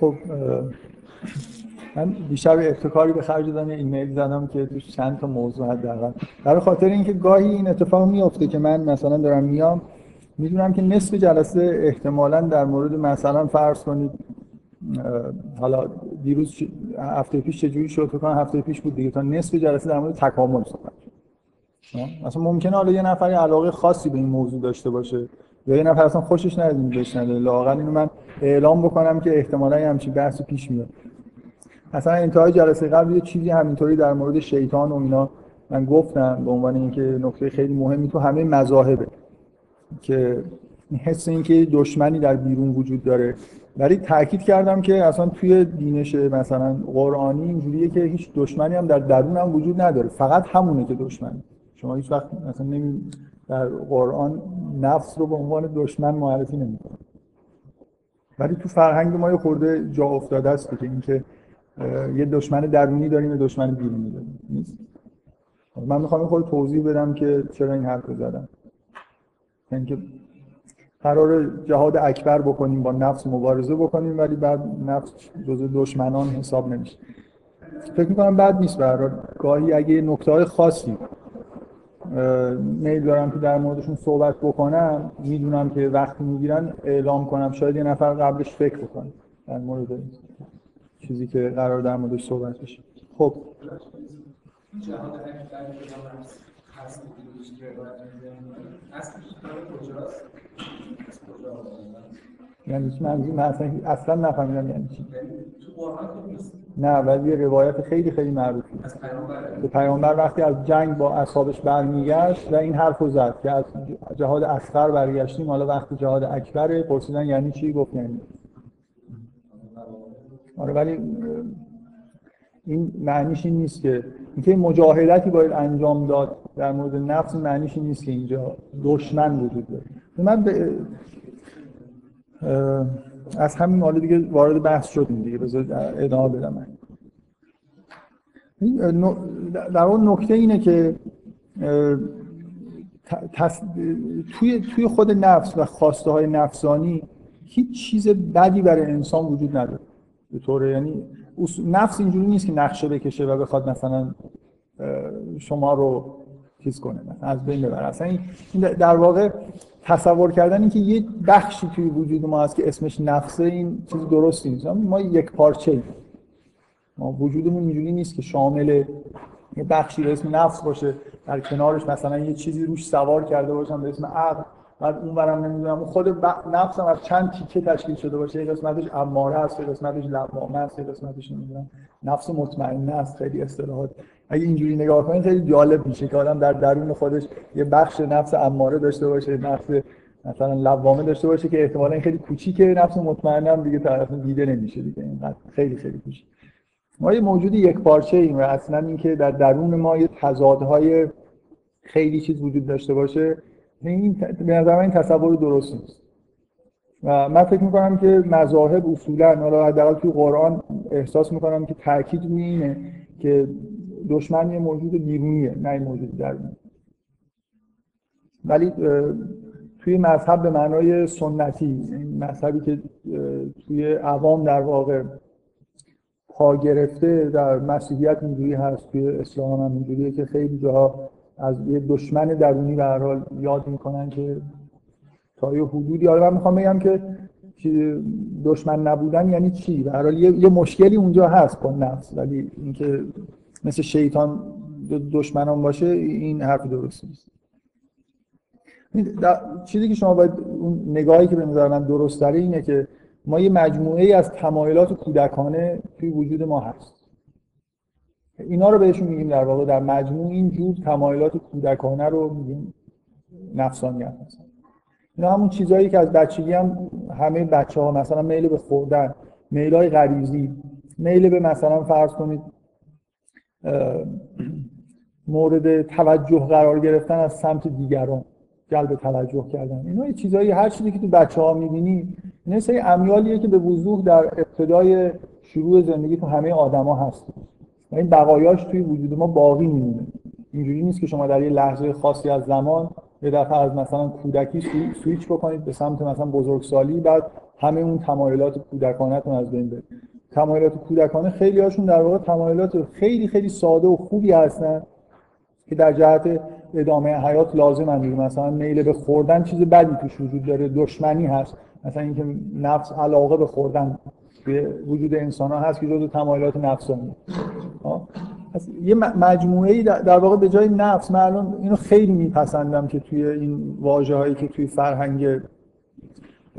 خب من دیشب ابتکاری به خرج دادم ایمیل زدم که توش چند تا موضوع حداقل. برای خاطر اینکه گاهی این اتفاق میفته که من مثلا دارم میام می‌دونم که نصف جلسه احتمالا در مورد مثلا فرض کنید حالا دیروز هفته پیش چجوری شد؟ فکر هفته پیش بود دیگه تا نصف جلسه در مورد تکامل صحبت مثلا ممکنه حالا یه نفر علاقه خاصی به این موضوع داشته باشه یا یه نفر اصلا خوشش نیاد این بشنوه لااقل اینو من اعلام بکنم که احتمالا همچین بحثی پیش میاد. مثلا انتهای جلسه قبل یه چیزی همینطوری در مورد شیطان و اینا من گفتم به عنوان اینکه نکته خیلی مهمی تو همه مذاهبه که حس اینکه دشمنی در بیرون وجود داره. ولی تاکید کردم که اصلا توی دینش مثلا قرآنی اینجوریه که هیچ دشمنی هم در درون هم وجود نداره. فقط همونه که دشمنی شما هیچ وقت مثلا نمی در قرآن نفس رو به عنوان دشمن معرفی نمی‌کنه ولی تو فرهنگ ما یه خورده جا افتاده است که اینکه یه دشمن درونی داریم یه دشمن بیرونی داریم. نیست. من می‌خوام یه خورده توضیح بدم که چرا این حرف رو زدم. اینکه قرار جهاد اکبر بکنیم با نفس مبارزه بکنیم ولی بعد نفس جزء دشمنان حساب نمیشه. فکر می‌کنم بد نیست برای گاهی اگه نکته های خاصی میل دارم که در موردشون صحبت بکنم. می‌دونم که وقتی می‌گیرن اعلام کنم. شاید یه نفر قبلش فکر بکنه. در مورد چیزی که قرار در موردش صحبت بشه. خب. یعنی چی؟ من اصلا نفهمیدم یعنی چی. نه ولی روایت خیلی خیلی معروفی. که پیامبر. وقتی از جنگ با اصحابش برمیگشت و این حرف رو زد که از جهاد اصغر برگشتیم حالا وقتی جهاد اکبره پرسیدن یعنی چی؟ گفت یعنی. آره ولی این معنیش این نیست که اینکه مجاهدتی باید انجام داد در مورد نفس معنیش این نیست که اینجا دشمن وجود داره. من به از همین حالا دیگه وارد بحث شدیم دیگه. بذار ادامه بدم. من در اون نکته اینه که توی توی خود نفس و خواسته های نفسانی هیچ چیز بدی برای انسان وجود نداره. به طور یعنی نفس اینجوری نیست که نقشه بکشه و بخواد مثلا شما رو چیز کنه از بین ببره. اصلا این در واقع تصور کردن اینکه یه بخشی توی وجود ما هست که اسمش نفسه این چیز درستی نیست. ما یک پارچه ایم. ما وجودمون اینجوری نیست که شامل یه بخشی به اسم نفس باشه در کنارش مثلا یه چیزی روش سوار کرده باشم به اسم عقل. بعد اون برم نمی‌دونم. خود نفسم از چند تیکه تشکیل شده باشه. یه قسمتش اماره است یه قسمتش لوامه است یه قسمتش نمی‌دونم. نفس مطمئنه است. خیلی اصطلاحات اگه اینجوری نگاه کنید خیلی جالب میشه که آدم در درون خودش یه بخش نفس اماره داشته باشه نفس مثلا لوامه داشته باشه که احتمالا خیلی کوچیکه نفس مطمئنه هم دیگه طرف دیده نمیشه دیگه. اینقدر خیلی خیلی کوچیک. ما یه موجود یک پارچه ایم و اصلا اینکه در درون ما یه تضادهای خیلی چیز وجود داشته باشه این به نظر این تصور درست نیست. و من فکر می‌کنم که مذاهب اصولا حالا حداقل توی قرآن احساس می‌کنم که تاکید روی اینه که دشمن یه موجود بیرونیه نه این موجود درونی. ولی توی مذهب به معنای سنتی مذهبی که توی عوام در واقع پا گرفته در مسیحیت اینجوری هست توی اسلام هم اینجوریه که خیلی جاها از یه دشمن درونی به هر حال یاد می‌کنن که تا یه حدودی. حالا من می‌خوام بگم که دشمن نبودن یعنی چی؟ به هر حال یه،, یه مشکلی اونجا هست با نفس ولی اینکه مثل شیطان دشمنان باشه این حرف درست نیست. چیزی که شما باید اون نگاهی که به نظر من درست داره اینه که ما یه مجموعه ای از تمایلات کودکانه توی وجود ما هست. اینا رو بهشون میگیم در واقع در مجموع این جور تمایلات کودکانه رو میگیم نفسانیت مثلا. اینا همون چیزهایی که از بچگی هم همه بچه ها مثلا میل به خوردن میل های غریزی میل به مثلا فرض کنید مورد توجه قرار گرفتن از سمت دیگران جلب توجه کردن. اینا یه چیزایی هر چیزی که تو بچه ها می‌بینی این سری امیالیه که به وضوح در ابتدای شروع زندگی تو همه آدما هست. و این بقایاش توی وجود ما باقی میمونه. اینجوری نیست که شما در یه لحظه خاصی از زمان یه دفعه از مثلا کودکی سویچ بکنید به سمت مثلا بزرگسالی بعد همه اون تمایلات کودکانتون از بین بره. تمایلات کودکانه خیلی هاشون در واقع تمایلات خیلی خیلی ساده و خوبی هستن که در جهت ادامه حیات لازم هم مثلا میل به خوردن چیز بدی توش وجود داره دشمنی هست. مثلا اینکه نفس علاقه به خوردن به وجود انسان ها هست که جزو تمایلات نفسانی یه مجموعه در واقع به جای نفس من اینو خیلی میپسندم که توی این واژه هایی که توی فرهنگ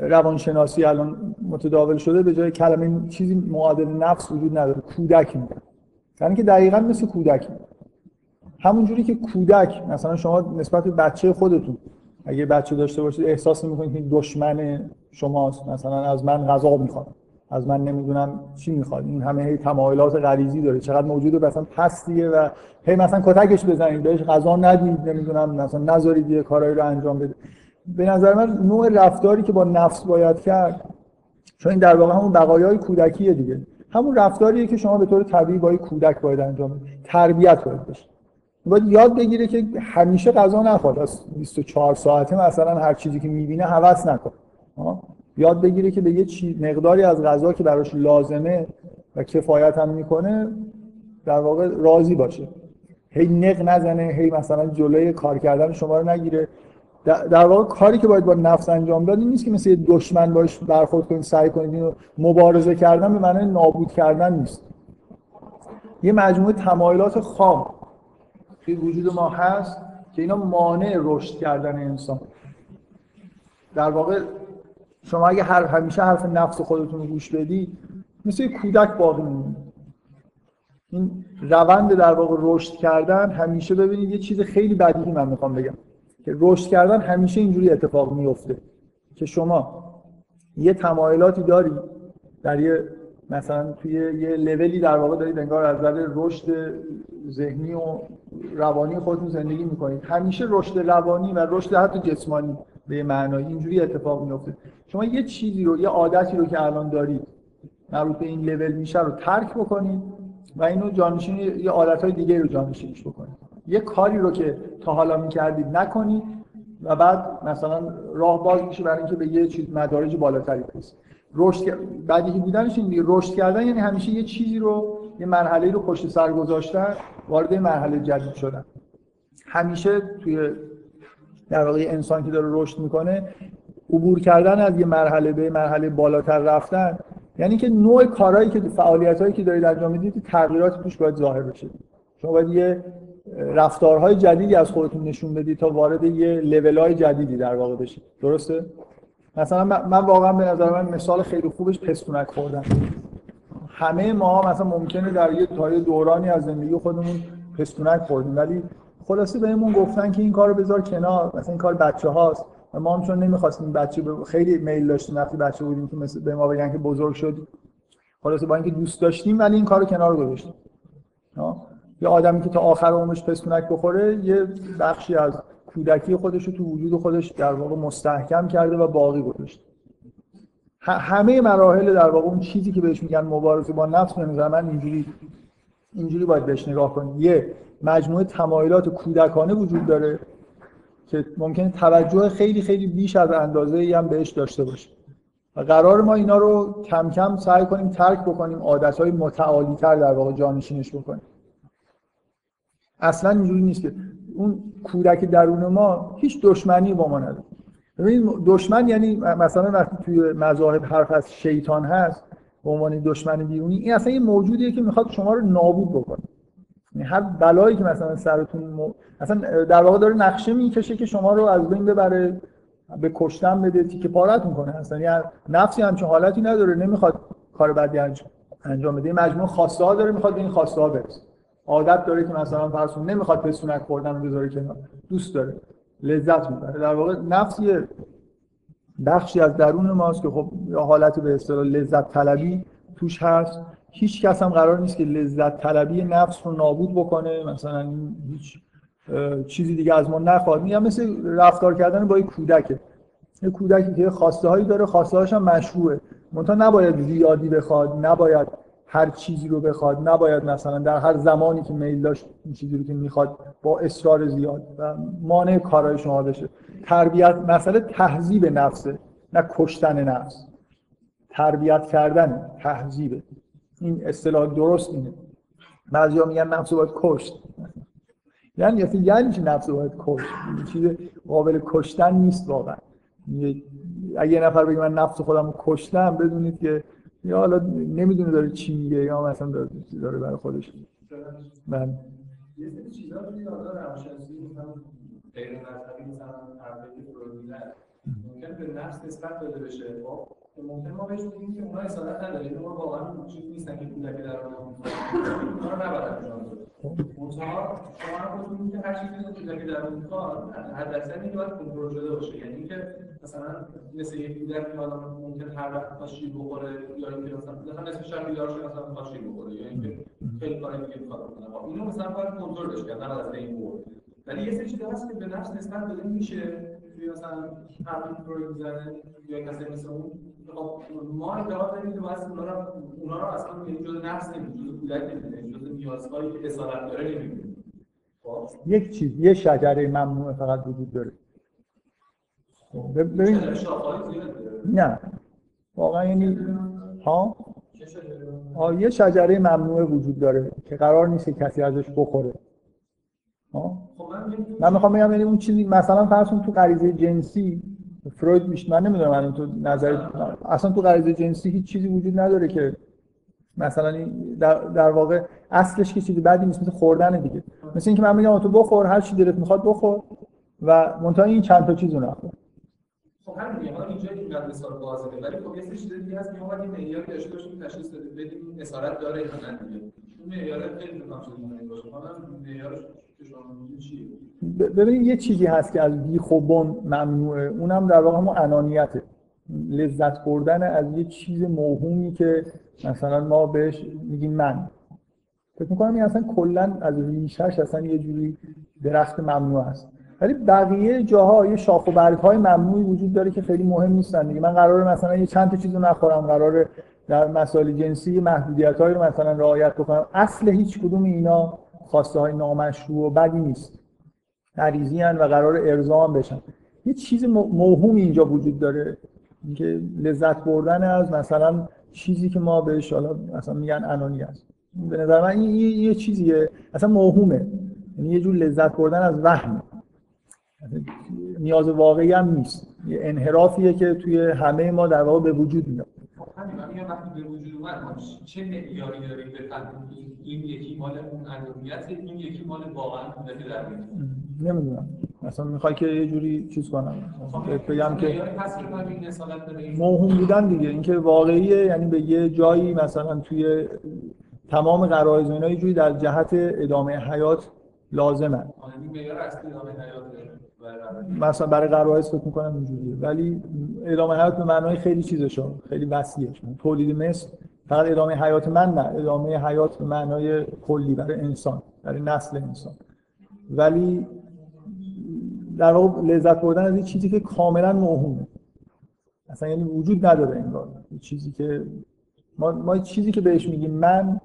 روانشناسی الان متداول شده به جای کلمه چیزی معادل نفس وجود نداره کودک میگن یعنی که دقیقا مثل کودک. همون جوری که کودک مثلا شما نسبت به بچه خودتون اگه بچه داشته باشید احساس می‌کنید که دشمن شماست. مثلا از من غذا می‌خواد از من نمی‌دونم چی می‌خواد. این همه هی تمایلات غریزی داره. چقدر موجوده مثلا پستیه و هی مثلا کتکش بزنید بهش غذا ندید نمی‌دونم مثلا نذارید یه کارایی رو انجام بده به نظر من نوع رفتاری که با نفس باید کرد چون این در واقع همون بقایای کودکیه دیگه. همون رفتاریه که شما به طور طبیعی با کودک باید انجام بدید. تربیت باید بشه باید یاد بگیره که همیشه غذا نخواد. از 24 ساعته مثلا هر چیزی که می‌بینه هوس نکن. یاد بگیره که به یه چیز مقداری از غذا که براش لازمه و کفایت هم می‌کنه در واقع راضی باشه. هی نق نزنه هی مثلا جلوی کار کردن شما رو نگیره. در واقع کاری که باید با نفس انجام داد این نیست که مثل یه دشمن باش برخورد کنید سعی کنید اینو مبارزه کردن به معنی نابود کردن نیست. یه مجموعه تمایلات خام که وجود ما هست که اینا مانع رشد کردن انسان. در واقع شما اگه هر همیشه حرف نفس خودتون رو گوش بدید مثل کودک باقی میمونید این روند در واقع رشد کردن همیشه ببینید یه چیز خیلی بدیهی من می‌خوام بگم. که رشد کردن همیشه اینجوری اتفاق میفته که شما یه تمایلاتی داری در یه مثلا توی یه لولی در واقع دارید انگار از نظر رشد ذهنی و روانی خودتون زندگی می‌کنید. همیشه رشد روانی و رشد حتی جسمانی به معنای اینجوری اتفاق میفته شما یه چیزی رو یه عادتی رو که الان دارید مربوط به این لول میشه رو ترک بکنید و اینو جانشین یه عادتهای دیگه رو جانشینش بکنید. یه کاری رو که تا حالا می‌کردید نکنید و بعد مثلا راه باز میشه برای اینکه به یه چیز مدارج بالاتری برسید رشد بدیهی بودنش این رشد کردن یعنی همیشه یه چیزی رو یه مرحله رو پشت سر گذاشتن وارد مرحله جدید شدن. همیشه توی در واقع انسان که داره رشد می‌کنه عبور کردن از یه مرحله به مرحله بالاتر رفتن یعنی که نوع کارهایی که فعالیتایی که دارید انجام می‌دید تغییرات توش باید ظاهر بشه. شما باید یه رفتارهای جدیدی از خودتون نشون بدید تا وارد یه لولای جدیدی در واقع بشید. درسته؟ مثلا من واقعا به نظر من مثال خیلی خوبش پستونک خوردن. همه ما مثلا ممکنه در یه تای دورانی از زندگی خودمون پستونک خوردیم ولی خلاصه بهمون گفتن که این کارو بذار کنار. مثلا این کار بچه هاست و ما هم چون نمی‌خواستیم بچه خیلی میل داشتیم وقتی بچه بودیم که مثل به ما بگن که بزرگ شدیم خلاصه با اینکه دوست داشتیم ولی این کارو کنار گذاشتیم. یه آدمی که تا آخر عمرش پستونک بخوره یه بخشی از کودکی خودش رو تو وجود خودش در واقع مستحکم کرده و باقی گذاشته. همه مراحل در واقع اون چیزی که بهش میگن مبارزه با نفس به نظر من اینجوری اینجوری باید بهش نگاه کنید یه مجموعه تمایلات کودکانه وجود داره که ممکنه توجه خیلی خیلی بیش از اندازه ای هم بهش داشته باشه. و قرار ما اینا رو کم کم سعی کنیم ترک بکنیم متعالی تر در واقع جانشینش بکنیم. اصلا اینجوری نیست که اون کودک درون ما هیچ دشمنی با ما نداره. ببینید دشمن یعنی مثلا وقتی توی مذاهب حرف از شیطان هست به عنوان دشمن بیرونی این اصلا یه موجودیه که می‌خواد شما رو نابود بکنه. یعنی هر بلایی که مثلا سرتون م... اصلا در واقع داره نقشه می‌کشه که شما رو از بین ببره به کشتن بده تیکه پارتون کنه اصلا یعنی نفسی همچین حالتی نداره نمی‌خواد کار بدی انجام بده. مجموع خواسته ها داره می‌خواد به این خواسته ها برسه. عادت داره که مثلا فرض نمی‌خواد پسونک خوردن رو بذاره کنار. دوست داره. لذت می‌بره. در واقع نفس یه بخشی از درون ماست که خب حالت به اصطلاح لذت طلبی توش هست. هیچ کس هم قرار نیست که لذت طلبی نفس رو نابود بکنه. مثلا هیچ چیزی دیگه از ما نخواد. میگم مثل رفتار کردن با یک کودکه. یه کودکی که خواسته هایی داره خواسته هاش هم مشروعه. منتها نباید زیادی بخواد نباید هر چیزی رو بخواد نباید مثلا در هر زمانی که میل داشت این چیزی رو که می‌خواد با اصرار زیاد و مانع کارهای شما بشه. تربیت مسئله تهذیب نفسه نه کشتن نفس. تربیت کردن تهذیبه این اصطلاح درست اینه. بعضیا میگن نفس باید کشت. یعنی یعنی چی؟ نفس باید کشت؟ چیز قابل کشتن نیست واقعا. اگه یه نفر بگه من نفس خودم رو کشتم بدونید که یا حالا نمی‌دونه داره چی میگه یا مثلا داره, داره برای خودش من غیر مثلا ممکن به نفس نسبت داده بشه. خب ممکن ما بهش بگیم که اونها اصالت نداره. اینو ما واقعا چیزی نیستن که کودک در اونها رو نباید انجام بده منتها شما هم که هر چیزی که کودک در کار. حد اکثر این باید کنترل شده باشه. یعنی اینکه مثلا مثل یک کودک که حالا ممکن هر وقت تا شیر بخوره یا اینکه مثلا مثلا نصف شب بیدار شه مثلا تا شیر بخوره یا اینکه خیلی کار دیگه کار کنه خب اینو مثلا باید کنترلش کرد نه از این بود ولی یه سری چیزا هست که به نفس نسبت داده میشه توی مثلا همین پروژه می‌زنه یا کسی مثل اون خب ما ادعا داریم که واسه اونا رو اونا رو اصلا یه جزء نفس نمی‌دونیم جزء کودک نمی‌دونیم جزء نیازهایی که اصالت داره نمی‌دونیم خب؟ یک چیز یه شجره ممنوع فقط وجود داره. خب، ببین نه. واقعا یعنی ها؟ آه یه شجره ممنوع وجود داره که قرار نیست کسی ازش بخوره. ها؟ من می‌خوام بگم یعنی اون چیزی مثلا فرض تو غریزه جنسی فروید میشه من نمی‌دونم من تو نظر اصلا تو غریزه جنسی هیچ چیزی وجود نداره که مثلا در, در واقع اصلش که چیزی بدی نیست مثل خوردن دیگه. مثل اینکه من میگم تو بخور هر چی دلت می‌خواد بخور و منتها این چند تا چیزو نخور. خب همین حالا اینجا اینقدر مثال واضحه ولی خب یه سری چیز دیگه هست که ما باید معیار داشته باشیم تشخیص بدیم اسارت داره یا نه دیگه. ببینید یه چیزی هست که از بیخ و بن ممنوعه. اونم در واقع همون انانیته. لذت بردن از یه چیز موهومی که مثلا ما بهش میگیم من. فکر می‌کنم این اصلا کلا از ریشش اصلا یه جوری درخت ممنوع هست. ولی بقیه جاها یه شاخ و برگ های ممنوعی وجود داره که خیلی مهم نیستن دیگه. من قراره مثلا یه چند تا چیزو نخورم. قراره در مسائل جنسی محدودیت رو مثلا رعایت بکنم. اصل هیچ کدوم اینا خواسته های نامشروع و بدی نیست. عریضی و قرار ارضا بشن. یه چیز موهومی اینجا وجود داره. اینکه لذت بردن از مثلا چیزی که ما بهش حالا مثلا میگن انانی است به نظر من این یه چیزیه. اصلا موهومه. یعنی یه جور لذت بردن از وهم. نیاز واقعی هم نیست. یه انحرافیه که توی همه ما در واقع به وجود میاد. همین وقتی به وجود اومد چه معیاری داریم بفهمیم این یکی مال اون انومیت این یکی مال واقعا کودک در نمی‌دونم. مثلا می‌خوای که یه جوری چیز کنم. خب، بگم که موهوم بودن دیگه. اینکه واقعیه یعنی به یه جایی مثلا توی تمام غرایز و اینا یه جوری در جهت ادامه حیات ادامه حیات مثلا برای قرائز فکر می‌کنم اینجوریه. ولی ادامه حیات به معنای خیلی چیزشو خیلی وسیعه تولید مثل فقط ادامه حیات من نه ادامه حیات به معنای کلی برای انسان برای نسل انسان. ولی در واقع لذت بردن از این چیزی که کاملا موهومه. اصلا یعنی وجود نداره انگار. چیزی که ما ما چیزی که بهش میگیم من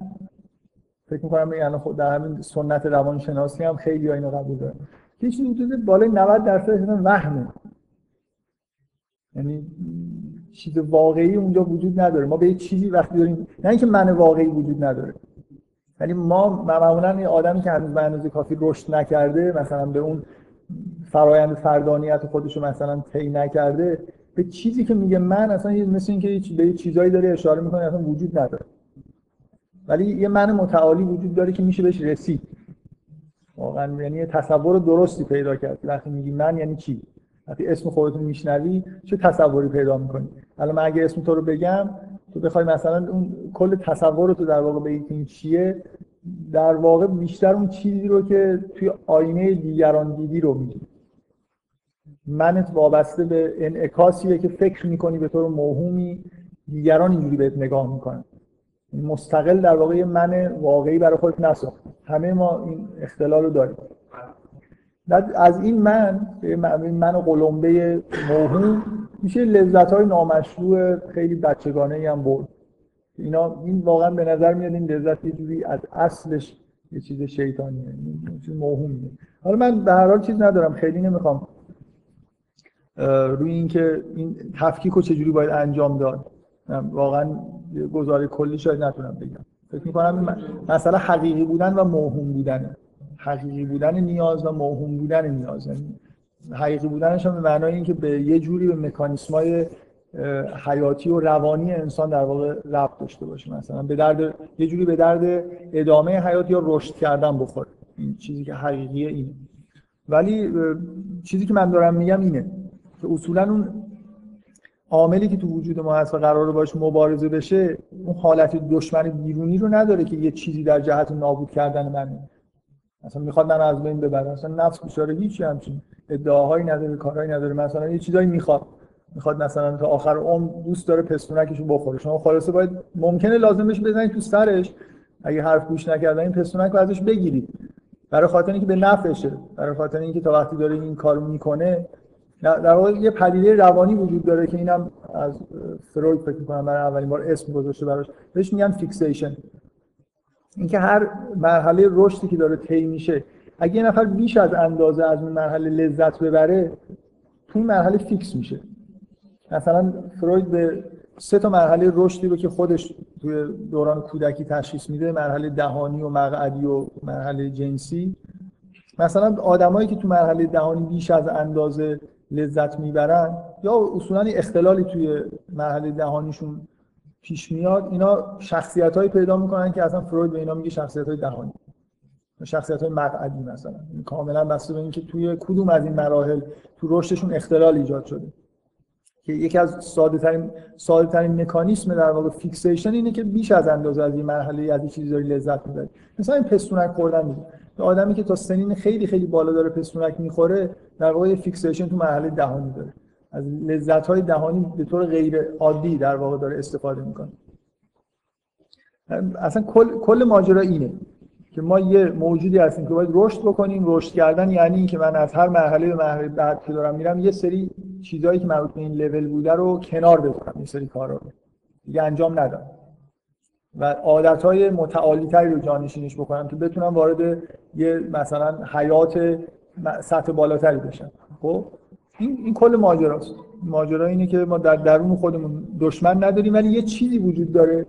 فکر می‌کنم یعنی خود در همین سنت روانشناسی هم خیلی اینو قبول دارن. یه چیزی وجود بالای 90 درصد وهمه. یعنی چیز واقعی اونجا وجود نداره. ما به یه چیزی وقتی داریم نه اینکه من واقعی وجود نداره. یعنی ما معمولا یه آدمی که هنوز به کافی رشد نکرده مثلا به اون فرایند فردانیت خودش رو مثلا طی نکرده به چیزی که میگه من اصلا مثل اینکه به چیزایی داره اشاره می‌کنه اصلا وجود نداره. ولی یه من متعالی وجود داره که میشه بهش رسید. واقعا یعنی تصور درستی پیدا کرد. وقتی میگی من یعنی چی؟ وقتی اسم خودتون میشنوی چه تصوری پیدا می‌کنی؟ الان من اگه اسم تو رو بگم تو بخوای مثلا اون کل تصور تو در واقع بگی این چیه در واقع بیشتر اون چیزی رو که توی آینه دیگران دیدی رو میگی منت وابسته به انعکاسیه که فکر می‌کنی به طور موهومی دیگران اینجوری بهت نگاه می‌کنن. مستقل در واقع من واقعی برای خودت نساخت. همه ما این اختلال رو داریم. از این من من قلمبه موهوم میشه لذت های نامشروع خیلی بچگانه هم برد. اینا این واقعا به نظر میاد این لذت یه جوری از اصلش یه چیز شیطانیه یه چیز موهومیه. حالا من به هر حال چیز ندارم خیلی نمی‌خوام. روی اینکه این تفکیک رو چجوری باید انجام داد. واقعا گزاره کلی شاید نتونم بگم. فکر می‌کنم مثلا حقیقی بودن و موهوم بودن. حقیقی بودن نیاز و موهوم بودن نیاز. یعنی حقیقی بودنش هم به معنای اینکه به یه جوری به مکانیسمای حیاتی و روانی انسان در واقع ربط داشته باشه. مثلا به درد یه جوری به درد ادامه حیات یا رشد کردن بخوره. این چیزی که حقیقیه اینه ولی چیزی که من دارم میگم اینه که اصولا اون عاملی که تو وجود ما هست و قرار باش مبارزه بشه اون حالت دشمن بیرونی رو نداره که یه چیزی در جهت نابود کردن من. مثلا می‌خواد من از بین ببره مثلا نفس بیچاره هیچی همچین ادعاهایی نداره کارهایی نداره. مثلا یه چیزایی می‌خواد. می‌خواد مثلا تا آخر عمر دوست داره پستونکشو بخوره. شما خلاصه باید ممکنه لازم بشه بزنید تو سرش. اگه حرف گوش نکردن این پستونک رو ازش بگیرید. برای خاطر اینکه به نفعشه. برای خاطر اینکه تا وقتی داره این کارو می‌کنه در واقع یه پدیده روانی وجود داره که اینم از فروید فکر می‌کنم برای اولین بار اسم گذاشته براش. بهش میگن fixation اینکه هر مرحله رشدی که داره طی میشه اگه یه نفر بیش از اندازه از اون مرحله لذت ببره تو این مرحله fix میشه. مثلا فروید به سه تا مرحله رشدی رو که خودش توی دوران کودکی تشخیص میده مرحله دهانی و مقعدی و مرحله جنسی. مثلا آدمایی که تو مرحله دهانی بیش از اندازه لذت می‌برن یا اصولا اختلالی توی مرحله دهانیشون پیش میاد اینا شخصیت هایی پیدا می‌کنن که اصلا فروید به اینا میگه شخصیت های دهانی شخصیت های مقعدی مثلا. این کاملا بسته به اینکه توی کدوم از این مراحل تو رشدشون اختلال ایجاد شده. که یکی از ساده ترین ساده ترین مکانیسم در واقع fixation اینه که بیش از اندازه از این مرحله از این چیزی لذت می‌بری. مثلا این پستونک خوردن آدمی که تا سنین خیلی خیلی بالا داره پستونک می‌خوره در واقع fixation تو مرحله دهانی داره. از لذت های دهانی به طور غیر عادی در واقع داره استفاده می‌کنه. اصلا کل, کل ماجرا اینه که ما یه موجودی هستیم که باید رشد بکنیم. رشد کردن یعنی اینکه من از هر مرحله به مرحله بعد که دارم میرم یه سری چیزهایی که مربوط به این لول بوده رو کنار بذارم یه سری کارا رو. دیگه انجام ندم و عادت های متعالی تری رو جانشینش بکنم که بتونم وارد یه مثلا حیات سطح بالاتری بشم. خب؟ این, این کل ماجراست. ماجرا اینه که ما در درون خودمون دشمن نداریم ولی یه چیزی وجود داره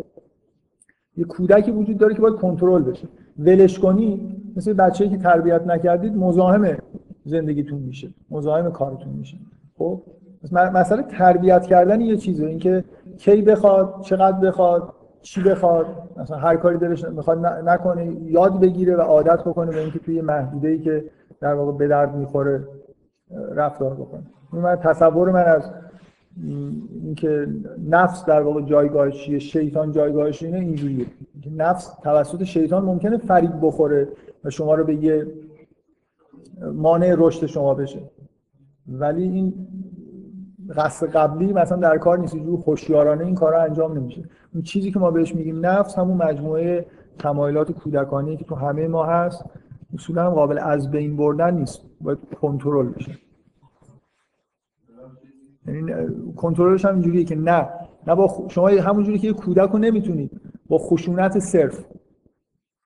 یه کودکی وجود داره که باید کنترل بشه. ولش کنی مثل بچه‌ای که تربیت نکردید مزاحم زندگیتون میشه مزاحم کارتون میشه. خب؟ مسئله تربیت کردن یه چیزه اینکه کی بخواد چقدر بخواد. چی بخواد مثلا هر کاری دلش می‌خواد نکنه یاد بگیره و عادت بکنه به اینکه توی محدوده ای که در واقع به درد می‌خوره رفتار بکنه. من تصور من از اینکه نفس در واقع جایگاهش چیه شیطان جایگاهش اینه اینجوریه. نفس توسط شیطان ممکنه فریب بخوره و شما رو به یه مانع رشد شما بشه. ولی این قصد قبلی مثلا در کار نیست جو خوشیارانه این کارا انجام نمیشه. اون چیزی که ما بهش میگیم نفس همون مجموعه تمایلات کودکانی که تو همه ما هست اصولا قابل از بین بردن نیست باید کنترل بشه. یعنی کنترلش هم اینجوریه که نه نه با شما همونجوری که یه کودک رو نمی‌تونید با خشونت صرف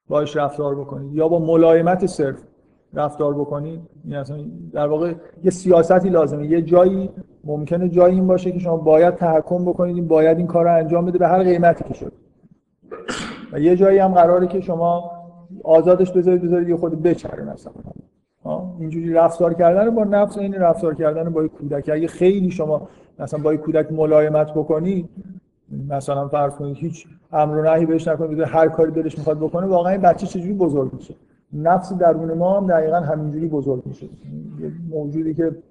باش رفتار بکنید یا با ملایمت صرف. رفتار بکنید. این اصلا در واقع یه سیاستی لازمه. یه جایی ممکنه جایی این باشه که شما باید تحکم بکنید باید این کار رو انجام بده به هر قیمتی که شد. و یه جایی هم قراره که شما آزادش بذارید بذارید یه خود بچره مثلا. اینجوری رفتار کردن با نفس این رفتار کردن با کودک. اگه خیلی شما مثلا با کودک ملایمت بکنید مثلا فرض کنید هیچ امر و نهی بهش نکنید هر کاری دلش می‌خواد بکنه واقعا این بچه چجوری بزرگ میشه؟ نفس درون ما هم دقیقا همینجوری بزرگ میشه. یه موجودی که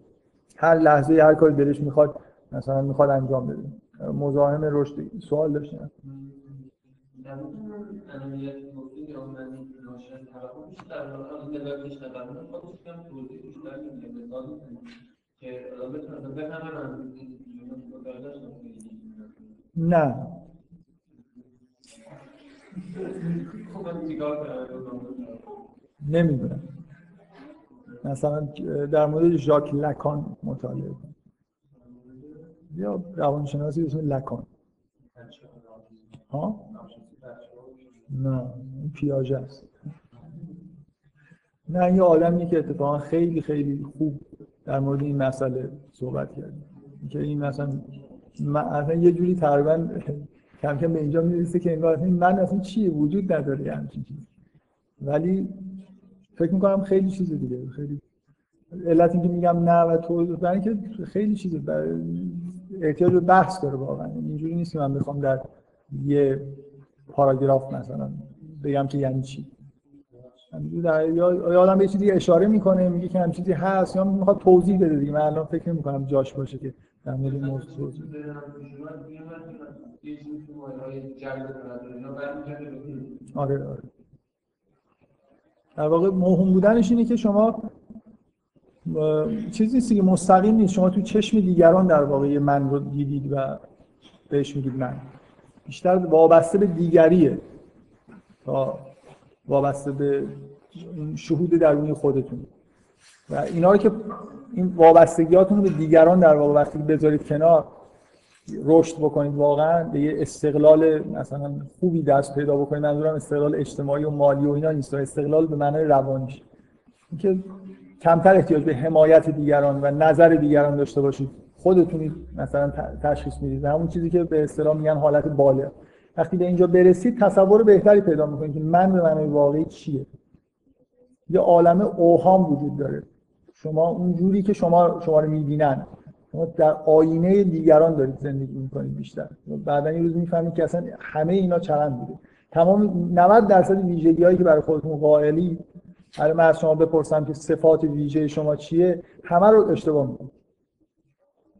هر لحظه هر کاری دلش می‌خواد مثلا می‌خواد انجام بده. مزاحم رشد سوال داشتم نه. نمی‌دونم. مثلا در مورد ژاک لکان مطالعه کنم. یا روانشناسی اسم لکان. ها؟ نه پیاژه است. نه یه آدمی که اتفاقا خیلی خیلی خوب در مورد این مسئله صحبت کرد که این مثلا من یه جوری تقریبا کم کم به اینجا می‌رسه که انگار من اصلا چیه؟ وجود نداره همچین چیزی. ولی فکر می‌کنم خیلی چیز دیگه خیلی علت اینکه میگم نه و تو برای اینکه خیلی چیز احتیاج به بحث داره واقعا. اینجوری نیست که من بخوام در یه پاراگراف مثلا بگم که یعنی چی. یا آدم به چیزی اشاره می‌کنه میگه که هم چیزی هست یا می‌خواد توضیح بده دیگه. من الان فکر می‌کنم جاش باشه که در مورد موضوع توضیح آره آره. در واقع موهوم بودنش اینه که شما چیزی نیست که مستقیم نیست. شما تو چشم دیگران در واقع من رو دیدید و بهش میگید من. بیشتر وابسته به دیگریه تا وابسته به شهود درونی خودتون. و اینا که این وابستگیاتون رو به دیگران در واقع وقتی بذارید کنار رشد بکنید واقعا به یه استقلال مثلا خوبی دست پیدا بکنید. منظورم استقلال اجتماعی و مالی و اینا نیست. استقلال به معنای روانیش اینکه کمتر احتیاج به حمایت دیگران و نظر دیگران داشته باشید. خودتونید مثلا تشخیص می‌دید. همون چیزی که به اصطلاح میگن حالت باله. وقتی به اینجا برسید تصور بهتری پیدا می‌کنید که من به معنای واقعی چیه. یه عالم اوهام وجود داره. شما اون جوری که شما شما رو می‌بینن. شما در آینه دیگران دارید زندگی می‌کنید بیشتر. بعدا یه روز می‌فهمید که اصلا همه اینا چرند بوده تمام 90 درصد ویژگی هایی که برای خودتون قائلی برای من از شما بپرسم که صفات ویژه شما چیه همه رو اشتباه می‌کنید.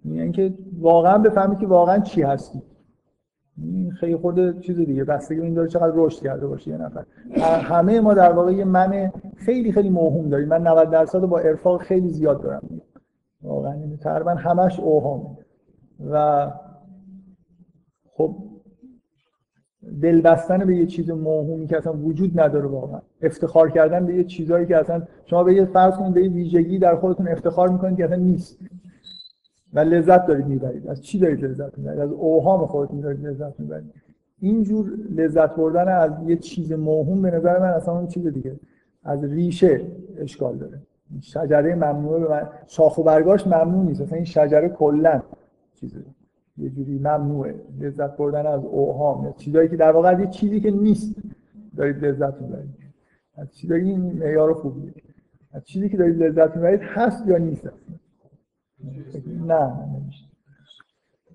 یعنی اینکه واقعا بفهمید که واقعا چی هستی این خیلی خود چیز دیگه. بستگی این داره چقدر رشد کرده باشه یه نفر. همه ما در واقع یه من خیلی خیلی موهوم داریم. من 90 درصد با ارفاق خیلی زیاد دارم. واقعا تقریبا همش اوهام. و خب دل بستن به یه چیز موهومی که اصلا وجود نداره واقعا. افتخار کردن به یه چیزایی که اصلا شما به یه فرض کنید به یه ویژگی در خودتون افتخار می‌کنید که اصلا نیست. و لذت دارید می‌برید. از چی دارید لذت می‌برید؟ از اوهام خودتون دارید لذت می‌برید. اینجور لذت بردن از یه چیز موهوم به نظر من اصلا اون چیز دیگه. از ریشه اشکال داره. شجره ممنوعه به من شاخ و برگاش ممنوع نیست. اصلا این شجره کلا چیزه یه جوری ممنوعه. لذت بردن از اوهام. چیزایی که در واقع یه چیزی که نیست دارید لذت می‌برید. از چیزایی این معیار خوبیه. از چیزی که دارید لذت می‌برید هست یا نیست نه نمیشه.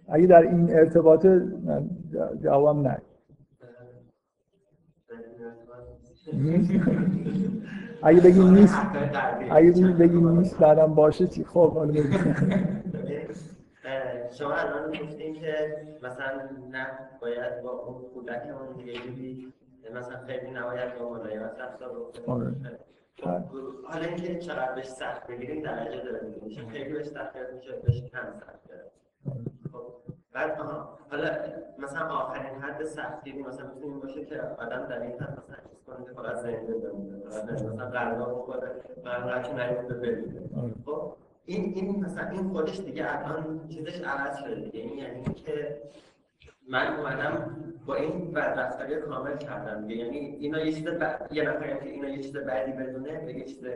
اگه در این ارتباط جواب نه اگه بگی نیست اگه بگی نیست بعدم باشه چی؟ خب حالا شما الان گفتین که مثلا نه باید با اون کودکمون یه جوری مثلا خیلی نباید با ملایمت رفتار بکنیم حالا اینکه چقدر بهش سخت بگیریم درجه داره میشه خیلی بهش سخت میشه بهش کم سخت خب بعد حالا مثلا آخرین حد سختی مثلا می‌تونیم باشه که آدم در این حد مثلا چیز کنه که فقط زنده بمونه مثلا قرار بخوره و انقدر که نیفته ببینه. خب این این مثلا این خودش دیگه الان چیزش عوض شده دیگه. این یعنی که من اومدم با این بدرفتاری کامل کردم. یعنی اینا یه چیز یه نفر که اینا یه چیز بعدی بدونه به یه چیز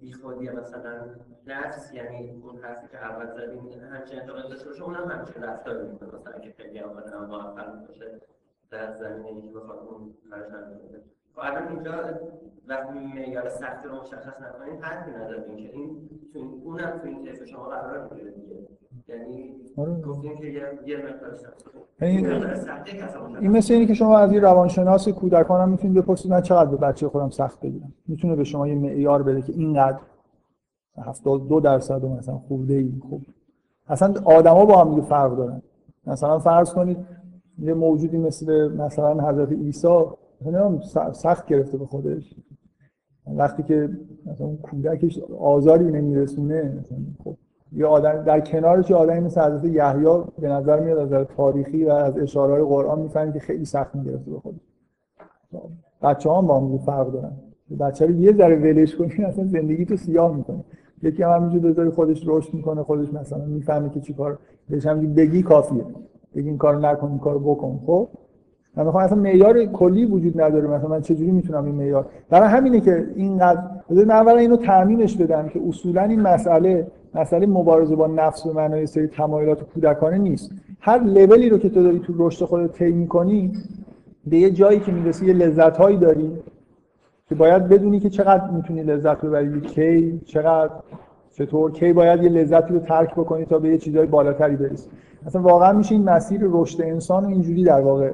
بیخودی مثلا نفس یعنی اون حرفی که اول زدیم همچین انتقال داشته باشه اونم همچین رفتار می‌کنه. مثلا که خیلی هم موفق باشه در زمینه که بخواد اون کارش بده خب الان اینجا وقتی معیار سختی رو مشخص نکنیم حرفی نداریم که این تو اونم تو این کیف شما قرار می‌گیره دیگه. یعنی آره. گفتیم که یه مقدار این مثل اینه که شما از این روانشناس کودکان هم می‌تونید بپرسید من چقدر به بچه خودم سخت بگیرم؟ می‌تونه به شما یه معیار بده که اینقدر هفتاد دو درصد و مثلا خورده ای. خوب اصلا آدما با هم فرق دارن. مثلا فرض کنید یه موجودی مثل مثلا حضرت عیسی سخت گرفته به خودش. وقتی که مثلا اون کودکش آزاری نمیرسونه خب یه آدم در کنارش آدمی مثل حضرت یحیی به نظر میاد از تاریخی و از اشاره قرآن می‌فهمید که خیلی سخت می‌گرفته به خودش. بچه هم با هم فرق دارن. بچه رو یه ذره ولش کنی اصلا زندگی تو سیاه می‌کنه. یکی هم همینجور بذاری خودش رشد می‌کنه خودش مثلا می‌فهمه که چیکار بهش بگی کافیه. بگی این کارو نکن این کارو بکن. خب؟ من می‌خوام اصلا معیار کلی وجود نداره. مثلا من چجوری می‌تونم این معیار؟ برای همینه که اینقدر من اولا اینو تعمیمش بدم که اصولا این مسئله مسئله مبارزه با نفس و معنای سری تمایلات کودکانه نیست. هر لولی رو که تو داری تو رشد خودت طی می‌کنی به یه جایی که می‌رسی یه لذت هایی داری که باید بدونی که چقدر می‌تونی لذت ببری. کی چقدر چطور کی باید یه لذتی رو ترک بکنی تا به یه چیزای بالاتری برسی. مثلا واقعا میشه این مسیر رشد انسان اینجوری در واقع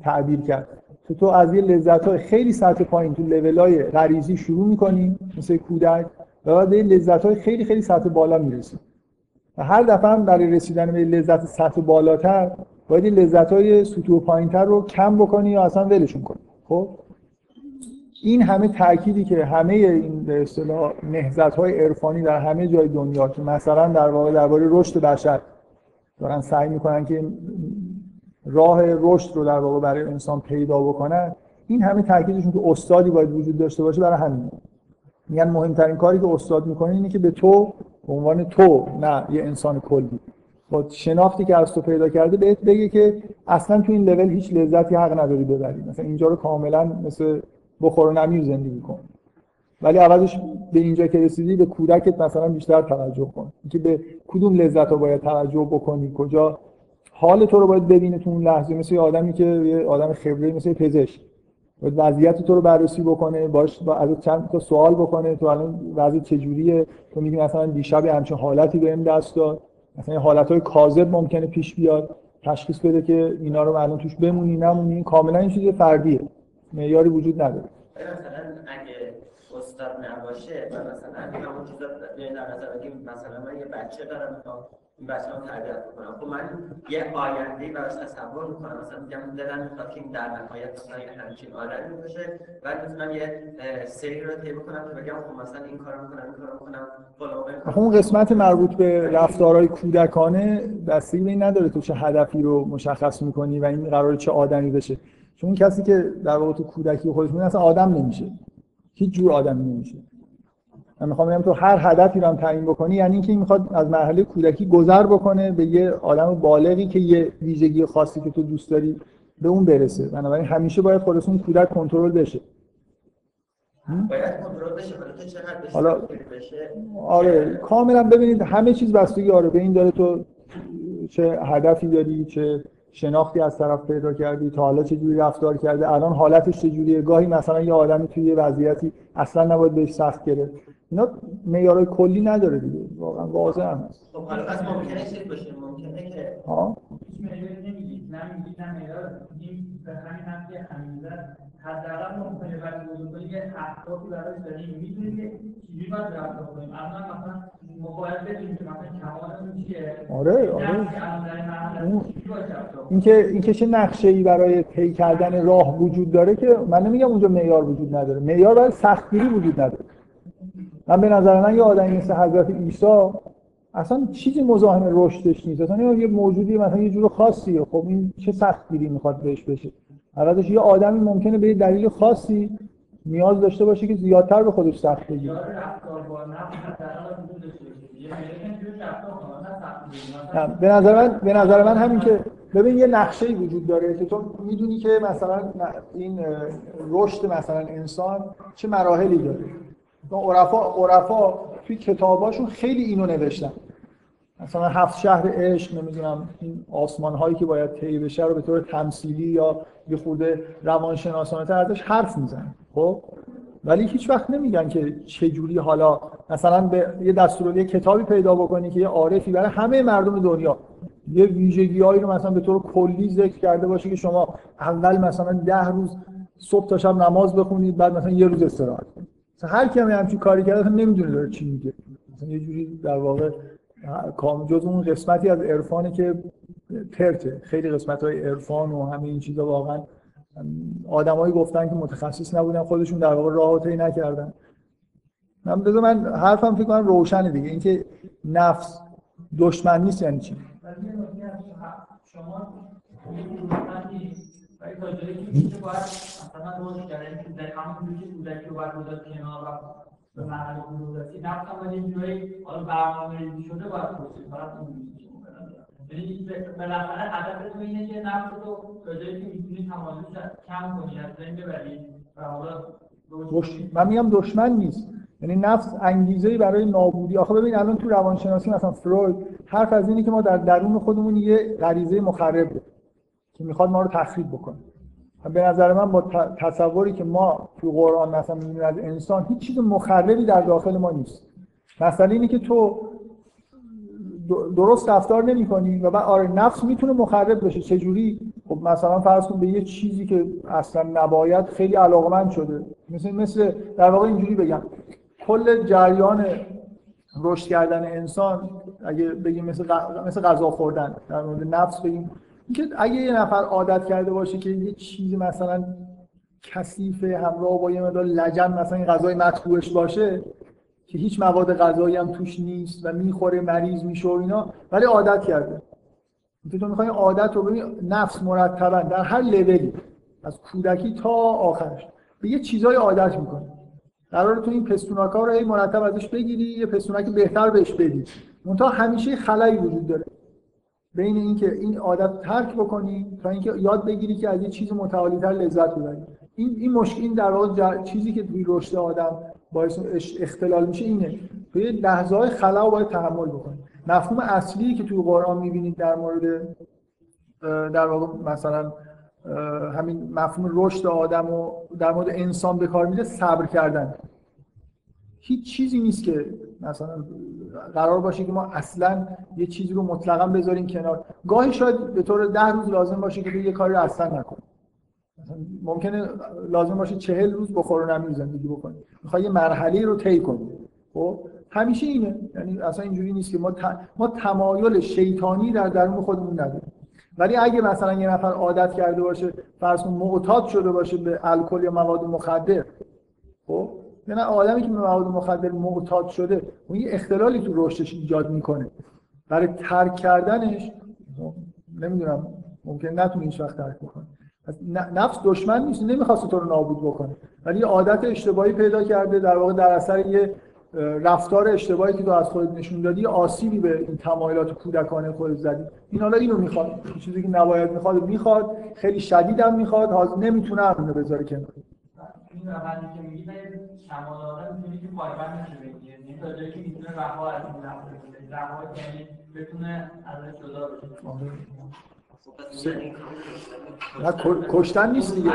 تعبیر کرد. تو تو از یه لذت های خیلی سطح پایین تو لول های غریزی شروع می‌کنی مثل کودک و بعد به لذت های خیلی خیلی سطح بالا می‌رسی. و هر دفعه هم برای رسیدن به لذت سطح بالاتر باید این لذت های سطوح پایینتر رو کم بکنی یا اصلا ولشون کنی. خب؟ این همه تأکیدی که همه این به اصطلاح نهضت های عرفانی در همه جای دنیا که مثلا در واقع درباره رشد بشر دارن سعی می‌کنن که راه رشد رو در واقع برای انسان پیدا بکنن این همه تاکیدشون که استادی باید وجود داشته باشه برای همین. میگن مهمترین کاری که استاد می‌کنه اینه که به تو به عنوان تو نه یه انسان کلی. با شناختی که از تو پیدا کرده بهت بگه که اصلا تو این لول هیچ لذتی حق نداری ببری. مثلا اینجا رو کاملا مثل بخور و نمیر زندگی کن. ولی عوضش به اینجا که رسیدی به کودکت مثلا بیشتر توجه کن. اینکه به کدوم لذت رو باید توجه بکنی کجا حال تو رو باید ببینه تو اون لحظه. مثل یه آدمی که یه آدم خبره مثل پزشک. باید وضعیت تو رو بررسی بکنه باش با از چند تا سوال بکنه. تو الان وضع چجوریه تو میگی مثلا دیشب همچین حالتی بهم دست داد. مثلا حالتهای کاذب ممکنه پیش بیاد. تشخیص بده که اینا رو الان توش بمونی نمونی. کاملا این چیز فردیه. معیاری وجود نداره. مثلا اگه استاد نباشه مثلا همون چیزا در نظر مثلا من یه بچه دارم این بچه رو تربیت بکنم خب من یه آینده براش تصور می‌کنم. مثلا میگم دلم می‌خواد که این در نهایت مثلا یه همچین آدمی باشه. و می‌تونم یه سری رو طی بکنم که بگم خب مثلا این کارو می‌کنم این کارو می‌کنم فلان اون قسمت مربوط به رفتارهای کودکانه بستگی به این نداره تو چه هدفی رو مشخص می‌کنی و این قرار چه آدمی بشه. چون کسی که در واقع تو کودکی خودش میاد اصلا آدم نمیشه. هیچ جور آدمی نمیشه. من می‌خوام بگم تو هر هدفی رو هم تعیین بکنی یعنی اینکه این می‌خواد از مرحله کودکی گذر بکنه به یه آدم بالغی که یه ویژگی خاصی که تو دوست داری به اون برسه. بنابراین همیشه باید خودش اون کودک کنترل بشه. باید کنترل بشه حالا آره کاملا ببینید همه چیز بستگی آره به این داره تو چه هدفی داری چه شناختی از طرف پیدا کردی تا حالا چجوری رفتار کرده الان حالتش چجوریه گاهی مثلا یه آدمی توی یه وضعیتی اصلا نباید بهش سخت گرفت. اینا معیارهای کلی نداره دیگه. واقعا واضح هم هست. خب حالا پس ممکنه چیز باشه ممکنه که ها نمیگید. نه میگید نه معیار. به همین هم که حداقل ممکنه وقتی بزرگ کنی یه اهدافی براش داریم می‌دونی که چجوری باید رفتار کنیم. اما مثلا بدونیم که مثلا کمالمون چیه آره آره. اینکه اینکه چه نقشه ای برای طی کردن راه وجود داره که من نمیگم اونجا معیار وجود نداره. معیار برای سختگیری وجود نداره. من به نظر من یه آدمی مثل حضرت عیسی اصلا چیزی مزاحم رشدش نیست. اصلا یه موجودی مثلا یه جور خاصیه. خب این چه سختگیری می‌خواد بهش بشه؟ عوضش یه آدمی ممکنه به یه دلیل خاصی نیاز داشته باشه که زیادتر به خودش سخت بگیره به نظر من به نظر من همین که ببین یه نقشه وجود داره که تو می‌دونی که مثلا این رشد مثلا انسان چه مراحلی داره. عرفا عرفا توی کتاباشون خیلی اینو نوشتن. مثلا هفت شهر عشق نمی‌دونم این آسمان هایی که باید طی بشه رو به طور تمثیلی یا یه خورده روانشناسانه ازش حرف می‌زنن. خب؟ ولی هیچ وقت نمیگن که چه جوری حالا مثلا به یه دستور یه کتابی پیدا بکنی که یه عارفی برای همه مردم دنیا. یه ویژگیهایی رو مثلا به طور کلی ذکر کرده باشه که شما اول مثلا ده روز صبح تا شب نماز بخونید بعد مثلا یه روز استراحت کنید. هر کی هم همچین کاری کرده نمی‌دونه داره چی میگه. مثلا یه جوری در واقع جز اون قسمتی از عرفانه که پرته خیلی قسمت های عرفان و همه این چیزا واقعا آدمایی گفتن که متخصص نبودن خودشون در واقع راحتی نکردن. من بذار من حرفم فکر کنم روشنه دیگه. اینکه نفس دشمن نیست یعنی چی؟ شما به مرحله هم باید یه جورایی حالا برنامه‌ریزی شده باید توصیف فقط اون یعنی بالاخره هدفتون اینه که نفس رو تا جایی که می‌تونی تمایز کم کنی از بین ببری و حالا من میگم دشمن نیست. یعنی نفس انگیزه برای نابودی. آخه ببین الان تو روانشناسی مثلا فروید حرف از اینه که ما در درون خودمون یه غریزه مخرب داریم که می‌خواد ما رو تخریب بکنه. به نظر من با تصوری که ما تو قرآن مثلا می‌بینیم از انسان هیچ چیز مخربی در داخل ما نیست. مثلا اینه که تو درست رفتار نمی کنی و بعد آره نفس می‌تونه مخرب بشه. چجوری؟ خب مثلا فرض کن به یه چیزی که اصلا نباید خیلی علاقمند شده. مثل مثل در واقع اینجوری بگم. کل جریان رشد کردن انسان اگه بگیم مثل غذا خوردن در مورد نفس بگیم اینکه اگه یه نفر عادت کرده باشه که یه چیزی مثلا کثیف همراه با یه مقدار لجن مثلا این غذای مطبوعش باشه که هیچ مواد غذایی هم توش نیست و می‌خوره مریض میشه و اینا ولی عادت کرده. تو می‌خوای عادت رو ببین نفس مرتبا در هر لولی از کودکی تا آخرش به یه چیزای عادت می‌کنه. قرار تو این پستوناکا رو مرتب ازش بگیری یه پستونک بهتر بهش بدی. منتها همیشه خلایی وجود داره. بین اینکه این عادت ترک بکنی تا اینکه یاد بگیری که از یه چیز متعالی‌تر لذت ببری این این مشکل این در واقع چیزی که توی رشد آدم باعث اختلال میشه اینه. توی لحظه های خلا باید تحمل بکنی. مفهوم اصلی که توی قرآن می‌بینید در مورد در واقع مثلا همین مفهوم رشد آدم و در مورد انسان به کار میده صبر کردن. هیچ چیزی نیست که مثلا قرار باشه که ما اصلا یه چیزی رو مطلقا بذاریم کنار. گاهی شاید به طور ده روز لازم باشه که یه کاری رو اصلا نکنیم ممکنه لازم باشه چهل روز و نمیر زندگی بکنی. می‌خوای یه مرحله رو طی کنی. خب؟ همیشه اینه. یعنی اصلا اینجوری نیست که ما ما تمایل شیطانی در درون خودمون نداریم. ولی اگه مثلا یه نفر عادت کرده باشه فرض معتاد شده باشه به الکل یا مواد مخدر خب؟ نه آدمی که به مواد مخدر معتاد شده اون یه اختلالی تو رشدش ایجاد می‌کنه. برای ترک کردنش نمی‌دونم ممکن نتونه هیچ وقت ترک بکنه. نفس دشمن نیست نمی‌خواست تو رو نابود بکنه. ولی یه عادت اشتباهی پیدا کرده در واقع در اثر یه رفتار اشتباهی که تو از خودت نشون دادی آسیبی به این تمایلات کودکانه خودت زدی. این حالا اینو می‌خواد چیزی که نباید می‌خواد می‌خواد خیلی شدیدم می‌خواد حاضر نمی‌تونه بذاره کنار. این روندی که میگی کمال آدم می‌تونه که پایبند نشه بگیره یعنی تا جایی که می‌تونه رها از این رها یعنی بتونه ازش جدا بشه. نه کشتن نیست دیگه.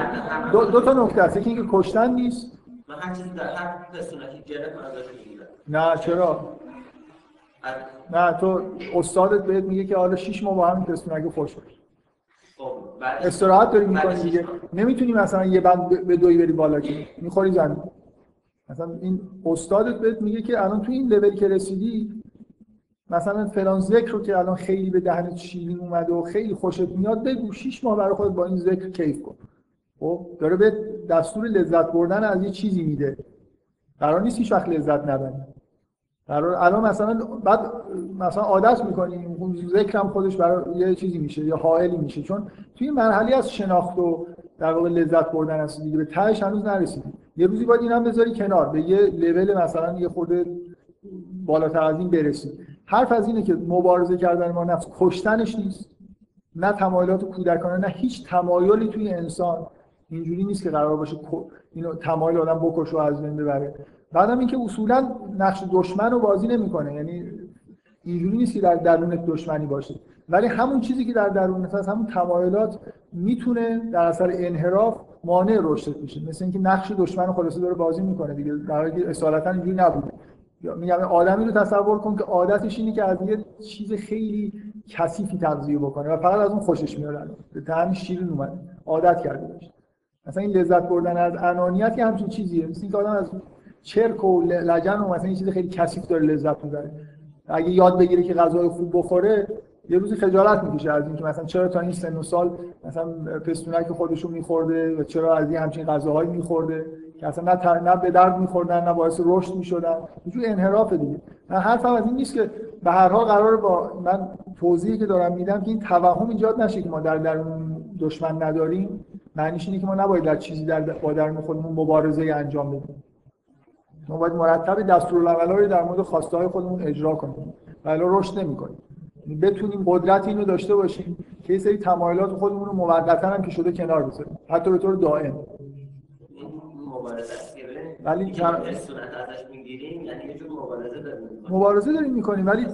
دو, دو تا نکته هست. یکی اینکه کشتن نیست. من هر چیزی در هر پسونکی گرفت من ازش می‌گیرم. نه چرا؟ نه تو استادت بهت میگه که حالا 6 ماه با هم پسونک خوش باش خب، استراحت داری می‌کنی دیگه؟ نمی‌تونی مثلا یه بند به دوی بری بالا که می‌خوری زمین مثلا این استادت بهت میگه که الان تو این لول که رسیدی مثلا فلان ذکر رو که الان خیلی به دهن شیرین اومده و خیلی خوشت میاد بگو شیش ماه برای خودت با این ذکر کیف کن. خب داره به دستور لذت بردن از یه چیزی میده. قرار نیست هیچ وقت لذت نبری قرار الان مثلا بعد مثلا عادت می‌کنی اون ذکرم خودش برای یه چیزی میشه یا حائلی میشه. چون توی مرحله از شناخت و در واقع لذت بردن هست دیگه به تهش هنوز نرسیدی. یه روزی باید اینم بذاری کنار به یه لول مثلا یه خورده بالاتر از این برسی. حرف از اینه که مبارزه کردن ما نفس کشتنش نیست نه تمایلات کودکانه نه هیچ تمایلی توی انسان اینجوری نیست که قرار باشه اینو تمایل آدم بکشه و از بین ببره. بعدم اینکه اصولا نقش دشمن رو بازی نمی‌کنه. یعنی اینجوری نیست که در درونت دشمنی باشه. ولی همون چیزی که در درونت هست همون تمایلات می‌تونه در اثر انحراف مانع رشدت بشه. مثل اینکه نقش دشمن خلاصه داره بازی می‌کنه دیگه. در حالی که اصالتا اینجوری نبوده. میگم آدمی رو تصور کن که عادتش اینه که از یه چیز خیلی کثیفی تغذیه بکنه و فقط از اون خوشش میاد. به طعم شیرین اومد. عادت کرده باشه. مثلا این لذت بردن از انانیت که همچین چیزیه. مثل اینکه آدم از چرک و لجن و مثلا این چیز خیلی کثیف داره لذت می‌بره. اگه یاد بگیره که غذای خوب بخوره یه روزی خجالت می‌کشه از اینکه مثلا چرا تا این سن و سال مثلا پستونک خودشون میخورده و چرا از این همچین غذاهایی میخورده که اصلا نه, نه به درد میخوردن نه باعث رشد می‌شدن. یه انحراف دیگه. من حرفم از این نیست که به هر حال قرار با من توضیحی که دارم میدم که این توهم ایجاد نشه که ما در درون دشمن نداریم. معنیش اینه که ما نباید در چیزی در با درون خودمون مبارزه انجام بدیم. ما باید مرتب رو در مورد خواسته های خودمون اجرا کنیم. ولی رشد نمی‌کنیم. یعنی بتونیم قدرت اینو داشته باشیم که یه سری تمایلات خودمون رو موقتا هم که شده کنار بذاریم. حتی به طور دائم. ولی کم یعنی مبارزه داریم مبارزه داریم می‌کنیم ولی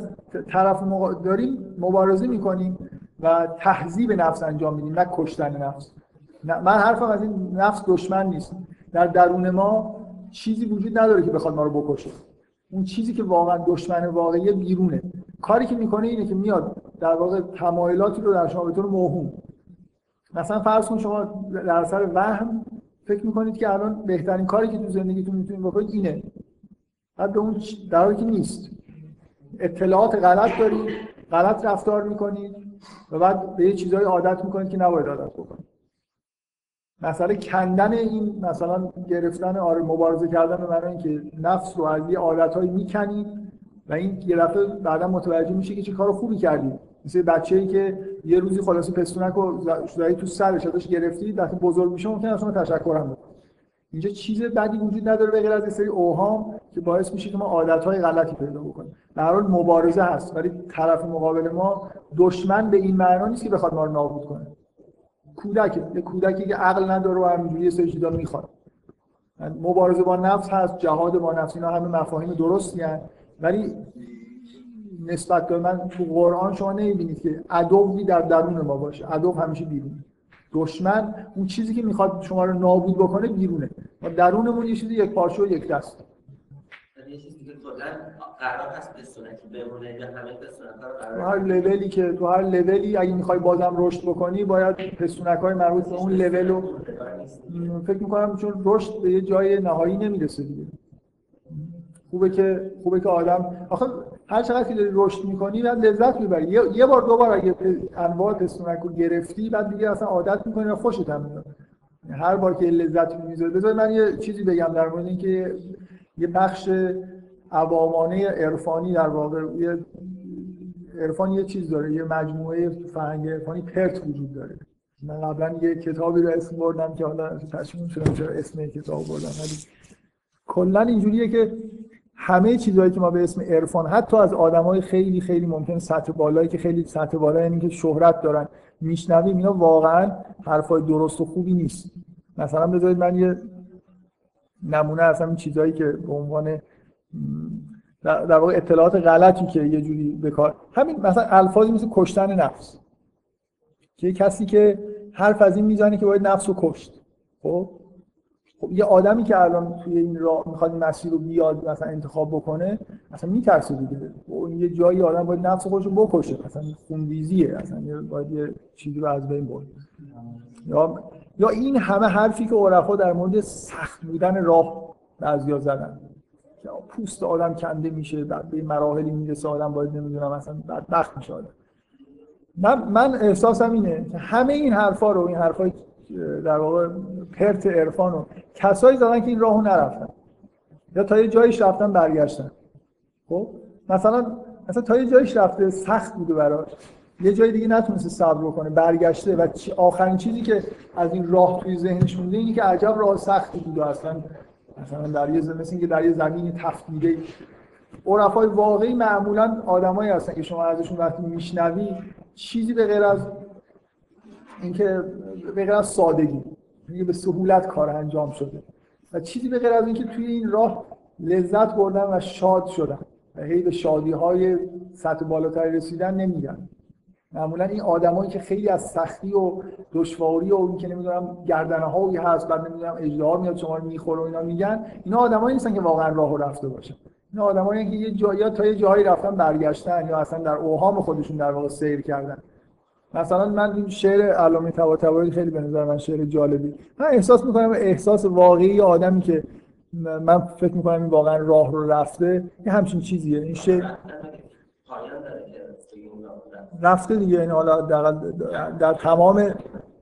طرف مقا... داریم مبارزه می‌کنیم و تهذیب نفس انجام میدیم نه کشتن نفس. من حرفم از این نفس دشمن نیست. در درون ما چیزی وجود نداره که بخواد ما رو بکشه. اون چیزی که واقعا دشمن واقعی بیرونه. کاری که می‌کنه اینه که میاد در واقع تمایلاتی رو در شما به طور موهوم. مثلا فرض کن شما در اثر وهم فکر می‌کنید که الان بهترین کاری که تو زندگیتون می‌تونید بکنید اینه. بعد اون در حالی که نیست. اطلاعات غلط دارید غلط رفتار می‌کنید و بعد به یه چیزهای عادت می‌کنید که نباید عادت بکنید. مثلا کندن این مثلا گرفتن آره مبارزه کردن به معنی اینکه نفس رو از یه عادتهایی می‌کنید و این یه دفعه بعدا متوجه میشه که چه کار خوبی کردید مثل بچه‌ای که یه روزی خلاص پستونک رو تو سرش ازش گرفتی وقتی بزرگ میشه ممکن اصلا تشکرم بکنه اینجا چیز بدی وجود نداره به غیر از سری اوهام که باعث میشه که ما عادت‌های غلطی پیدا بکنیم. در حال مبارزه هست ولی طرف مقابل ما دشمن به این معنا نیست که بخواد ما رو نابود کنه. کودک یه کودکی که عقل نداره و همینجوری یه سری می‌خواد. مبارزه با نفس هست جهاد با نفس اینا همه مفاهیم درستی هست ولی نسبت به من تو قرآن شما نمی‌بینید که عدوی در درون ما باشه. عدو همیشه بیرون دشمن اون چیزی که می‌خواد شما رو نابود بکنه بیرونه. ما درونمون یه چیزی یک پارچه و یک دست. تو هر لولی که تو هر لولی اگه می‌خوای بازم رشد بکنی باید پستونک های مربوط به اون لول رو فکر می‌کنم چون رشد به یه جای نهایی نمی‌رسه دیگه. خوبه که خوبه که آدم آخه هر چقدر که داری رشد می‌کنی بعد لذت می‌بری. یه, یه بار دو بار اگه انواع پستونک رو گرفتی بعد دیگه اصلا عادت می‌کنی و خوشت هم میاد. هر بار که لذت می‌ذاره بذار من یه چیزی بگم در مورد اینکه یه بخش عوامانه عرفانی در واقع یه عرفان یه چیز داره یه مجموعه فرهنگ عرفانی پرت وجود داره. من قبلا یه کتابی رو اسم بردم که حالا تصمیم شدم چرا اسم کتاب بردم ولی کلا اینجوریه که همه چیزهایی که ما به اسم عرفان حتی از آدمای خیلی خیلی ممکن سطح بالایی که خیلی سطح بالا یعنی که شهرت دارن میشنویم اینا واقعا حرفای درست و خوبی نیست. مثلا بذارید من یه نمونه اصلا این چیزهایی که به عنوان در واقع اطلاعات غلطی که یه جوری به کار همین مثلا الفاظی مثل کشتن نفس. که کسی که حرف از این می‌زنه که باید نفس رو کشت. خب؟ خب یه آدمی که الان توی این راه می‌خواد مسیر رو بیاد مثلا انتخاب بکنه مثلا میترسه دیگه. اون یه جایی آدم باید نفس خودش رو بکشه. مثلا خونریزیه. مثلا باید یه چیزی رو از بین برد یا یا این همه حرفی که عرفا در مورد سخت بودن راه بعضیا زدن. که پوست آدم کنده میشه بعد به مراحلی می‌رسه آدم باید نمی‌دونم مثلا بدبخت میشه آدم. من من احساسم اینه که همه این حرفا رو این حرفای در واقع پرت عرفان رو کسایی زدن که این راهو نرفتن. یا تا یه جایش رفتن برگشتن. خب؟ مثلا مثلا تا یه جایش رفته سخت بوده براش. یه جای دیگه نتونسته صبر کنه برگشته. و آخرین چیزی که از این راه توی ذهنش مونده اینه که عجب راه سختی بوده اصلا مثلا در یه مثل اینکه در یه زمین تفدیده عرفای واقعی معمولا آدمایی هستن که شما ازشون وقتی میشنوی چیزی به غیر از اینکه به غیر از سادگی میگه به سهولت کار انجام شده. و چیزی به غیر از اینکه توی این راه لذت بردن و شاد شدن. و هی به شادی های سطح بالاتری رسیدن نمیگن. معمولا این آدمایی که خیلی از سختی و دشواری و اینکه نمی‌دونم گردنه هست بعد نمی‌دونم اجدها میاد شما رو می‌خوره و اینا میگن اینا آدمایی نیستن که واقعا راهو رفته باشن. اینا آدمایی که یه جایی تا یه جایی رفتن برگشتن یا اصلا در اوهام خودشون در واقع سیر کردن. مثلا من این شعر علامه طباطبایی خیلی به نظر من شعر جالبی. من احساس می‌کنم احساس واقعی آدمی که من فکر می‌کنم این واقعا راه رو رفته یه همچین چیزیه. این شعر رفته دیگه یعنی حالا در, در تمام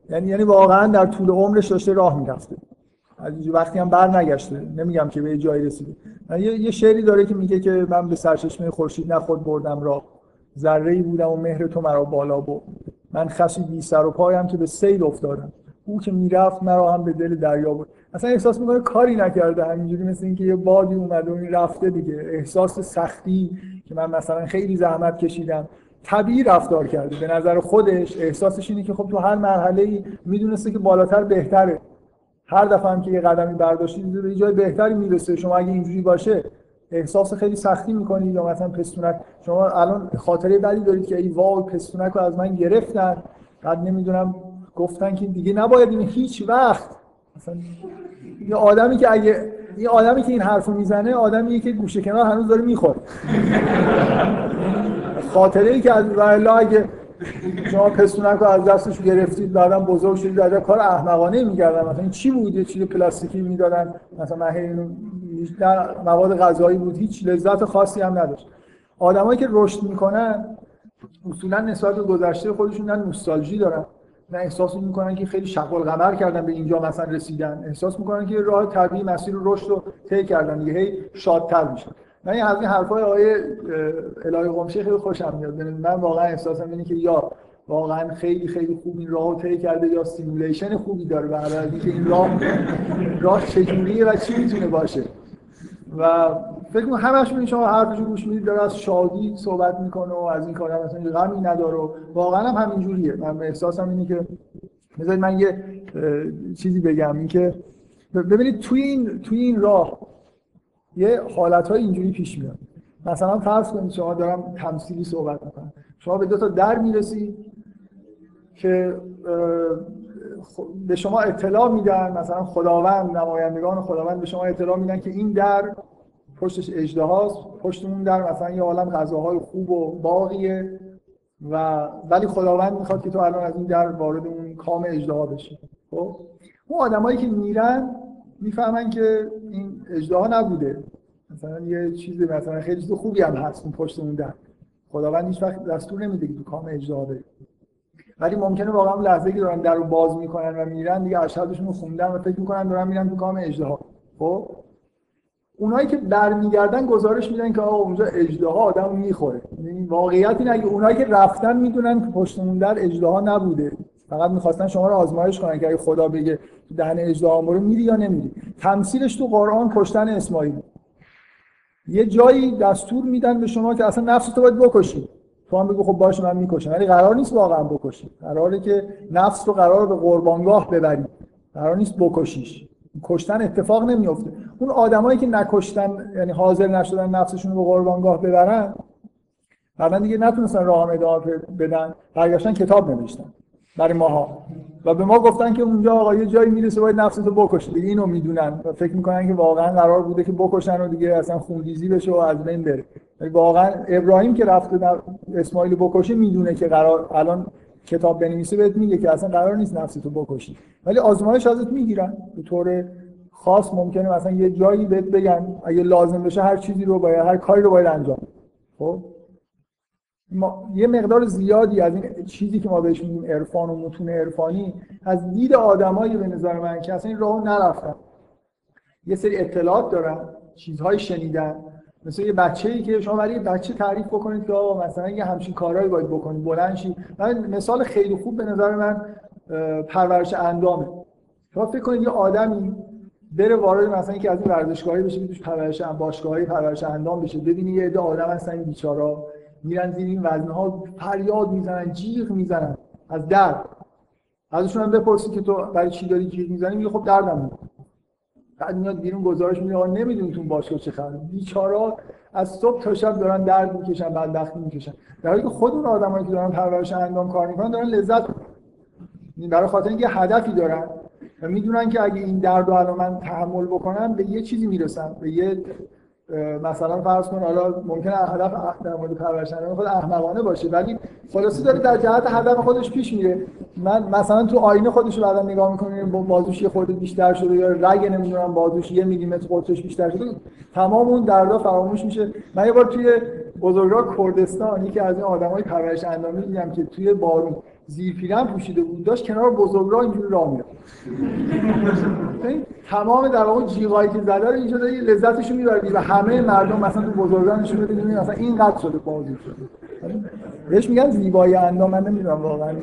یعنی یعنی واقعا در طول عمرش داشته راه می‌رفته. از وقتی هم بر نگشته. نمیگم که به جایی رسیده. یه،, یه شعری داره که میگه که من به سرچشمه خورشید نخود بردم راه. ذره ای بودم و مهر تو مرا بالا برد. من خسی بی سر و پایم که به سیل افتادم. او که می‌رفت مرا هم به دل دریا بود اصلا احساس می‌کنه کاری نکرده. همینجوری مثل اینکه یه بادی اومده و این رفته دیگه. احساس سختی که من مثلا خیلی زحمت کشیدم. طبیعی رفتار کرده. به نظر خودش احساسش اینه که خب تو هر مرحله ای می‌دونسته که بالاتر بهتره. هر دفعه هم که یه قدمی برداشتی به جای بهتری می‌رسه. شما اگه اینجوری باشه احساس خیلی سختی می‌کنید یا مثلا پستونک. شما الان خاطره بدی دارید که ای وای پستونک رو از من گرفتن. بعد نمی‌دونم گفتن که دیگه نباید این هیچ وقت. مثلا یه آدمی که اگه یه آدمی که این حرفو می‌زنه آدمیه که گوشه کنار هنوز داره می‌خوره. خاطره ای که از الله اگه شما پستونک رو از دستش گرفتید بعدم بزرگ شدید بعد کار احمقانه می‌کردن. مثلا این چی بود؟ یه چیز پلاستیکی می‌دادن. مثلا من در مواد غذایی بود. هیچ لذت خاصی هم نداشت. آدمایی که رشد می‌کنن اصولا نسبت به گذشته خودشون نوستالژی دارن. نه احساس می‌کنن که خیلی شغل قمر کردن به اینجا مثلا رسیدن. احساس می‌کنن که راه طبیعی مسیر رشد رو طی کردن دیگه. هی شادتر میشن من این از این حرفای آقای الهی قمشه خیلی خوشم میاد. من واقعا احساسم اینه که یا واقعا خیلی خیلی خوب این راهو طی کرده یا سیمولیشن خوبی داره. برای اینکه این راه راه چجوریه و چی می‌تونه باشه. و فکر کنم همش می شما حرفشو گوش می‌دید داره از شادی صحبت می‌کنه و از این کارا مثلا غمی نداره واقعا هم همین جوریه من احساسم اینه که بذارید من یه چیزی بگم. اینکه ببینید توی این توی این راه یه حالت‌های اینجوری پیش میاد. مثلا فرض کنید شما دارم تمثیلی صحبت می‌کنم. شما به دو تا در می‌رسید که به شما اطلاع میدن. مثلا خداوند نمایندگان خداوند به شما اطلاع میدن که این در پشتش اژدهاست. پشت اون در مثلا یه عالم غذاهای خوب و باقیه و ولی خداوند می‌خواد که تو الان از این در وارد اون کام اژدها بشی. خب؟ اون آدمایی که میرن می‌فهمن که این اژدها نبوده. مثلا یه چیزی مثلا خیلی چیز خوبی هم هست اون پشت اون در. خداوند هیچ وقت دستور نمیده که تو کام اژدها ولی ممکنه واقعا لحظه که دارن در رو باز می‌کنن و میرن دیگه اشهدشون رو خوندن و فکر می‌کنن دارن میرن تو کام اژدها خب؟ اونایی که برمیگردن گزارش میدن که آقا اونجا اجدها آدم می‌خوره. یعنی واقعیت اینه اگه اونایی که رفتن می‌دونن که پشت اون در اجدها نبوده. فقط می‌خواستن شما رو آزمایش کنن که اگه خدا بگه دهن اجدها برو میری یا نمیری. تمثیلش تو قرآن کشتن اسماعیل. یه جایی دستور میدن به شما که اصلا نفس تو باید بکشی. تو هم بگو خب باشه من می‌کشم. ولی قرار نیست واقعا بکشی. قراره که نفس رو قرار به قربانگاه ببری. قرار نیست بکشیش. کشتن اتفاق نمیفته اون آدمایی که نکشتن یعنی حاضر نشدن نفسشون رو به قربانگاه ببرن بعدا دیگه نتونستن راه ادامه بدن برگشتن کتاب نوشتن برای ماها. و به ما گفتن که اونجا آقا یه جایی می‌رسه باید نفستو بکشی. دیگه اینو می‌دونن و فکر می‌کنن که واقعا قرار بوده که بکشن و دیگه اصلا خونریزی بشه و از بین بره. واقعا ابراهیم که رفته در اسماعیل بکشه می‌دونه که قرار الان کتاب بنویسه بهت میگه که اصلا قرار نیست نفستو بکشی. ولی آزمایش ازت می‌گیرن. به طور خاص ممکنه مثلا یه جایی بهت بگن اگه لازم بشه هر چیزی رو باید هر کاری رو باید انجام خب؟ ما یه مقدار زیادی از این چیزی که ما بهش میگیم عرفان و متون عرفانی از دید آدمایی به نظر من که اصلا این راهو نرفتن. یه سری اطلاعات دارن چیزهای شنیدن. مثل یه بچه‌ای که شما برای یه بچه تعریف بکنید که آقا مثلا یه همچین کارهایی باید بکنید بلند شید. من مثال خیلی خوب به نظر من پرورش اندامه. شما فکر کنید یه آدمی بره وارد مثلا یکی از این ورزشگاهی بشه توش پرورش باشگاهی پرورش اندام بشه. ببینی یه عده آدم هستن این بیچارا. میرن زیر این وزنه فریاد می‌زنن جیغ می‌زنن. از درد. ازشون هم بپرسید که تو برای چی داری جیغ می‌زنی؟ میگه خب دردم بعد میاد بیرون گزارش میده آقا نمی‌دونی تو باشگاه چه خبره. بیچارا از صبح تا شب دارن درد می‌کشن بدبختی می‌کشن. در حالی که خود اون آدمایی که دارن پرورش اندام کار می‌کنن دارن لذت برای خاطر اینکه هدفی دارن و می‌دونن که اگه این درد رو الان من تحمل بکنم به یه چیزی می‌رسم به یه مثلا فرض کن حالا ممکنه هدف در مورد پرورش خود احمقانه باشه ولی خلاصی داره در جهت هدف خودش پیش میره. من مثلا تو آینه خودش رو بعدا نگاه می‌کنیم بازوش یه خورده بیشتر شده یا رگ نمی‌دونم بازوش یه میلیمتر قطرش بیشتر شده تمام اون دردا فراموش میشه. من یه بار توی بزرگراه کردستان یکی از این آدمای پرورش اندامی دیدم که توی بارون زیر پیرن پوشیده بود داشت کنار بزرگراه اینجوری راه می‌رفت. تمام در واقع جیغایی که زده رو اینجا داره لذتشو می‌بره و همه مردم مثلا تو بزرگان نشون بده مثلا این قد شده بازی شده. بهش میگن زیبایی اندام من نمی‌دونم واقعا.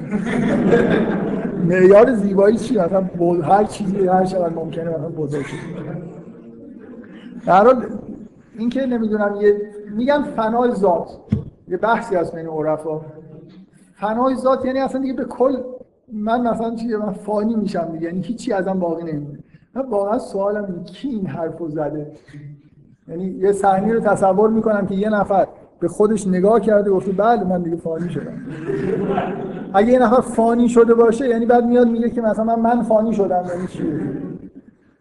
معیار زیبایی چی مثلا هر چیزی هر چقدر ممکنه مثلا بزرگ شده. در حال این که نمی‌دونم یه میگن فنای ذات. یه بحثی هست بین عرفا. فنای ذات یعنی اصلا دیگه به کل من مثلا چیه من فانی میشم دیگه یعنی هیچی ازم باقی نمیمونه. من واقعا سوالم اینه کی این حرفو زده؟ یعنی یه صحنه رو تصور می‌کنم که یه نفر به خودش نگاه کرده گفته بله من دیگه فانی شدم. اگه یه نفر فانی شده باشه یعنی بعد میاد میگه که مثلا من, من فانی شدم یعنی چی؟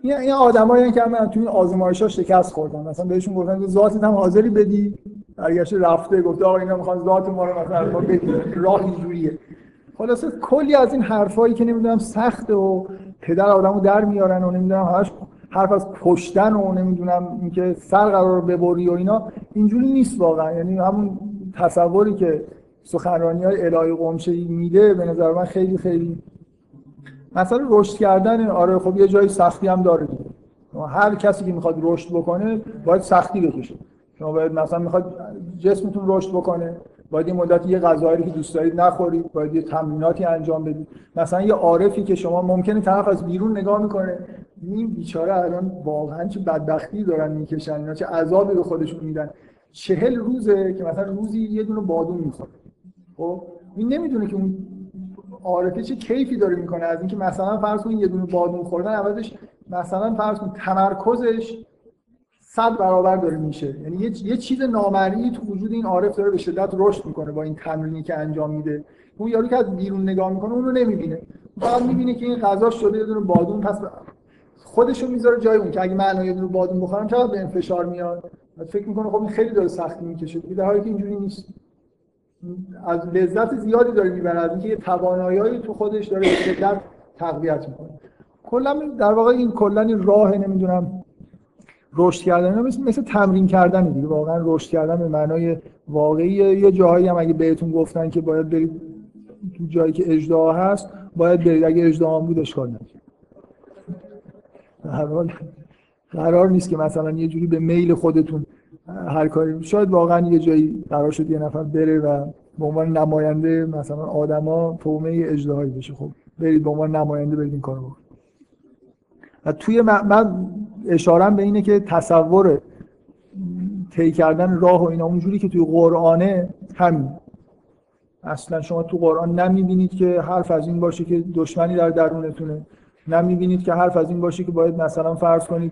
این آدمایی که من تو این آزمایش‌ها شکست خوردم. مثلا بهشون گفتم ذاتت هم حاضری بدی؟ برگشت رفته گفته آقا اینا می‌خوان ذات ما رو مثلا راه اینجوریه. خلاصه کلی از این حرفایی که نمی‌دونم سخته و پدر آدمو در میارن و نمی‌دونم همش حرف از پشتن و نمی‌دونم اینکه سر قرار ببری و اینا اینجوری نیست واقعا. یعنی همون تصوری که سخنرانی های الهی قمشه میده به نظر من خیلی خیلی مثلا رشد کردن آره خب یه جای سختی هم داره. هر کسی که می‌خواد رشد بکنه باید سختی بکشه. شما باید مثلا می‌خواد جسمتون رشد بکنه باید این مدت یه غذایی که دوست دارید نخورید باید یه تمریناتی انجام بدید. مثلا یه عارفی که شما ممکنه طرف از بیرون نگاه می‌کنه این بیچاره الان واقعا چه بدبختی دارن می‌کشن اینا چه عذابی به خودشون میدن. چهل روزه که مثلا روزی یه دونه بادون می‌خوره. خب؟ این نمی‌دونه که اون عارفه چه کیفی داره می‌کنه. از اینکه مثلا فرض کن یه دونه بادون خوردن عوضش مثلا فرض کن تمرکزش صد برابر داره میشه. یعنی یه, یه چیز نامرئی تو وجود این عارف داره به شدت رشد می‌کنه با این تمرینی که انجام میده. اون یارو که از بیرون نگاه می‌کنه اون رو نمی‌بینه. فقط می‌بینه که این غذا شده یه دونه بادون پس خودشو می‌ذاره جای اون که اگه من یه دونه بادون بخورم چقدر به فشار میاد؟ فکر می‌کنه خب این خیلی داره سختی می‌کشه در حالی که اینجوری نیست. از لذت زیادی داره می‌بره از اینکه یه توانایی تو خودش داره به شدت تقویت می‌کنه. کلا در واقع این کلا راه نمی‌دونم رشد کردن مثل, مثل تمرین کردن دیگه. واقعا رشد کردن به معنای واقعی یه جاهایی هم اگه بهتون گفتن که باید برید تو جایی که اجدها هست باید برید. اگه اجدها هم بود اشکال نداره قرار نیست که مثلا یه جوری به میل خودتون هر کاری شاید واقعا یه جایی قرار شد یه نفر بره و به عنوان نماینده مثلا آدما تومه اجدهایی بشه. خب برید به عنوان نماینده برید این کارو و توی من اشارم به اینه که تصور طی کردن راه و اینا اونجوری که توی قرآنه همین. اصلا شما تو قرآن نمی‌بینید که حرف از این باشه که دشمنی در درونتونه. نمی‌بینید که حرف از این باشه که باید مثلا فرض کنید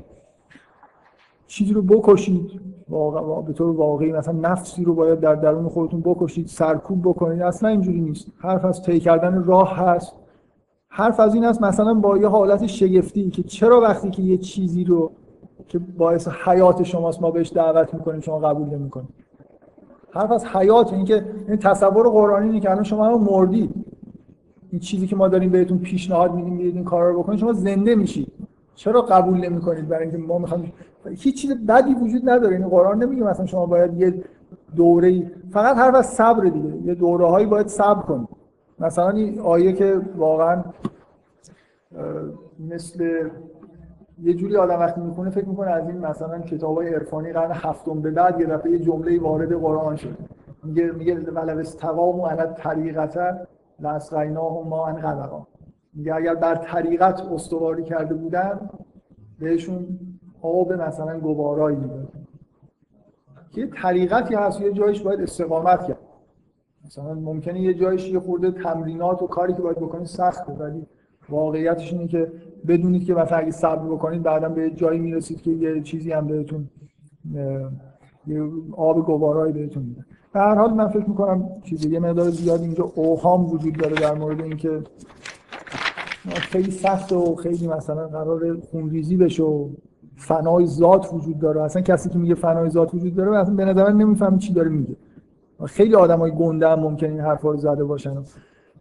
چیزی رو بکشید. واقع به طور واقعی مثلا نفسی رو باید در درون خودتون بکشید سرکوب بکنید. اصلا اینجوری نیست. حرف از طی کردن راه هست. حرف از این است مثلا با یه حالت شگفتی که چرا وقتی که یه چیزی رو که باعث حیات شماست ما بهش دعوت می‌کنیم شما قبول نمی‌کنید. حرف از حیات این که این تصور قرآنی اینه که الان شما هم مردید. این چیزی که ما داریم بهتون پیشنهاد میدیم بیاید این کار رو بکنید شما زنده میشید. چرا قبول نمی‌کنید برای اینکه ما می‌خوام هیچ چیز بدی وجود نداره. این قرآن نمیگه مثلا شما باید یه دوره فقط حرف از صبر دیگه. یه دوره هایی باید صبر کنید. مثلا این آیه که واقعا مثل یه جوری آدم وقتی می‌کنه فکر می‌کنه از این مثلا کتاب های عرفانی قرن هفتم به بعد یه دفعه یه جمله وارد قرآن شد میگه میگه ولو استقام و علی طریقتا لاسقیناهم ما ان غدقا میگه اگر بر طریقت استواری کرده بودن بهشون آب مثلا گوارایی می‌داد یه طریقتی هست یه جایش باید استقامت کرد. مثلا ممکنه یه جایش یه خورده تمرینات و کاری که باید بکنید سخته ولی واقعیتش اینه که بدونید که مثلا اگه صبر بکنید بعدا به جایی می‌رسید که یه چیزی هم بهتون یه آب گوارایی بهتون میده. به هر حال من فکر می‌کنم چیزی یه مقدار زیاد اینجا اوهام وجود داره در مورد اینکه خیلی سخت و خیلی مثلا قرار خونریزی بشه و فنای ذات وجود داره. اصلا کسی که میگه فنای ذات وجود داره اصلا به نظر نمی‌فهمه چی داره میگه. خیلی آدمای گنده هم ممکن این حرفا رو زده باشن.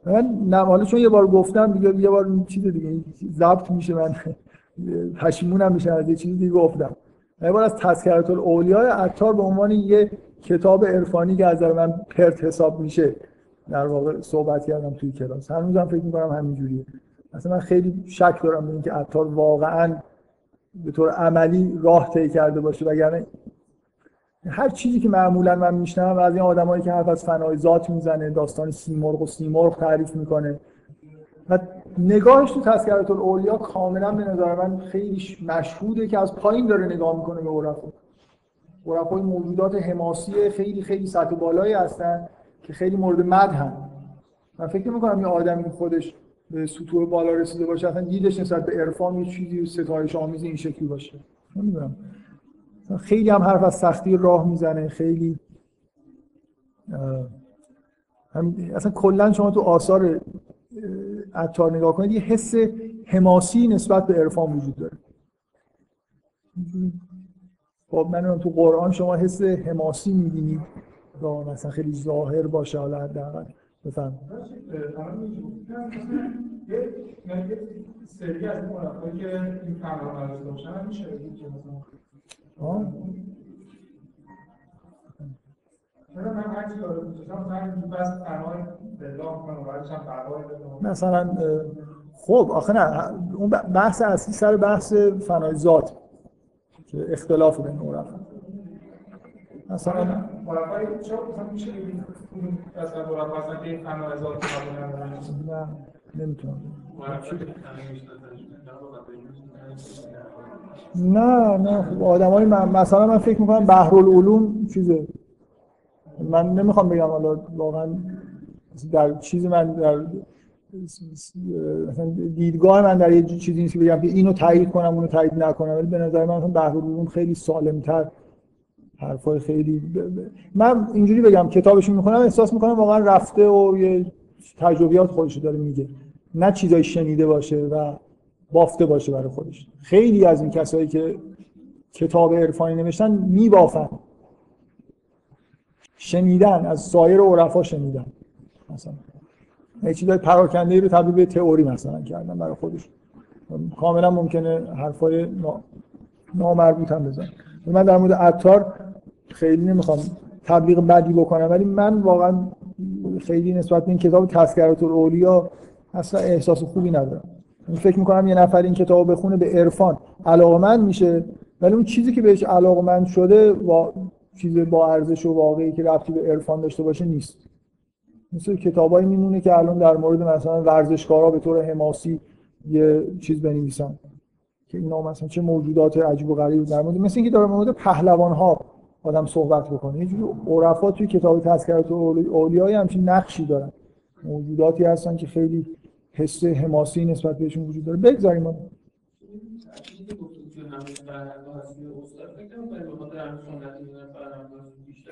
من نه چون یه بار گفتم دیگه یه بار چیز دیگه ضبط میشه من پشیمونم میشه از یه چیزی دیگه گفتم. یه بار از تذکرات الاولیاء عطار به عنوان یه کتاب عرفانی که از من پرت حساب میشه در واقع صحبت کردم توی کلاس. هنوزم فکر می‌کنم همینجوریه. اصلا من خیلی شک دارم به اینکه عطار واقعا به طور عملی راه طی کرده باشه وگرنه هر چیزی که معمولا من میشنم از این آدمایی که حرف از فنای ذات می‌زنه داستان سیمرغ و سیمرغ تعریف می‌کنه. و نگاهش تو تذکرات الاولیا کاملا به نظر من خیلی مشهوده که از پایین داره نگاه می‌کنه به عرفا. عرفای موجودات حماسی خیلی خیلی سطح بالایی هستن که خیلی مورد مدحن من فکر می‌کنم یه آدمی خودش به سطوح بالا رسیده باشه اصلا دیدش نسبت به عرفان یه چیزی ستایش آمیز این شکلی باشه. نمی‌دونم. خیلی هم حرف از سختی راه می‌زنه خیلی هم اصلا کلا شما تو آثار عطار نگاه کنید یه حس حماسی نسبت به عرفان وجود داره. خب من تو قرآن شما حس حماسی می‌بینید و مثلا خیلی ظاهر باشه حالا حداقل. بفهم یه سری از این که این میشه مثلا مثلا خب آخه نه اون بحث اصلی سر بحث فنای ذات که اختلاف بین مرفعی چرا مثلا نه نمی‌تونم. نه نه. آدم های من مثلا من فکر می‌کنم بحرالعلوم چیزه. من نمی‌خوام بگم حالا واقعا در چیزی من در دیدگاه من در یه چیزی نیست بگم که اینو تایید کنم اونو تایید نکنم. ولی به نظر من مثلا بحرالعلوم خیلی سالمتر حرفای خیلی. من اینجوری بگم کتابشون می‌کنم احساس می‌کنم واقعا رفته و یه تجربیات خودش داره میگه. نه چیزای شنیده باشه و بافته باشه برای خودش. خیلی از این کسایی که کتاب عرفانی نوشتن میبافن. شنیدن از سایر عرفا شنیدن. مثلا یه چیزای پراکنده رو تبدیل به تئوری مثلا کردن برای خودش. کاملا ممکنه حرفای نامربوط هم بزن من در مورد عطار خیلی نمی‌خوام تبلیغ بدی بکنم ولی من واقعا خیلی نسبت به این کتاب تذکرات الاولیا اصلا احساس خوبی ندارم. فکر می‌کنم یه نفر این کتاب بخونه به عرفان. علاقمند میشه. ولی اون چیزی که بهش علاقمند شده و چیز با ارزش و واقعی که رفتی به عرفان داشته باشه نیست. مثل کتابایی میمونه که الان در مورد مثلا ورزشکارا به طور حماسی یه چیز بنویسن. که اینا مثلا چه موجودات عجیب و غریب در مورد مثل اینکه داره مورد پهلوان ها آدم صحبت بکنه. یه جوری عرفا توی کتاب تذکرات اولیای همچین نقشی دارن. موجوداتی هستن که خیلی حس حماسی نسبت بهشون وجود داره. بگذاریم. ما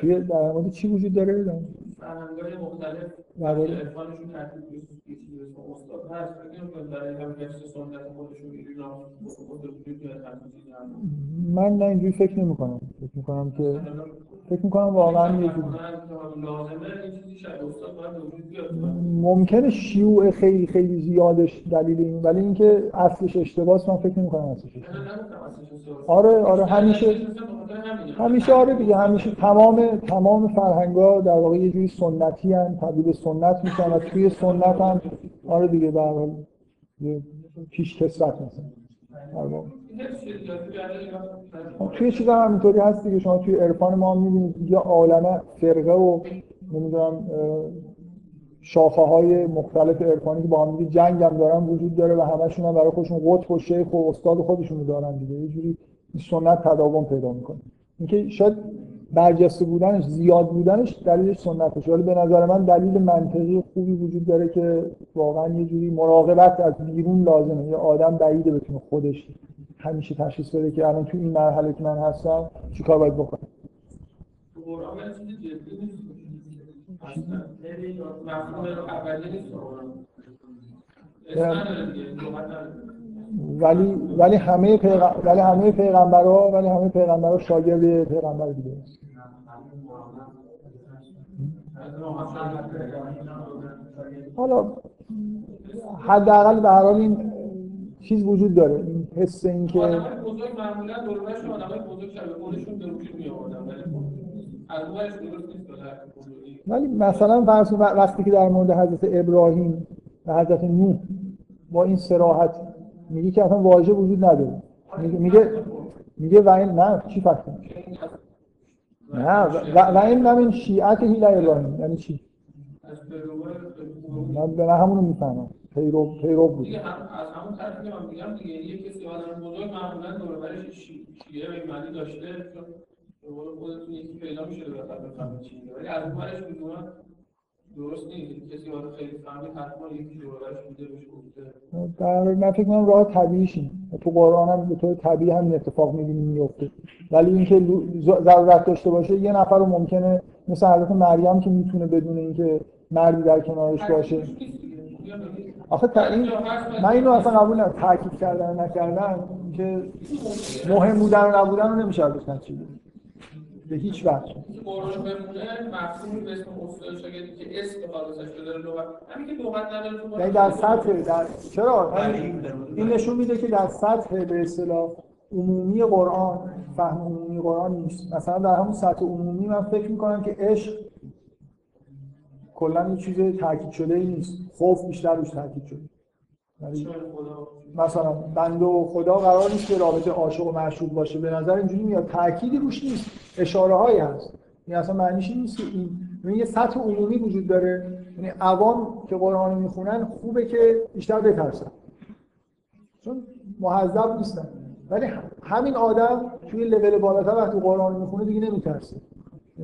توی در مورد چی وجود داره؟ فرهنگ‌های مختلف. عرفانشون ترتیب استاد هست. برای هم سنت خودشون من نه اینجوری فکر نمی کنم فکر می کنم که فکر می کنم واقعا یه ممکنه شیوع خیلی خیلی زیادش دلیل این ولی اینکه اصلش اشتباهه من فکر نمی کنم اصلش آره آره همیشه همیشه آره دیگه همیشه تمام تمام فرهنگا در واقع یه جوری سنتی ان تبدیل سنت میشن و توی سنت هم آره دیگه در حال پیش کسرت مثلا توی چیز هم همینطوری هست دیگه. شما توی عرفان ما می‌بینید یه عالمه فرقه و نمی‌دونم شاخه های مختلف عرفانی که با هم جنگ هم دارن وجود داره و همشون هم برای خودشون قطب و شیخ و استاد خودشون دارن دیگه. یه جوری سنت تداوم پیدا می‌کنه. اینکه شاید برجسته بودنش زیاد بودنش دلیلش سنتشه ولی به نظر من دلیل منطقی خوبی وجود داره که واقعا یه جوری مراقبت از بیرون لازمه. یه آدم بعیده بتونه خودش همیشه تشخیص بده که الان تو این مرحله که من هستم چیکار باید بکنم. ولی ولی همه پیغم... ولی همه پیغمبرا ولی همه پیغمبرا شاگرد پیغمبر دیگه. حالا حداقل به هر حال این چیز وجود داره. این حس این که بزرگ معمولا دوربرش آدمای بزرگ خودشون وجود می آوردن ولی مثلا فرض وقتی که در مورد حضرت ابراهیم و حضرت نوح با این سراحت میگه که اصلا واژه وجود نداره. میگه میگه و این نه چی فکر نه و, و این من شیعت هیل ابراهیم یعنی چی؟ من به همونو می‌فهمم. پیرو پیرو بود. از همون من میگم دیگه یه کسی آدم بزرگ معمولا دور برش شیعه و معنی داشته به قول خودتون یکی پیدا میشه بفهمه چی ولی از اون برش درست نیست. کسی حالا خیلی فهمید حتما یکی دورش بوده بهش گفته. من فکر کنم راه طبیعیش. تو قرآن هم به طور طبیعی همین اتفاق می‌بینیم میفته ولی اینکه ضرورت داشته باشه یه نفر رو ممکنه مثل حضرت مریم که می‌تونه بدون اینکه مردی در کنارش باشه. آخه تا این من اینو اصلا قبول ندارم. تاکید کردن نکردن که مهم بودن و نبودن رو نمیشه ازش نتیجه. به هیچ وجه. قرآن بمونه مفهومی به اسم اصول شاگردی که اسم خالصش رو داره لغت همین که لغت نداره تو یعنی در سطح در چرا؟ همین- این نشون میده که در سطح به اصطلاح عمومی قرآن فهم عمومی قرآن نیست. مثلا در همون سطح عمومی من فکر می‌کنم که عشق کلا یه چیز تاکید شده ای نیست. خوف بیشتر روش تاکید شده. مثلا بنده و خدا قرار نیست که رابطه عاشق و معشوق باشه. به نظر اینجوری میاد. تأکیدی روش نیست. اشاره هایی هست. این اصلا معنیش این نیست که این این یه سطح عمومی وجود داره. یعنی عوام که قرآن می‌خونن خوبه که بیشتر بترسن. چون محذب نیستن. ولی همین آدم توی لول بالاتر وقتی قرآن می‌خونه دیگه نمیترسه.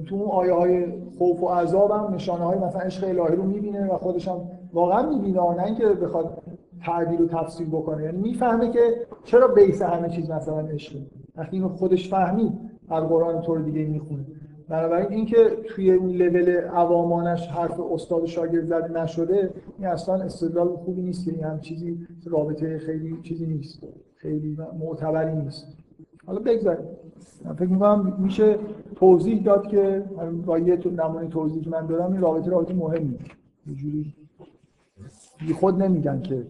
تو اون آیه های خوف و عذاب هم نشانه های مثلا عشق الهی رو می‌بینه و خودش هم واقعا می‌بینه. نه اینکه بخواد تعبیر و تفسیر بکنه. یعنی می‌فهمه که چرا بیس همه چیز مثلا عشقه وقتی اینو خودش فهمید از قرآن طور دیگه می‌خونه. بنابراین اینکه توی اون لول عوامانش حرف استاد و شاگرد زده نشده این اصلا استدلال خوبی نیست که این هم چیزی رابطه خیلی چیزی نیست. خیلی معتبری نیست. حالا بگذاریم. من فکر می‌کنم میشه توضیح داد که با یه نمونه توضیح که من دادم این رابطه رابطه مهمی. یه جوری بی خود نمیگن که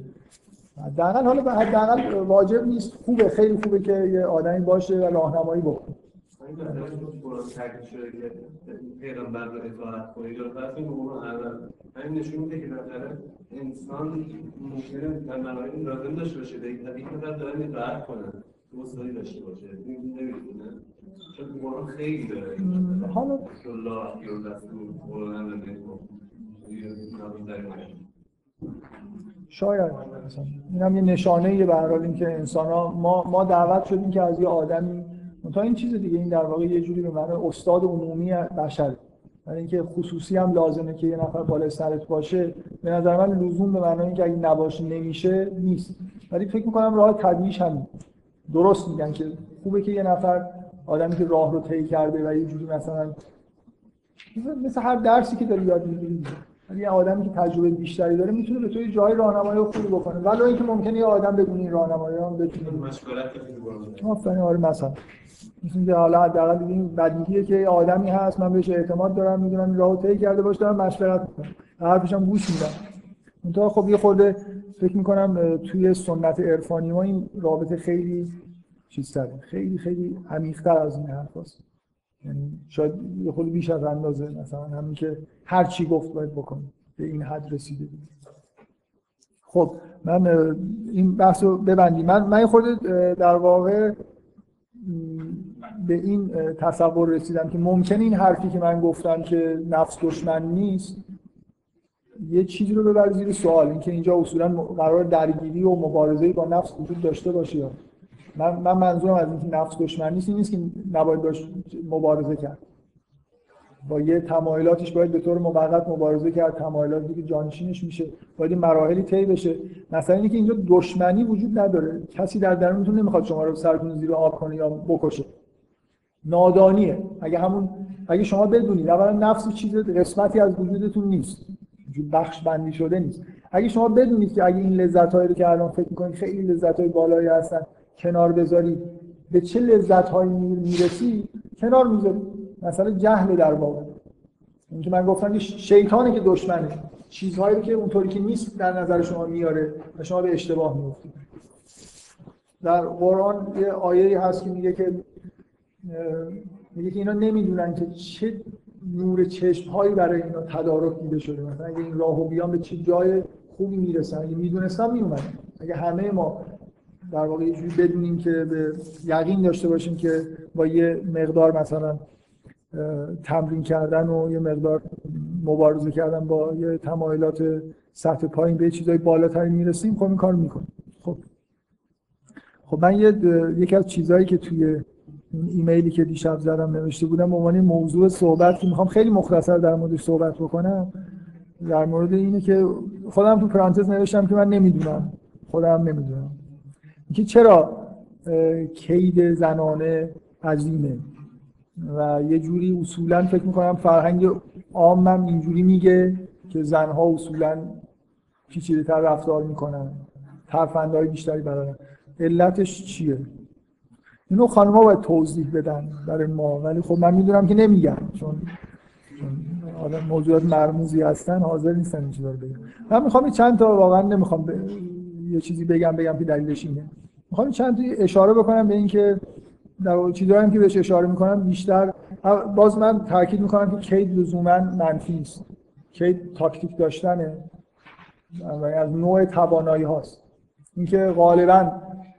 حداقل حالا حداقل واجب نیست. خوبه خیلی خوبه که یه آدمی باشه و راهنمایی بکنه. پیغمبر رو اطاعت کنید همین نشون میده که بالاخره انسان ممکنه در مراحل لازم داشته باشه به یک نفر دارن اطاعت کنن توسعه داشته باشه این نمی‌دونه چون قرآن خیلی داره حالا الله یا رسول قرآن رو بگو شاید این هم یه نشانه یه به حال اینکه انسان ها ما, ما دعوت شدیم که از یه آدمی تا این چیز دیگه این در واقع یه جوری به معنی استاد عمومی بشر. برای اینکه خصوصی هم لازمه که یه نفر بالای سرت باشه. به نظر من لزوم به معنی اینکه اگه نباشه نمیشه نیست. ولی فکر می‌کنم راه طبیعیش همین. درست میگن که خوبه که یه نفر آدمی که راه رو طی کرده و یه جوری مثلا مثل هر درسی که داری یاد می‌گیری. یه آدمی که تجربه بیشتری داره می‌تونه به تو یه جای راهنمایی خوبی بکنه. ولی اینکه ممکنه یه آدم بدون این راهنمایی هم بتونه. مشورت آفرین آره مثلا. مثل که حالا حداقل دیگه این بدیهیه که یه آدمی هست من بهش اعتماد دارم می‌دونم این راهو طی کرده باشه دارم مشورت می‌کنم. حرفش هم گوش میدم. منتها خب یه خورده فکر می‌کنم توی سنت عرفانی ما این رابطه خیلی چیز خیلی خیلی عمیق‌تر از این حرف هست. یعنی شاید یه خود بیش از اندازه مثلا همین که هر چی گفت باید بکنیم به این حد رسیده بود. خب من این بحث رو ببندیم. من من خود در واقع به این تصور رسیدم که ممکن این حرفی که من گفتم که نفس دشمن نیست یه چیزی رو ببر زیر سوال. اینکه اینجا اصولا قرار درگیری و مبارزه با نفس وجود داشته باشه من, من منظورم از اینکه نفس دشمن نیست این نیست که نباید باش مبارزه کرد. با یه تمایلاتش باید به طور موقت مبارزه کرد. تمایلاتی که جانشینش میشه. باید این مراحلی طی بشه. مثلا اینکه اینجا دشمنی وجود نداره. کسی در درونتون نمی‌خواد شما رو سرتون زیر آب کنه یا بکشه. نادانیه. اگه همون اگه شما بدونید اولا نفس چیز قسمتی از وجودتون نیست. بخش بندی شده نیست. اگه شما بدونید که اگه این لذت هایی رو که الان فکر می‌کنید خیلی لذت های بالایی هستن کنار بذارید به چه لذت هایی می‌رسی کنار می‌ذارید مثلا جهل در واقع. اینکه من گفتم که شیطانه که دشمنه. چیزهایی که اونطوری که نیست در نظر شما میاره و شما به اشتباه میفتید در قرآن یه آیه هست که میگه که میگه که اینا نمی‌دونن که چه نور چشم هایی برای اینا تدارک دیده شده. مثلا اگه این راهو بیان به چه جای خوبی می‌رسن؟ اگه می‌دونستم میومدن اگه همه ما در واقع یه جوری بدونیم که به یقین داشته باشیم که با یه مقدار مثلا تمرین کردن و یه مقدار مبارزه کردن با یه تمایلات سطح پایین به چیزای بالاتری می‌رسیم خب این کار می‌کنیم. خب. خب من یه یکی از چیزهایی که توی این ایمیلی که دیشب زدم نوشته بودم عنوان موضوع صحبت که می‌خوام خیلی مختصر در موردش صحبت بکنم در مورد اینه که خودم تو پرانتز نوشتم که من نمی‌دونم. خودم نمی‌دونم. اینکه چرا کید زنانه عظیمه. و یه جوری اصولا فکر می‌کنم فرهنگ عامم اینجوری میگه که زنها اصولا پیچیده تر رفتار می‌کنن. ترفندهای بیشتری برای علتش چیه؟ اینو خانم‌ها باید توضیح بدن برای ما. ولی خب من می‌دونم که نمیگن چون آدم موضوعات مرموزی هستن حاضر نیستن این چیزا رو بگن. من می‌خوام چند تا واقعا نمی‌خوام. یه چیزی بگم بگم که دلیلش اینه. می‌خوام چند اشاره بکنم به اینکه در چیزایی که بهش اشاره می‌کنم بیشتر. باز من تاکید می‌کنم که کید لزوما منفی است کید تاکتیک داشتنه. و از نوع توانایی هاست. اینکه غالبا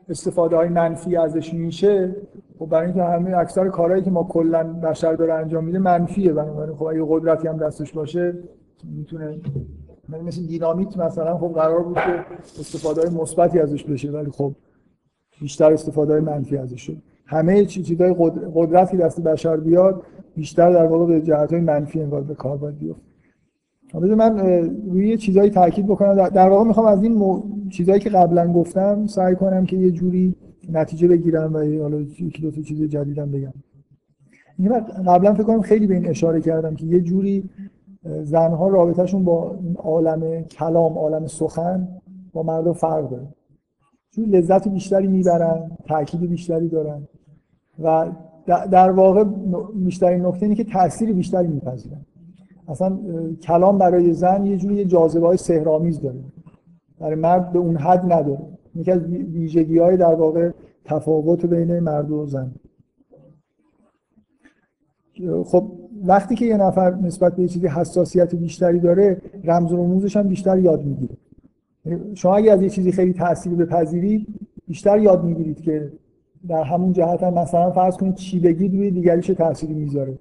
استفاده های منفی ازش میشه خب برای اینکه همه اکثر کارهایی که ما کلا بشر داره انجام میده منفیه. بنابراین خب اگه قدرتی هم دستش باشه می‌تونه مثل دینامیت مثلا خب قرار بود که استفاده های مثبتی ازش بشه ولی خب بیشتر استفاده های منفی ازش شد. همه چیزهای قدرتی دست بشر بیاد بیشتر در واقع به جهت های منفی انگار به کار باید بیفته من روی چیزایی تاکید بکنم. در واقع می‌خوام از این مو... چیزایی که قبلا گفتم سعی کنم که یه جوری نتیجه بگیرم و حالا یکی دو تا چیز جدیدم بگم. قبلا فکر کنم خیلی به این اشاره کردم که یه جوری زنها رابطهشون با عالم کلام عالم سخن با مردم فرق داره. چون لذت بیشتری می‌برن تاکید بیشتری دارن و در واقع بیشترین نکته اینه که تاثیر بیشتری میپذیرن. اصلا کلام برای زن یه جوری جاذبه های سهرامیز داره. برای مرد به اون حد نداره. یکی از ویژگی های در واقع تفاوت بین مرد و زن. خب وقتی که یه نفر نسبت به یه چیزی حساسیت بیشتری داره رمز و رموزش هم بیشتر یاد می‌گیره. شما اگه از یه چیزی خیلی تاثیر بپذیرید بیشتر یاد می‌گیرید که در همون جهت هم مثلا فرض کنید چی بگید روی دیگری چه تأثیری می‌ذاره.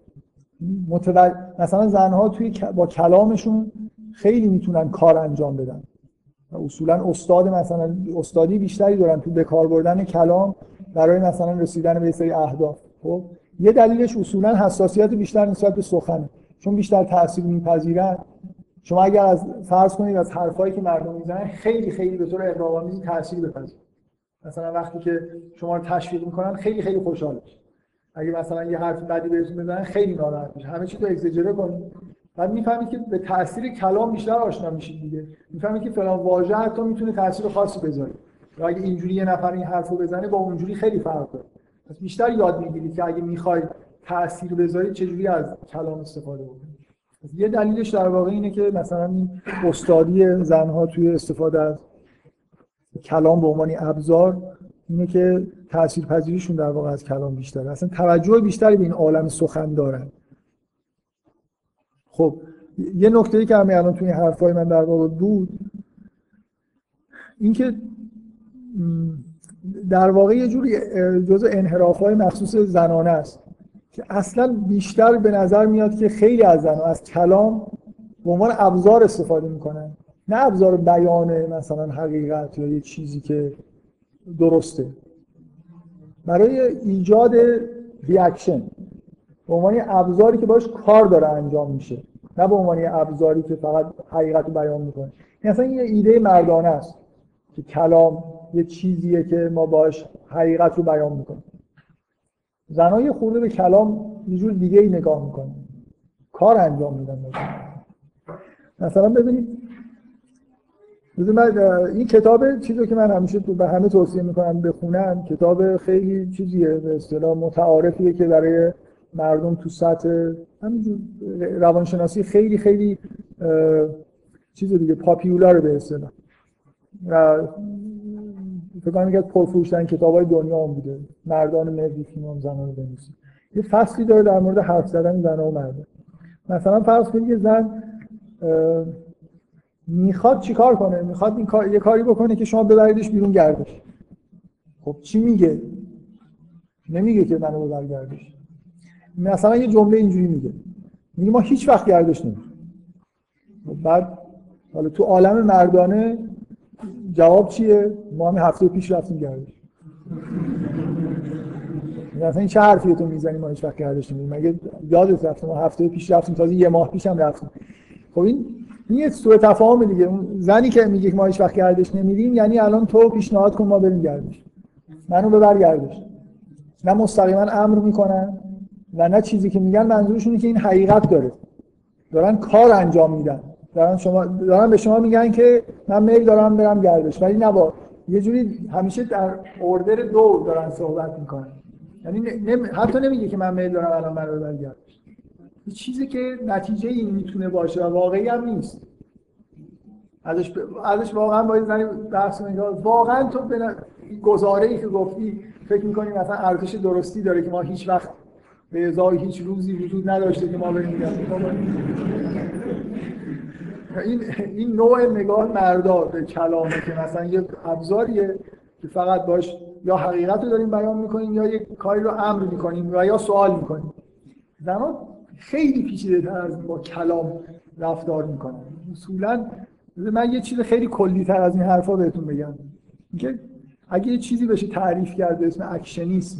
متول... مثلا زنها توی با کلامشون خیلی می‌تونن کار انجام بدن. اصولا استاد مثلا استادی بیشتری دارن تو به کار بردن کلام برای مثلا رسیدن به سری اهداف. خب؟ یه دلیلش اصولا حساسیت بیشتر نسبت به سخنه. چون بیشتر تاثیر میپذیرن شما اگر از فرض کنید از حرفایی که مردم می‌زنن خیلی خیلی به طور اغراق‌آمیز تاثیر بپذیرید مثلا وقتی که شما رو تشویق می‌کنن خیلی خیلی خوشحال اگه مثلا یه حرف بدی بهتون بزنن خیلی ناراحت میشه همه چی رو اگزاجره کنید. بعد می‌فهمید که به تاثیر کلام بیشتر آشنا میشید دیگه. می‌فهمید که فلان واژه حتی می‌تونه تاثیر خاصی بذاره. اگه اینجوری یه نفر این حرفو بزنه با اونجوری خیلی فرق داره. پس بیشتر یاد می‌گیرید که اگه می‌خواید تاثیر بذارید چجوری از کلام استفاده بکنید. یه دلیلش در واقع اینه که مثلا این استادی زنها توی استفاده از کلام به عنوان ابزار اینه که تاثیرپذیریشون در واقع از کلام بیشتره. اصلا توجه بیشتری به این عالم سخن دارن. خب یه نکته ای که همین الان توی حرفای من در واقع بود اینکه در واقع یه جوری جزء انحراف های مخصوص زنانه است که اصلا بیشتر به نظر میاد که خیلی از زنان از کلام به عنوان ابزار استفاده می‌کنن. نه ابزار بیان مثلا حقیقت یا یه چیزی که درسته. برای ایجاد ریاکشن به عنوان ابزاری که باش کار داره انجام میشه نه به عنوان ابزاری که فقط حقیقت بیان می‌کنه. این اصلا یه ایده مردانه است که کلام یه چیزیه که ما باش حقیقت رو بیان می‌کنیم. زنها یه خورده به کلام یه جور دیگه ای نگاه می‌کنن. کار انجام میدن. مثلا ببینید این کتاب چیزی که من همیشه به همه توصیه می‌کنم بخونن کتاب خیلی چیزیه به اصطلاح متعارفیه که برای مردم تو سطح همینجور روانشناسی خیلی خیلی چیز دیگه پاپیولار به اصطلاح. فکر کنم یکی از پرفروشترین کتابای دنیا هم بوده. مردان مردی فیلم زنان بنویسید یه فصلی داره در مورد حرف زدن زن و مرد مثلا فرض کنید یه زن می‌خواد چیکار کنه؟ می‌خواد این کار یه کاری بکنه که شما ببریدش بیرون گردش. خب چی میگه؟ نمیگه که منو ببر گردش. مثلا یه جمله اینجوری میگه. میگه ما هیچ وقت گردش نمیریم خب بعد حالا تو عالم مردانه جواب چیه؟ ما هم هفته پیش رفتیم گردش. مثلا این چه حرفیه تو می‌زنی ما هیچ وقت گردش نمیریم مگه یادت رفته ما هفته پیش رفتیم تازه یه ماه پیش هم رفتیم. خب این این یه سوء تفاهم دیگه. اون زنی که میگه ما هیچ وقت گردش نمیریم یعنی الان تو پیشنهاد کن ما بریم گردش. منو ببر گردش. نه مستقیما امر می‌کنن و نه چیزی که میگن منظورشونه که این حقیقت داره. دارن کار انجام میدن. دارن شما دارن به شما میگن که من میل دارم برم گردش. ولی نه یه جوری همیشه در اوردر دو دارن صحبت می‌کنن. یعنی نم... حتی نمیگه که من میل دارم الان من ببر گردش. یه چیزی که نتیجه این می‌تونه باشه و واقعی هم نیست. ازش ب... ازش واقعا باید بحث واقعا تو به گزاره ای که گفتی فکر می‌کنی مثلا ارزش درستی داره که ما هیچ وقت به ازای هیچ روزی وجود نداشته که ما بریم این این نوع نگاه مردا به کلامه که مثلا یه ابزاریه که فقط باش یا حقیقت رو داریم بیان می‌کنیم یا یک کاری رو امر می‌کنیم و یا سوال می‌کنیم. زمان خیلی پیچیده تر از با کلام رفتار می‌کنن. اصولا من یه چیز خیلی کلی تر از این حرفا بهتون بگم. که اگه یه چیزی بشه تعریف کرد اسم actionism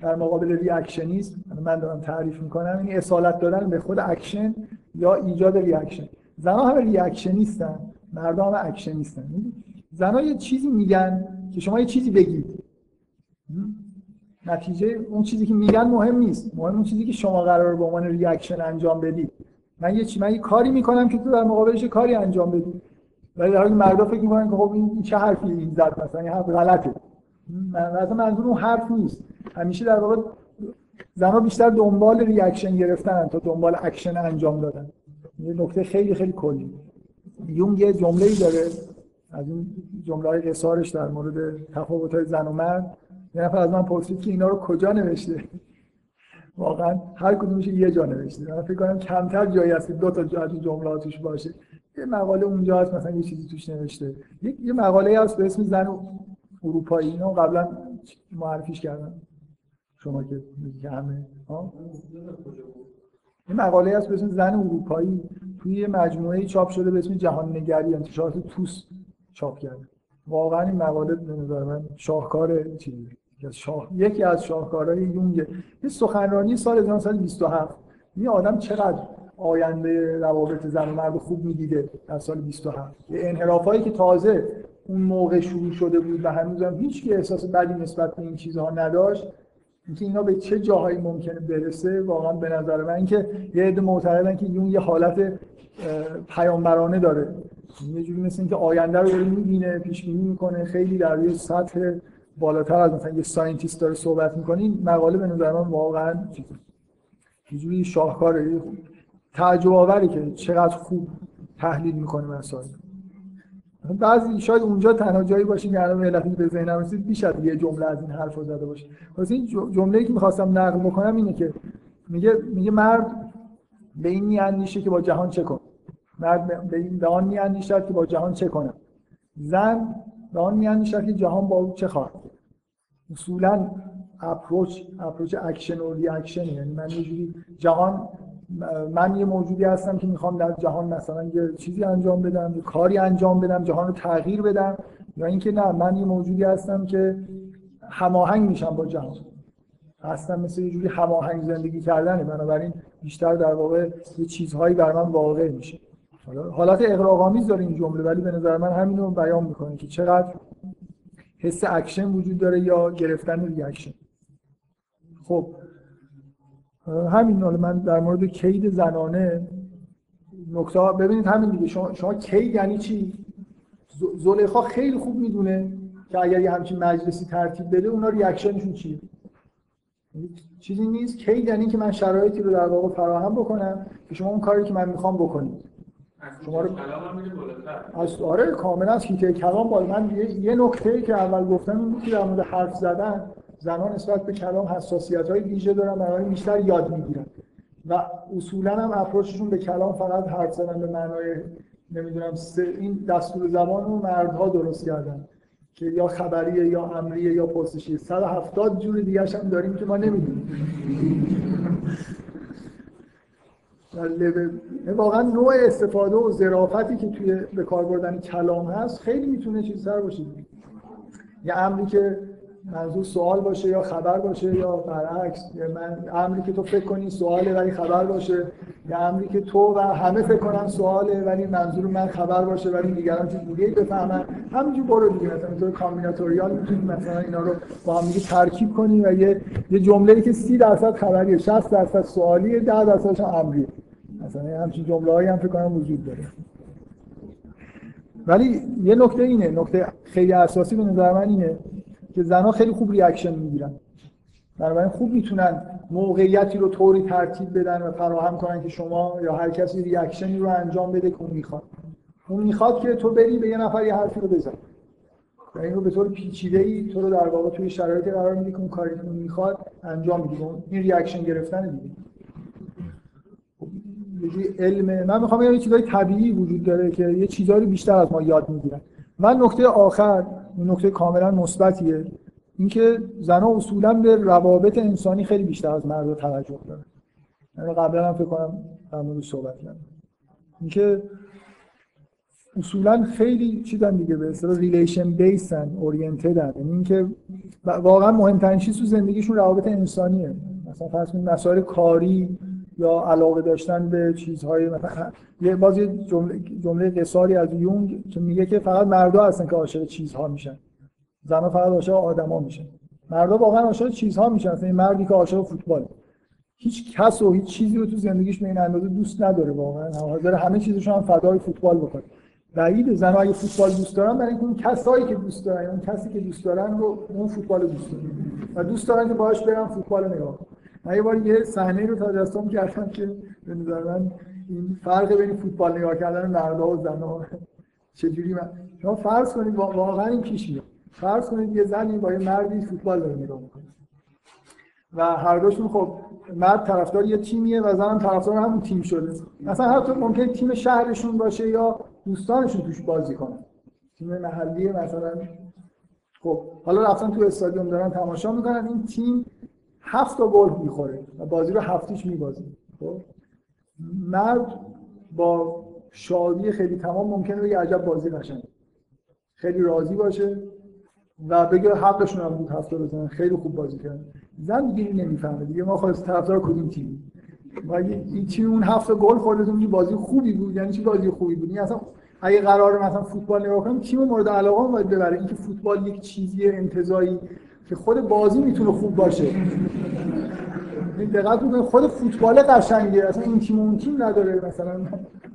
در مقابل reactionism من دارم تعریف می‌کنم این اصالت دادن به خود اکشن یا ایجاد reaction زنها همه reactionist ن مردا همه actionist ن زنها یه چیزی میگن که شما یه چیزی بگید. نتیجه اون چیزی که میگن مهم نیست. مهم اون چیزی که شما قرار به عنوان reaction انجام بدید. من یه چی من یه کاری می‌کنم که تو در مقابلش کاری انجام بدی. ولی در حالی مردا فکر می‌کنن که خب این چه حرفی این زد مثلا؟ این حرف غلطه. مثلا منظور اون حرف نیست. همیشه در واقع زنها بیشتر دنبال reaction گرفتن تا دنبال اکشن انجام دادن. یه نکته خیلی خیلی کلی. یونگ یه جمله ای داره از این جمله های قصارش در مورد تفاوت های زن و مرد. یه نفر از من پرسید که اینا رو کجا نوشته؟ واقعا هر کدومش یه جا نوشته. من فکر کنم کمتر جایی هست دو تا جا از جمله توش باشه. یه مقاله اونجا هست مثلا یه چیزی توش نوشته. یه, یه مقاله هست به اسم زن اروپایی. اینو قبلا معرفیش کردم. شما که همه ها؟ این مقاله هست به اسم زن اروپایی. توی یه مجموعه چاپ شده به اسم جهان نگری انتشارات توس چاپ کرده. واقعا این مقاله به نظر من شاهکار چیزی شاه... یکی از شاهکارهای یونگ. یه سخنرانی سال 1927 این آدم چقدر آینده روابط زن و مرد خوب می‌دیده در سال 27 یه انحرافایی که تازه اون موقع شروع شده بود و هنوز هم هیچ احساس بدی نسبت به این چیزها نداشت. اینکه اینا به چه جاهایی ممکنه برسه واقعا به نظر من که یه عده معتقدن که اون یه حالت پیامبرانه داره. یه جوری مثل اینکه آینده رو داره می‌بینه پیش بینی می‌کنه خیلی در یه سطح بالاتر از مثلا یه ساینتیست داره صحبت می‌کنه. این مقاله به نظر من واقعا یه جوری شاهکاره. تعجب آوری که چقدر خوب تحلیل می‌کنه مسائل. بعضی شاید اونجا تنها جایی باشه که الان علتی به ذهنم رسید بیش از یه جمله از این حرف زده باشه. واسه این جمله‌ای که می‌خواستم نقل بکنم اینه که میگه میگه مرد به این میاندیشه که با جهان چه کنه. مرد به این به آن میاندیشد که با جهان چه کنه. زن به آن میاندیشد که جهان با او چه خواهد اصولا approach approach action و reaction یعنی من یه جهان من یه موجودی هستم که می‌خوام در جهان مثلا یه چیزی انجام بدم یه کاری انجام بدم جهان رو تغییر بدم. یا اینکه نه من یه موجودی هستم که هماهنگ میشم با جهان. هستم مثل یه جوری هماهنگ زندگی کردنه. بنابراین بیشتر در واقع یه چیزهایی بر من واقع میشه. حالت اغراق‌آمیز داره این جمله ولی به نظر من همین رو بیان می‌کنه که چقدر حس اکشن وجود داره یا گرفتن reaction. خب همین حالا من در مورد کید زنانه نکته ببینید همین دیگه شما, شما کید یعنی چی؟ زلیخا خیلی خوب می‌دونه که اگر یه همچین مجلسی ترتیب بده اونا ریاکشنشون چیه؟ چیزی نیست. کید یعنی که من شرایطی رو در واقع فراهم بکنم که شما اون کاری که من می‌خوام بکنید. شما رو از آره کاملا از کلام بالا. من یه, یه نکته که اول گفتم این بود که در مورد حرف زدن زنان نسبت به کلام حساسیت های ویژه دارن برای بیشتر یاد می‌گیرن. و اصولا هم اپروچشون به کلام فقط حرف زدن به معنای نمی‌دونم این دستور زبان رو مردها درست کردن که یا خبریه یا امریه یا پرسشیه 170 جور دیگه هم داریم که ما نمی‌دونیم. واقعا نوع استفاده و ظرافتی که توی به کار بردن کلام هست خیلی می‌تونه چیز سر باشه. یه امری که منظور سوال باشه یا خبر باشه یا برعکس یا من امری که تو فکر کنی سواله ولی خبر باشه. یا امری که تو و همه فکر کنن سواله ولی منظور من خبر باشه ولی دیگران چیز دیگه بفهمن. همینجور برو دیگه مثلا تو combinatorial می‌تونی مثلا اینا رو با هم دیگه ترکیب کنی و یه یه جمله‌ای که 30 درصد خبریه 60 درصد سوالیه 10 درصدش امریه. مثلا همچین جمله‌هایی هم فکر کنم وجود داره. ولی یه نکته اینه نکته خیلی اساسی به نظر من اینه که زنها خیلی خوب reaction می‌گیرن. بنابراین خوب می‌تونن موقعیتی رو طوری ترتیب بدن و فراهم کنن که شما یا هر کسی reaction ی رو انجام بده که اون می‌خواد. اون می‌خواد که تو بری به یه نفر یه حرفی رو بزن. و این رو به طور پیچیده ای تو رو در واقع توی شرایطی قرار میده که اون کاری که می‌خواد انجام میده این reaction گرفتن دیگه. یه علم من می‌خوام یه چیزای طبیعی وجود داره که یه چیزایی بیشتر از ما یاد می‌گیرن. من نکته آخر نکته کاملا مثبتیه اینکه زنها اصولا به روابط انسانی خیلی بیشتر از مرد توجه دارن. من قبلا هم فکر کنم در مورد صحبت کردم. اینکه اصولا خیلی چیزن دیگه به اصطلاح relation based ن oriented ن یعنی اینکه واقعا مهمترین چیز تو زندگیشون روابط انسانیه. مثلا فرض کنید مسائل کاری یا علاقه داشتن به چیزهای یه باز یه جمله جمله قصاری از یونگ که میگه که فقط مردا هستن که عاشق چیزها میشن. زنها فقط عاشق آدما میشن. مردا واقعا عاشق چیزها میشن. مثلا مردی که عاشق فوتبال. هیچ کس و هیچ چیزی رو تو زندگیش به این اندازه دوست نداره واقعا. حاضر همه چیزش هم فدای فوتبال بکنه. بعید زنها اگه فوتبال دوست دارن برای اینکه اون کسایی که دوست دارن اون کسی که دوست دارن رو اون فوتبال دوست دارن. و دوست دارن که باهاش برن فوتبال نگاه کنن. من یه بار یه صحنه رو تجسم کردم که به نظر من این فرق بین فوتبال نگاه کردن مردا و زنها چجوری؟ من شما فرض کنید واقعا این پیش میاد. فرض کنید یه زنی با یه مردی فوتبال داره نگاه می‌کنه. و هر دوشون خب مرد طرفدار یه تیمیه و زن طرفدار همون تیم شده. مثلا حتی ممکن تیم شهرشون باشه یا دوستانشون توش بازی کنن. تیم محلی مثلا. خب حالا رفتن تو استادیوم دارن تماشا می‌کنن. این تیم هفت تا گل می‌خوره و بازی رو هفتیش میبازه. خب؟ مرد با شادی خیلی تمام ممکنه بگه عجب بازی قشنگ. خیلی راضی باشه و بگه حقشون هم بود هفته بزنن. خیلی خوب بازی کردن زن دیگه نمی‌فهمه دیگه. ما خواست طرفدار کدوم تیم؟ و این تیم اون هفته گل خورده تو بازی خوبی بود. یعنی چی بازی خوبی بود؟ اصلا اگه قرار مثلا فوتبال نگاه کنیم تیم مورد علاقه هم باید ببره. اینکه فوتبال یک چیزی انتزاعی که خود بازی می‌تونه خوب باشه. این دقت بکنید خود فوتبال قشنگه. اصلا این تیم اون تیم نداره مثلا.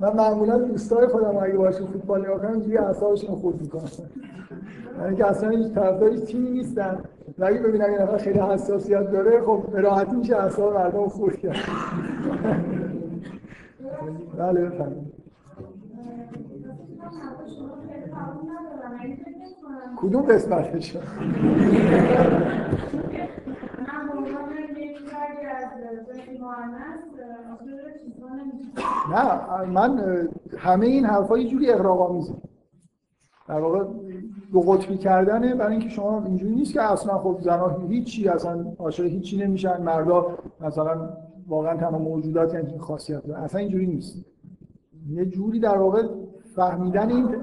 من معمولا دوستای خودم اگه باشه فوتبال نگاه کنم دیگه اعصابشون خورد می‌کنن یعنی که اصلا هیچ طرفدار تیمی نیستن و اگه ببینم نفر خیلی حساسیت داره خب به راحتی میشه اعصاب مردم خورد کرد. بله بفرمایید. کدوم قسمتش؟ نه من همه این حرفا یه جوری اغراق‌آمیزه. در واقع دو قطبی کردنه برای اینکه شما اینجوری نیست که اصلا خب زنها هیچی اصلا عاشق هیچی نمیشن. مردا مثلا واقعا تنها موجوداتی هستن که خاصیت. دارن اصلا اینجوری نیست. یه جوری در واقع فهمیدن این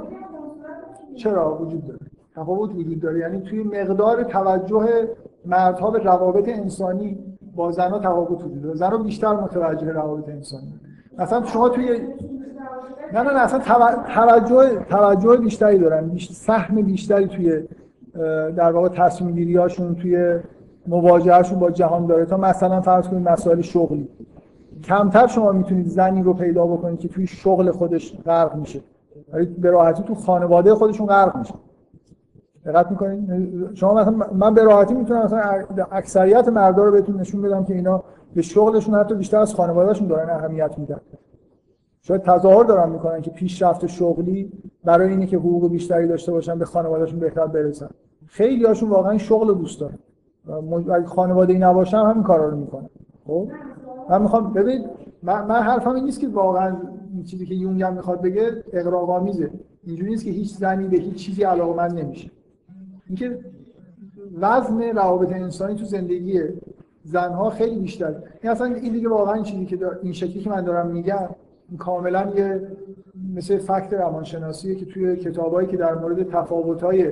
چرا؟ وجود داره. تفاوت وجود داره. یعنی توی مقدار توجه مردها به روابط انسانی با زنها تفاوت وجود داره. زنها بیشتر متوجه روابط انسانی. مثلا شما توی نه نه اصلا توجه توجه بیشتری دارن. سهم بیشتری توی در واقع تصمیم گیریاشون توی مواجههشون با جهان داره. تا مثلا فرض کنید مسائل شغلی. کمتر شما می‌تونید زنی رو پیدا بکنید که توی شغل خودش غرق میشه. به راحتی تو خانواده خودشون غرق میشه. دقت می‌کنید شما مثلا من به راحتی می‌تونم مثلا اکثریت مردا رو بهتون نشون بدم که اینا به شغلشون حتی بیشتر از خانوادهشون دارن اهمیت میدن. شاید تظاهر دارن می‌کنن که پیشرفت شغلی برای اینه که حقوق بیشتری داشته باشن به خانوادهشون بهتر برسن. خیلی هاشون واقعا شغل دوست دارن. اگه خانواده ای نباشن همین کارا رو می‌کنن. خب؟ من می‌خوام ببینید من, من حرفم این نیست که واقعا چیزی که یونگ می‌خواد بگه اغراق‌آمیزه. اینجوری نیست که هیچ زنی به هیچ چیزی علاقمند نمیشه. اینکه وزن روابط انسانی تو زندگی زنها خیلی بیشتر. این اصلا این دیگه واقعا چیزی که این شکلی که من دارم میگم کاملا یه مثل فکت روانشناسیه که توی کتابایی که در مورد تفاوت‌های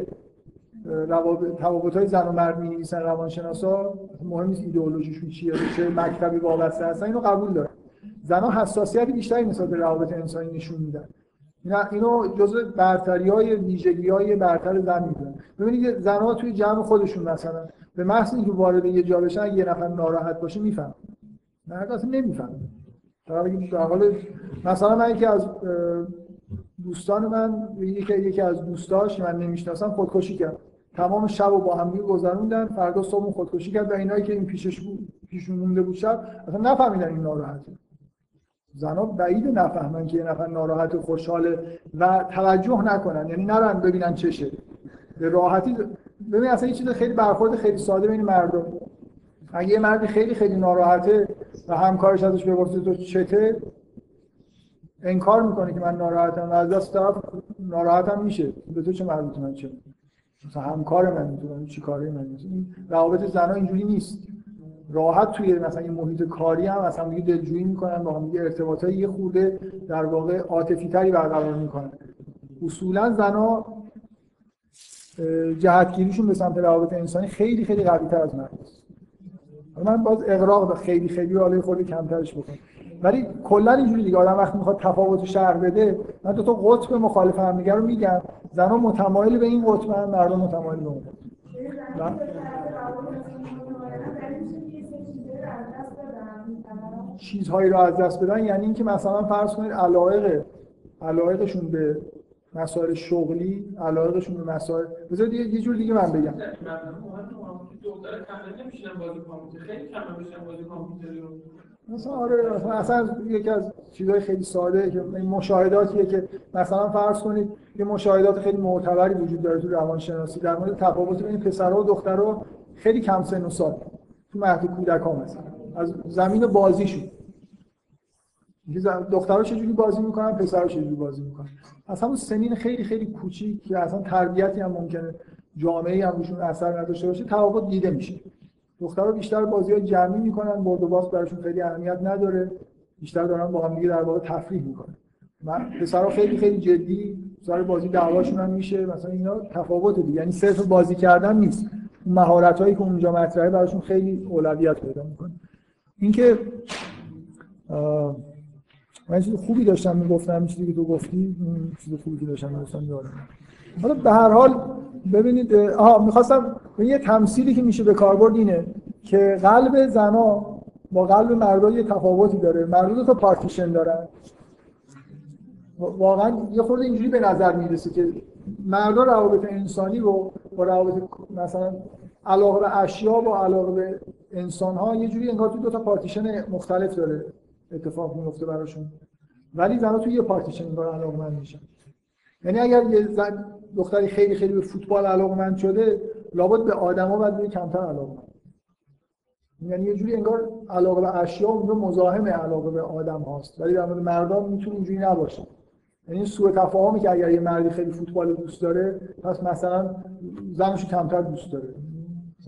تفاوت های زن و مرد می نویسن روانشناسا مهم نیست ایدئولوژیشون چیه چه مکتبی وابسته هستن اینو قبول دارن زنها حساسیت بیشتری نسبت به روابط انسانی نشون میدن. اینو جزء برتری های برتر زن می‌دونن. ببینید زنها توی جمع خودشون مثلا به محض اینکه وارد یه جا بشن یه نفر ناراحت باشه میفهم مرد اصلا نمیفهم در حال مثلا من یکی از دوستان من یکی یکی از دوستاش من نمی‌شناسم خودکشی کرد. تمام شب و با هم گذروندن فردا صبح خودکشی کرد و اینایی که این پیشش بود پیشون مونده بود شب اصلا نفهمیدن این ناراحته. زنا بعید نفهمن که یه نفر ناراحت و خوشحاله و توجه نکنن. یعنی نرن ببینن چشه به راحتی ببین اصلا یه چیز خیلی برخورد خیلی ساده بین مردم. اگه یه مردی خیلی خیلی ناراحته و همکارش ازش بپرسه تو چته انکار می‌کنه که من ناراحتم و از دست طرف ناراحتم میشه. به تو چه مربوطه من چه؟ مثلا همکار من می‌تونم چی کاری من این روابط زنا اینجوری نیست. راحت توی مثلا این محیط کاری هم مثلا دیگه دلجویی می‌کنن با هم دیگه ارتباطای یه خورده در واقع عاطفی تری برقرار می‌کنن. اصولا زنا جهتگیریشون به سمت روابط انسانی خیلی خیلی قوی تر از مرد من باز اقراق خیلی خیلی رو خورده کمترش بکنم. ولی کلا اینجوری دیگه. آدم وقتی می‌خواد تفاوت شهر بده من دو تا قطب مخالف هم دیگه رو میگم. زنا متمایل به این قطب هم مردم متمایل به اون چیزهایی رو از دست بدن یعنی اینکه مثلا فرض کنید علایق علایقشون به مسائل شغلی علاقهشون به مسائل بذارید یه جور دیگه من بگم. مثلا آره اصلا یکی از چیزهای خیلی ساده که این مشاهداتیه که مثلا فرض کنید یه مشاهدات خیلی معتبری وجود داره تو روانشناسی در مورد تفاوت بین پسرها و دخترها خیلی کم سن و سال تو مهد کودکان مثلا. از زمین بازیشون دخترها چجوری بازی می‌کنن؟ پسرها چجوری بازی می‌کنن؟ از همون سنین خیلی خیلی کوچیک که اصلا تربیتی هم ممکنه جامعه هم روشون اثر نداشته باشه تفاوت دیده میشه. دخترها بیشتر بازی های جمعی می‌کنن برد و باز براشون خیلی اهمیت نداره. بیشتر دارن با هم دیگه در واقع تفریح می‌کنن. من پسرها خیلی خیلی جدی سر بازی دعواشون هم میشه. مثلا اینا تفاوت دیگه. یعنی صرف بازی کردن نیست. مهارت هایی که اونجا مطرحه براشون خیلی اولویت پیدا می‌کنه. اینکه من چیز خوبی داشتم می‌گفتم چیزی که تو گفتی چیز خوبی که داشتم می‌گفتم یادم حالا به هر حال ببینید آها می‌خواستم یه تمثیلی که میشه به کاربرد اینه که قلب زنا با قلب مردا یه تفاوتی داره. مردا تا پارتیشن دارن. واقعا یه خورده اینجوری به نظر می‌رسه که مردا روابط انسانی رو با روابط مثلا علاقه به اشیا با علاقه به انسان ها یه جوری انگار تو دو تا پارتیشن مختلف داره اتفاق میفته براشون. ولی زنها توی یه پارتیشن انگار علاقمند میشن. یعنی اگر یه زن دختری خیلی خیلی به فوتبال علاقمند شده لابد به آدما به کمتر علاقمند. یعنی یه جوری انگار علاقه به اشیا اونجا مزاحم علاقه به آدم هاست. ولی در مورد مردان می‌تونه اینجوری نباشه. یعنی سوء تفاهمی که اگر یه مردی خیلی فوتبال دوست داره پس مثلا زنش کمتر دوست داره.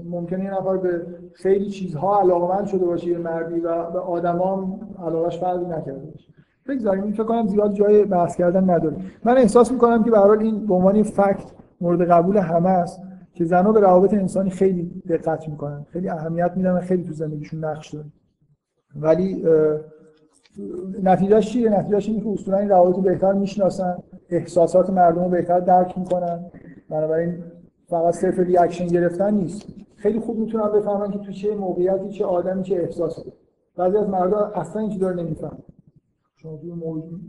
ممکنه یه نفر به خیلی چیزها علاقمند شده باشه یه مردی و به آدما علاقش فرقی نکرده باشه. بگذاریم این فکر کنم زیاد جای بحث کردن نداره من احساس می‌کنم که به این به عنوان فکت مورد قبول همه است که زنها به روابط انسانی خیلی دقت می‌کنن خیلی اهمیت میدن و خیلی تو زندگیشون نقش داره ولی نتیجهش چیه؟ نتیجهش اینه که اصولا این روابط بهتر می‌شناسن احساسات مردم رو بهتر درک می‌کنن. بنابراین فقط صرف reaction گرفتن نیست. خیلی خوب می‌تونن بفهمن که تو چه موقعیتی چه آدمی چه احساسی. بعضی از مردم اصلا این رو نمی‌فهمن شما توی موضوع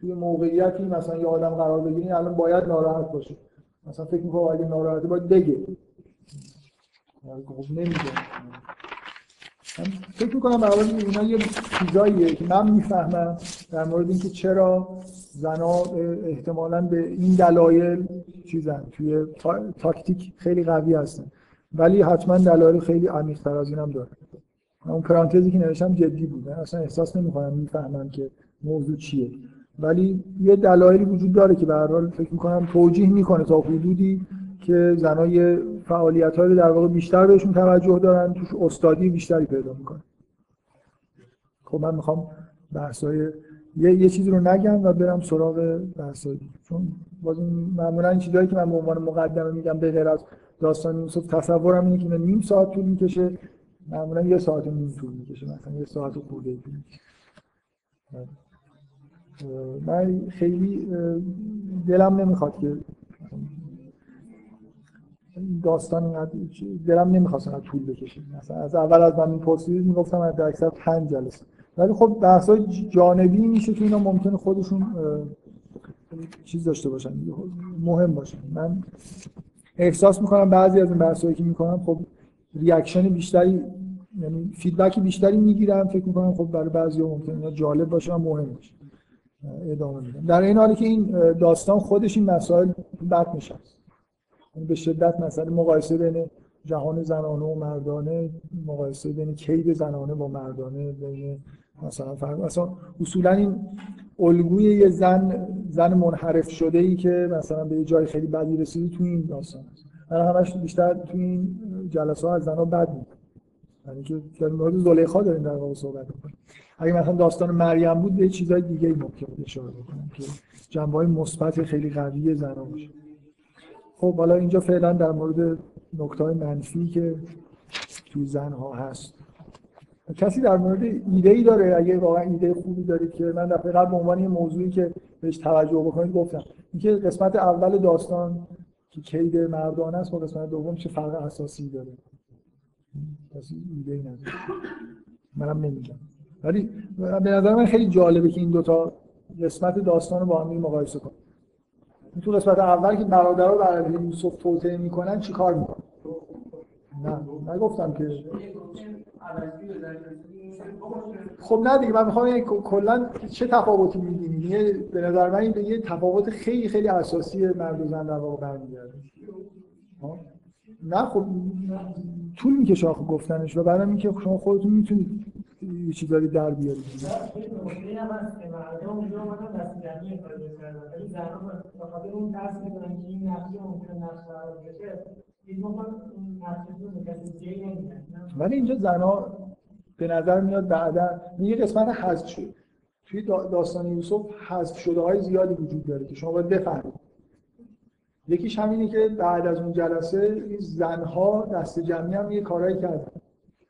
توی موقعیتی مثلا یه آدم قرار بگیرین الان باید ناراحت باشه مثلا فکر می‌کنم اگه ناراحته باید بگه. خب نمیگه فکر می‌کنم برای اینا یه چیزاییه که من می‌فهمم در مورد اینکه چرا زنا احتمالا به این دلایل چیزن. توی تاکتیک خیلی قوی هستن. ولی حتما دلایل خیلی عمیق‌تر از اینم داره. اون پرانتزی که نوشتم جدی بود. اصلا احساس نمی‌کنم می‌فهمم که موضوع چیه. ولی یه دلایلی وجود داره که به هر حال فکر می‌کنم توجیه می‌کنه تا حدودی که زنای فعالیت رو در واقع بیشتر بهشون توجه دارن توش استادی بیشتری پیدا می‌کنن خب من می‌خوام بحثای یه, یه چیزی رو نگم و برم سراغ بحثای چون باز معمولا این چیزایی که من به عنوان مقدمه میگم به غیر از داستان یوسف تصورم اینه که نیم ساعت طول می‌کشه. معمولا یه ساعت و نیم طول می‌کشه. مثلا یه ساعت و خورده طول من خیلی دلم نمی‌خواد که داستان دلم نمی‌خواست اینقدر طول بکشه. مثلا از اول از من می‌پرسید می‌گفتم حداکثر پنج جلسه. ولی خب بحث های جانبی میشه که اینا ممکنه خودشون چیز داشته باشن مهم باشن. من احساس می‌کنم بعضی از این بحثایی که می‌کنم خب reaction بیشتری یعنی feedback بیشتری می‌گیرم. فکر می‌کنم خب برای بعضی ممکنه جالب باشه و مهم باشه. ادامه میدم. در این حالی که این داستان خودش این مسائل بد میشه. به شدت مثلا مقایسه بین جهان زنانه و مردانه مقایسه بین کید زنانه با مردانه بین مثلا فرق مثلا اصولا این الگوی یه زن زن منحرف شده ای که مثلا به یه جای خیلی بدی رسیدی تو این داستان است من همش بیشتر تو این جلسه ها از زنها بد میگم یعنی که در مورد زلیخا داریم در واقع صحبت می‌کنیم. اگه مثلا داستان مریم بود به چیزای دیگه ممکن بود اشاره بکنم که جنبه مثبت خیلی قوی زنها باشه. خب حالا اینجا فعلا در مورد نکته منفی که تو زنها هست. کسی در مورد ایده ای داره؟ اگه واقعا ایده خوبی دارید که من دفعه قبل به عنوان یه موضوعی که بهش توجه بکنید گفتم. اینکه قسمت اول داستان که کید مردان است با قسمت دوم چه فرق اساسی داره؟ کسی ایده ای نداره. منم نمیگم. ولی به نظر من خیلی جالبه که این دوتا قسمت داستان رو با هم مقایسه کنیم تو قسمت اول که برادرها برای یوسف توطئه می‌کنن چیکار می‌کنن؟ نه نگفتم که خب نه دیگه من می‌خوام کلا چه تفاوتی می‌بینید به نظر من این یه تفاوت خیلی خیلی اساسی مرد و زن در واقع برمیگرده. نه خب طول می‌کشه آخه گفتنش و بعدم اینکه شما خودتون می‌تونید یه چیزایی در بیارید. ولی اینجا زنا به نظر میاد بعدا یه قسمت حذف شد توی داستان یوسف حذف شده های زیادی وجود داره که شما باید بفهمید. یکیش همینه که بعد از اون جلسه این زنها دست جمعی هم یه کارایی کردن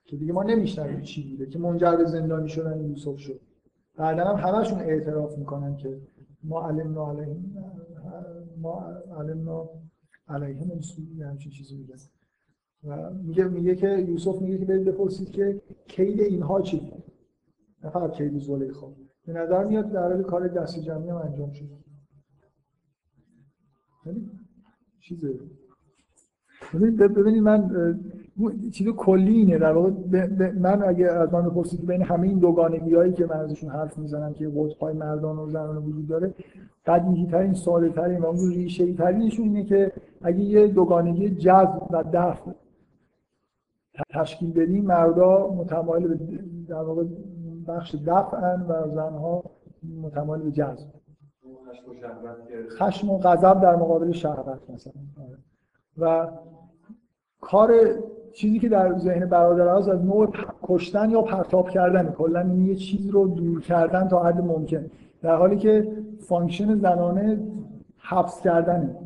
که دیگه ما نمیشنویم چی بوده که منجر به زندانی شدن یوسف شد. بعدا هم همشون اعتراف می‌کنن که ما علمنا علیهم ما علمنا علیهم یه همچین چیزی میگن و میگه میگه که یوسف میگه که برید بپرسید که کید اینها چی؟ نه فقط کید زلیخا به نظر میاد در حال کار دست جمعی هم انجام یعنی چیزه. ببینید من چیز کلی اینه. در واقع من اگه از من بپرسید بین همه این دوگانگی هایی که من ازشون حرف می‌زنم که قطب مردان و زنان وجود داره بدیهی ترین ساده ترین و اون ریشه ترینشون اینه که اگه یه دوگانگی جذب و دفع تشکیل بدیم مردا متمایل به در واقع بخش دفعن و زنها متمایل به جذب. خشم و غضب در مقابل شهوت مثلا. و کار چیزی که در ذهن برادر از نوع کشتن یا پرتاب کردن کلا یه چیز رو دور کردن تا حد ممکن. در حالی که function زنانه حبس کردنه.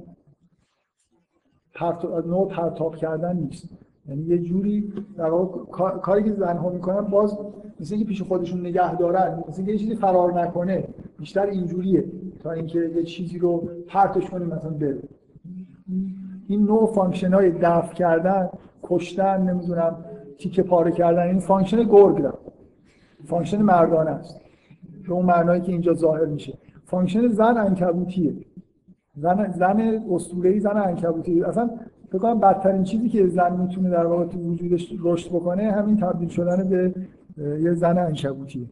پرت... نوع پرتاب کردن نیست. یعنی یه جوری در واقع کاری که زنها می‌کنن باز مثل اینکه پیش خودشون نگه دارن مثل اینکه یه چیزی فرار نکنه بیشتر اینجوریه تا اینکه یه چیزی رو پرتش کنیم مثلا بره این نوع function های دفع کردن کشتن نمی‌دونم تیکه پاره کردن این function گرگ دارن function مردانه است. به اون معنایی که اینجا ظاهر میشه. function زن عنکبوتیه زن زن اسطوره‌ای زن عنکبوتی اصلا فکر کنم بدترین چیزی که زن می‌تونه در واقع وجودش رشد بکنه همین تبدیل شدن به یه زن انکبوتیه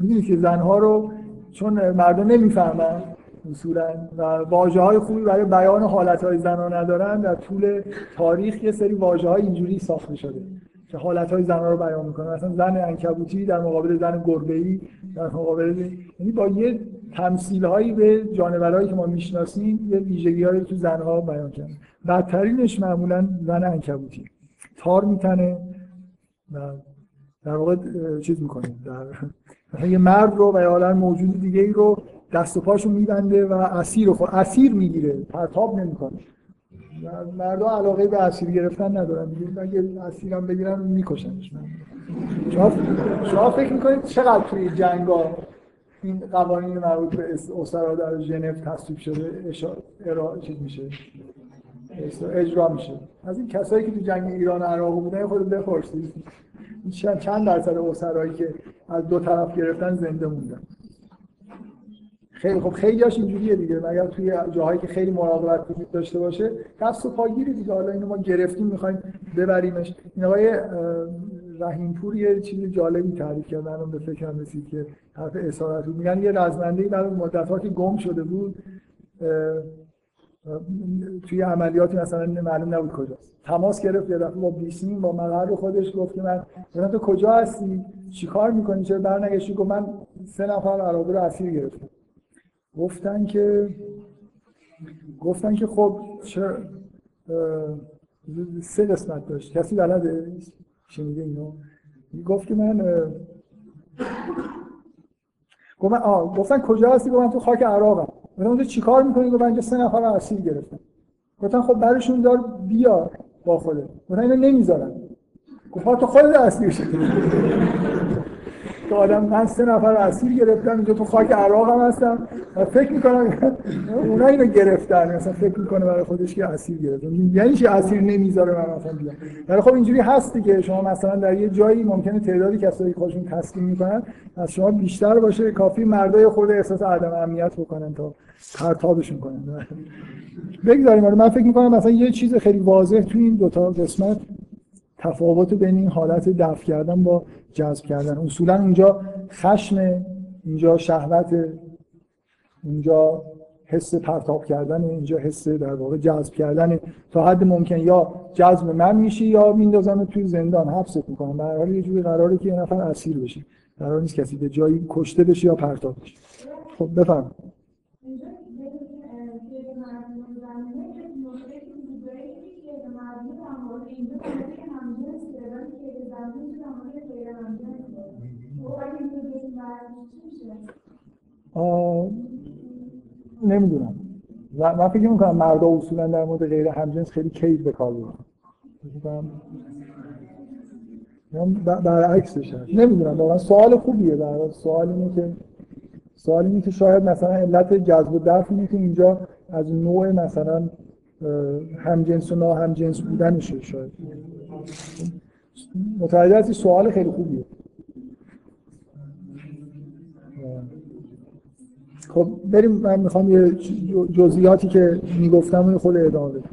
می‌دونید که زنها رو چون مردم نمی‌فهمن اصولا و واژه های خوبی برای بیان حالت های زنان ندارن در طول تاریخ یه سری واژه های اینجوری ساخته شده که حالت های زنان رو بیان می‌کنه مثلا زن انکبوتی در مقابل زن گربه در مقابل یعنی با یه تمثیل هایی به جانورهایی که ما می‌شناسیم یه ویژگی هایی تو زنها بیان کردن. بدترینش معمولا زن انکبوتی. تار میتنه و در واقع چیز می‌کنه. در یه مرد رو و یا موجود دیگه ای رو دست و پاشو میبنده و اسیر رو اسیر می‌گیره. پرتاب نمی‌کنه. مردم علاقه به اسیر گرفتن ندارن دیگه. اگه اسیرم بگیرن میکشنش. شما شما فکر می‌کنید چقدر توی جنگا این قوانین مربوط به اسرا در ژنو تصویب شده ارائه چیز میشه؟ اجرا میشه؟ از این کسایی که تو جنگ ایران و عراق بودن خود بپرسید. چند درصد اسرایی که از دو طرف گرفتن زنده موندن؟ خیلی خب خیلی هاش اینجوریه دیگه. مگر توی جاهایی که خیلی مراقبت داشته باشه دست و پاگیری دیگه. حالا اینو ما گرفتیم می‌خوایم ببریمش. این آقای رحیمپور یه چیز جالبی تعریف کرد. منم به فکرم رسید که حرف اسارت بود. میگن یه رزمنده برای مدت که گم شده بود توی عملیاتی مثلا معلوم نبود کجاست. تماس گرفت یه دفعه با بیسیم با مقر خودش گفت که من تو کجا هستی؟ چیکار می‌کنی؟ چرا برنگشتی؟ گفت من سه نفر عربی رو اسیر گرفتم. گفتن که گفتن که خب چرا سه قسمت داشت. کسی بلده؟ شنیده اینو؟ گفت که من گفت آه گفتن کجا هستی؟ گفتن تو خاک عراقم. گفتن تو چیکار می‌کنی؟ گفت من سه نفر اسیر گرفتم. گفتن خب برشون دار بیار با خودت. گفتن اینو نمی‌ذارن. گفت تو خودت اسیر شدی. که آدم من سه نفر اسیر گرفتم اینجا تو خاک عراق هم هستم و فکر می‌کنم اونا اینو گرفتن. مثلا فکر می‌کنه برای خودش که اسیر گرفت یعنی چی اسیر نمی‌ذاره من مثلا بیام ولی خب اینجوری هستی که شما مثلا در یه جایی ممکنه تعدادی کسایی خودشون تسلیم می‌کنن از شما بیشتر باشه. کافی مردای خود احساس عدم امنیت بکنن تا پرتابشون کنن. بگذاریم. من فکر می‌کنم مثلا یه چیز خیلی واضح تو این دو تا قسمت تفاوت بین این حالت دفع کردن با جذب کردن. اصولا اونجا خشم اینجا شهوت اینجا حس پرتاب کردن اینجا حس در واقع جذب کردن. تا حد ممکن یا جذب من میشی یا میندازن توی زندان. حبست می‌کنن به حال یه جوری قراره که یه نفر اسیر بشه قرار نیست کسی به جایی کشته بشه یا پرتاب بشه خب بفهم نمی‌دونم. من فکر می‌کنم مردا اصولا در مورد غیر همجنس خیلی کید به کار برعکسش هست. نمی‌دونم واقعا سوال خوبیه. در سوال اینه که سوال اینه که شاید مثلا علت جذب و دفع اینه که اینجا از نوع مثلا همجنس و ناهمجنس بودنشه شاید. متوجه هستی؟ سوال خیلی خوبیه. خب بریم من می‌خوام یه جزئیاتی که می‌گفتم خود ادامه بدم.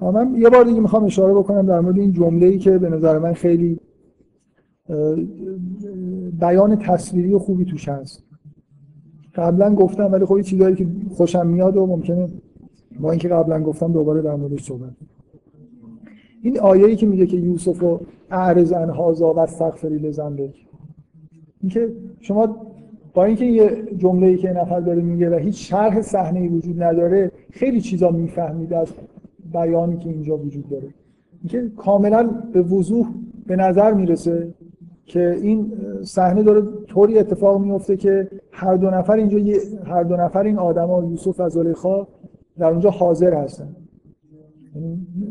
من یه بار دیگه می‌خوام اشاره بکنم در مورد این جمله ای که به نظر من خیلی بیان تصویری خوبی توش هست. قبلا گفتم ولی خب چیزایی که خوشم میاد و ممکنه با اینکه قبلا گفتم دوباره در موردش صحبت این آیه‌ای که میگه که یوسف و اعرض عن هازا و استغفری لذنبک اینکه شما با اینکه یه جمله‌ای که نفر داره میگه و هیچ شرح صحنه‌ای وجود نداره خیلی چیزا می‌فهمید از بیانی که اینجا وجود داره. اینکه کاملا به وضوح به نظر می‌رسه که این صحنه داره طوری اتفاق میفته که هر دو نفر اینجا هر دو نفر این آدما یوسف و زلیخا در اونجا حاضر هستن.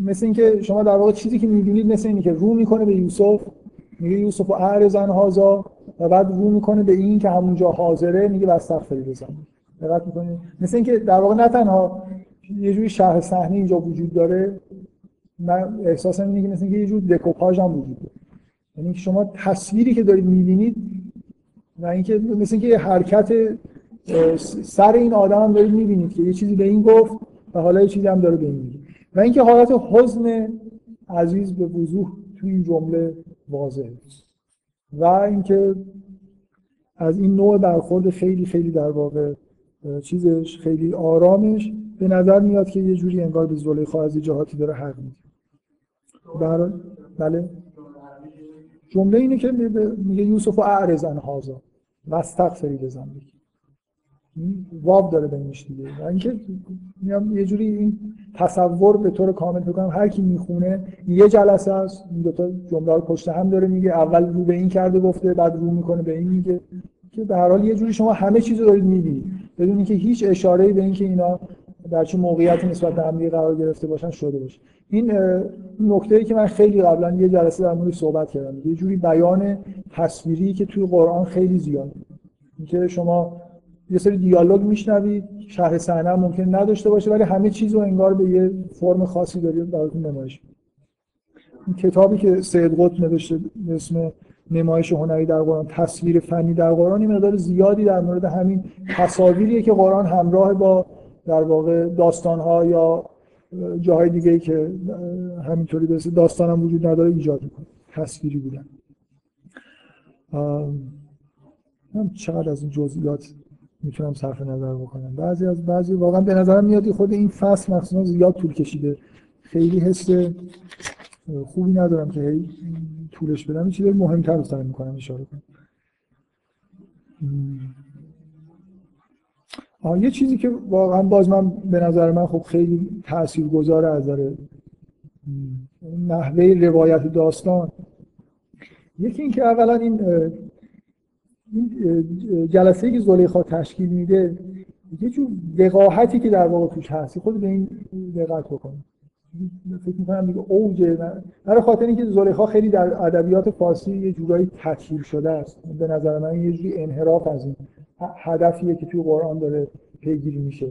مثل اینکه شما در واقع چیزی که می‌بینید مثل اینه که رو می‌کنه به یوسف میگه یوسف و اعرزن هازا و بعد رو می‌کنه به این که همونجا حاضره میگه استغفری بزن دقت می‌کنید؟ مثل اینکه در واقع نه تنها یه جوری شهر صحنه اینجا وجود داره من احساسم اینه که مثل اینکه یه جور دکوپاژ هم وجود داره. یعنی شما تصویری که دارید می‌بینید و اینکه مثل اینکه یه حرکت سر این آدم هم دارید می‌بینید که یه چیزی به این گفت و حالا یه چیزی هم داره به این میگه. و اینکه حالت حزن عزیز به وضوح توی این جمله واضحه و اینکه از این نوع برخورد خیلی خیلی در واقع چیزش خیلی آرامش به نظر میاد که یه جوری انگار به زلیخا از جهاتی داره حق میده بله. جمله اینه که میگه یوسف و اعرزن هازا و استغفری بزن واب داره بینش دیگه. اینکه میام یه جوری این تصور به طور کامل بکنم هر کی می‌خونه یه جلسه است این دو تا جمله رو پشت هم داره میگه اول رو به این کرده گفته بعد رو می‌کنه به این میگه. که به هر حال یه جوری شما همه چیز رو دارید می‌بینید. بدون اینکه هیچ اشاره‌ای به اینکه اینا در چه موقعیتی نسبت به هم قرار گرفته باشن شده باشه. این نکته که من خیلی قبلا یه جلسه در موردش صحبت کردم. یه جوری بیان تصویری که توی قرآن خیلی زیاده اینکه شما یه سری دیالوگ میشنوید شرح صحنه ممکن نداشته باشه ولی همه چیز رو انگار به یه فرم خاصی دارید براتون نمایش این کتابی که سید قطب نوشته به اسم نمایش هنری در قرآن تصویر فنی در قرآن این مقدار زیادی در مورد همین تصاویریه که قرآن همراه با در واقع داستانها یا جاهای دیگه ای که همینطوری به داستان هم وجود نداره ایجاد می‌کنه. تصویری بودن. چقدر از این جزئیات می‌تونم صرف نظر بکنم. بعضی از بعضی واقعا به نظرم میاد خود این فصل مخصوصا زیاد طول کشیده. خیلی حس خوبی ندارم که هی طولش بدم. این چیز مهمتر رو می‌کنم اشاره کنم. یه چیزی که واقعا باز من به نظر من خب خیلی تاثیرگذار از نظر نحوه روایت داستان یکی اینکه اولا این جلسه که زلیخا تشکیل میده یه جور وقاحتی که در واقع توش هست. خود به این دقت بکنید. فکر می‌کنم دیگه اوج برای خاطر اینکه زلیخا خیلی در ادبیات فارسی یه جورایی تطهیر شده است. به نظر من یه جوری انحراف از این هدفیه که توی قرآن داره پیگیری میشه.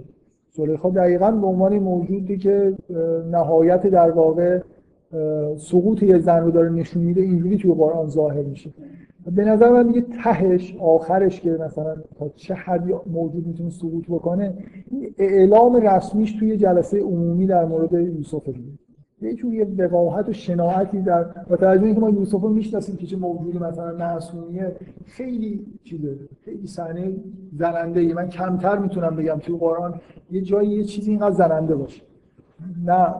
زلیخا دقیقا به عنوان موجودی که نهایت در واقع سقوط یه زن رو داره نشون میده اینجوری توی قرآن ظاهر میشه. به نظر من دیگه تهش آخرش که مثلا تا چه حدی موجود می‌تونه سقوط بکنه اعلام رسمیش توی جلسه عمومی در مورد یوسف دیگه یه جوری وقاحت و شناعتی در با توجه اینکه ما یوسف رو می‌شناسیم که چه موجودی مثلا معصومیه خیلی چیزه خیلی صحنه زننده ای من کمتر می‌تونم بگم توی قرآن یه جایی یه چیزی اینقدر زننده باشه. نه.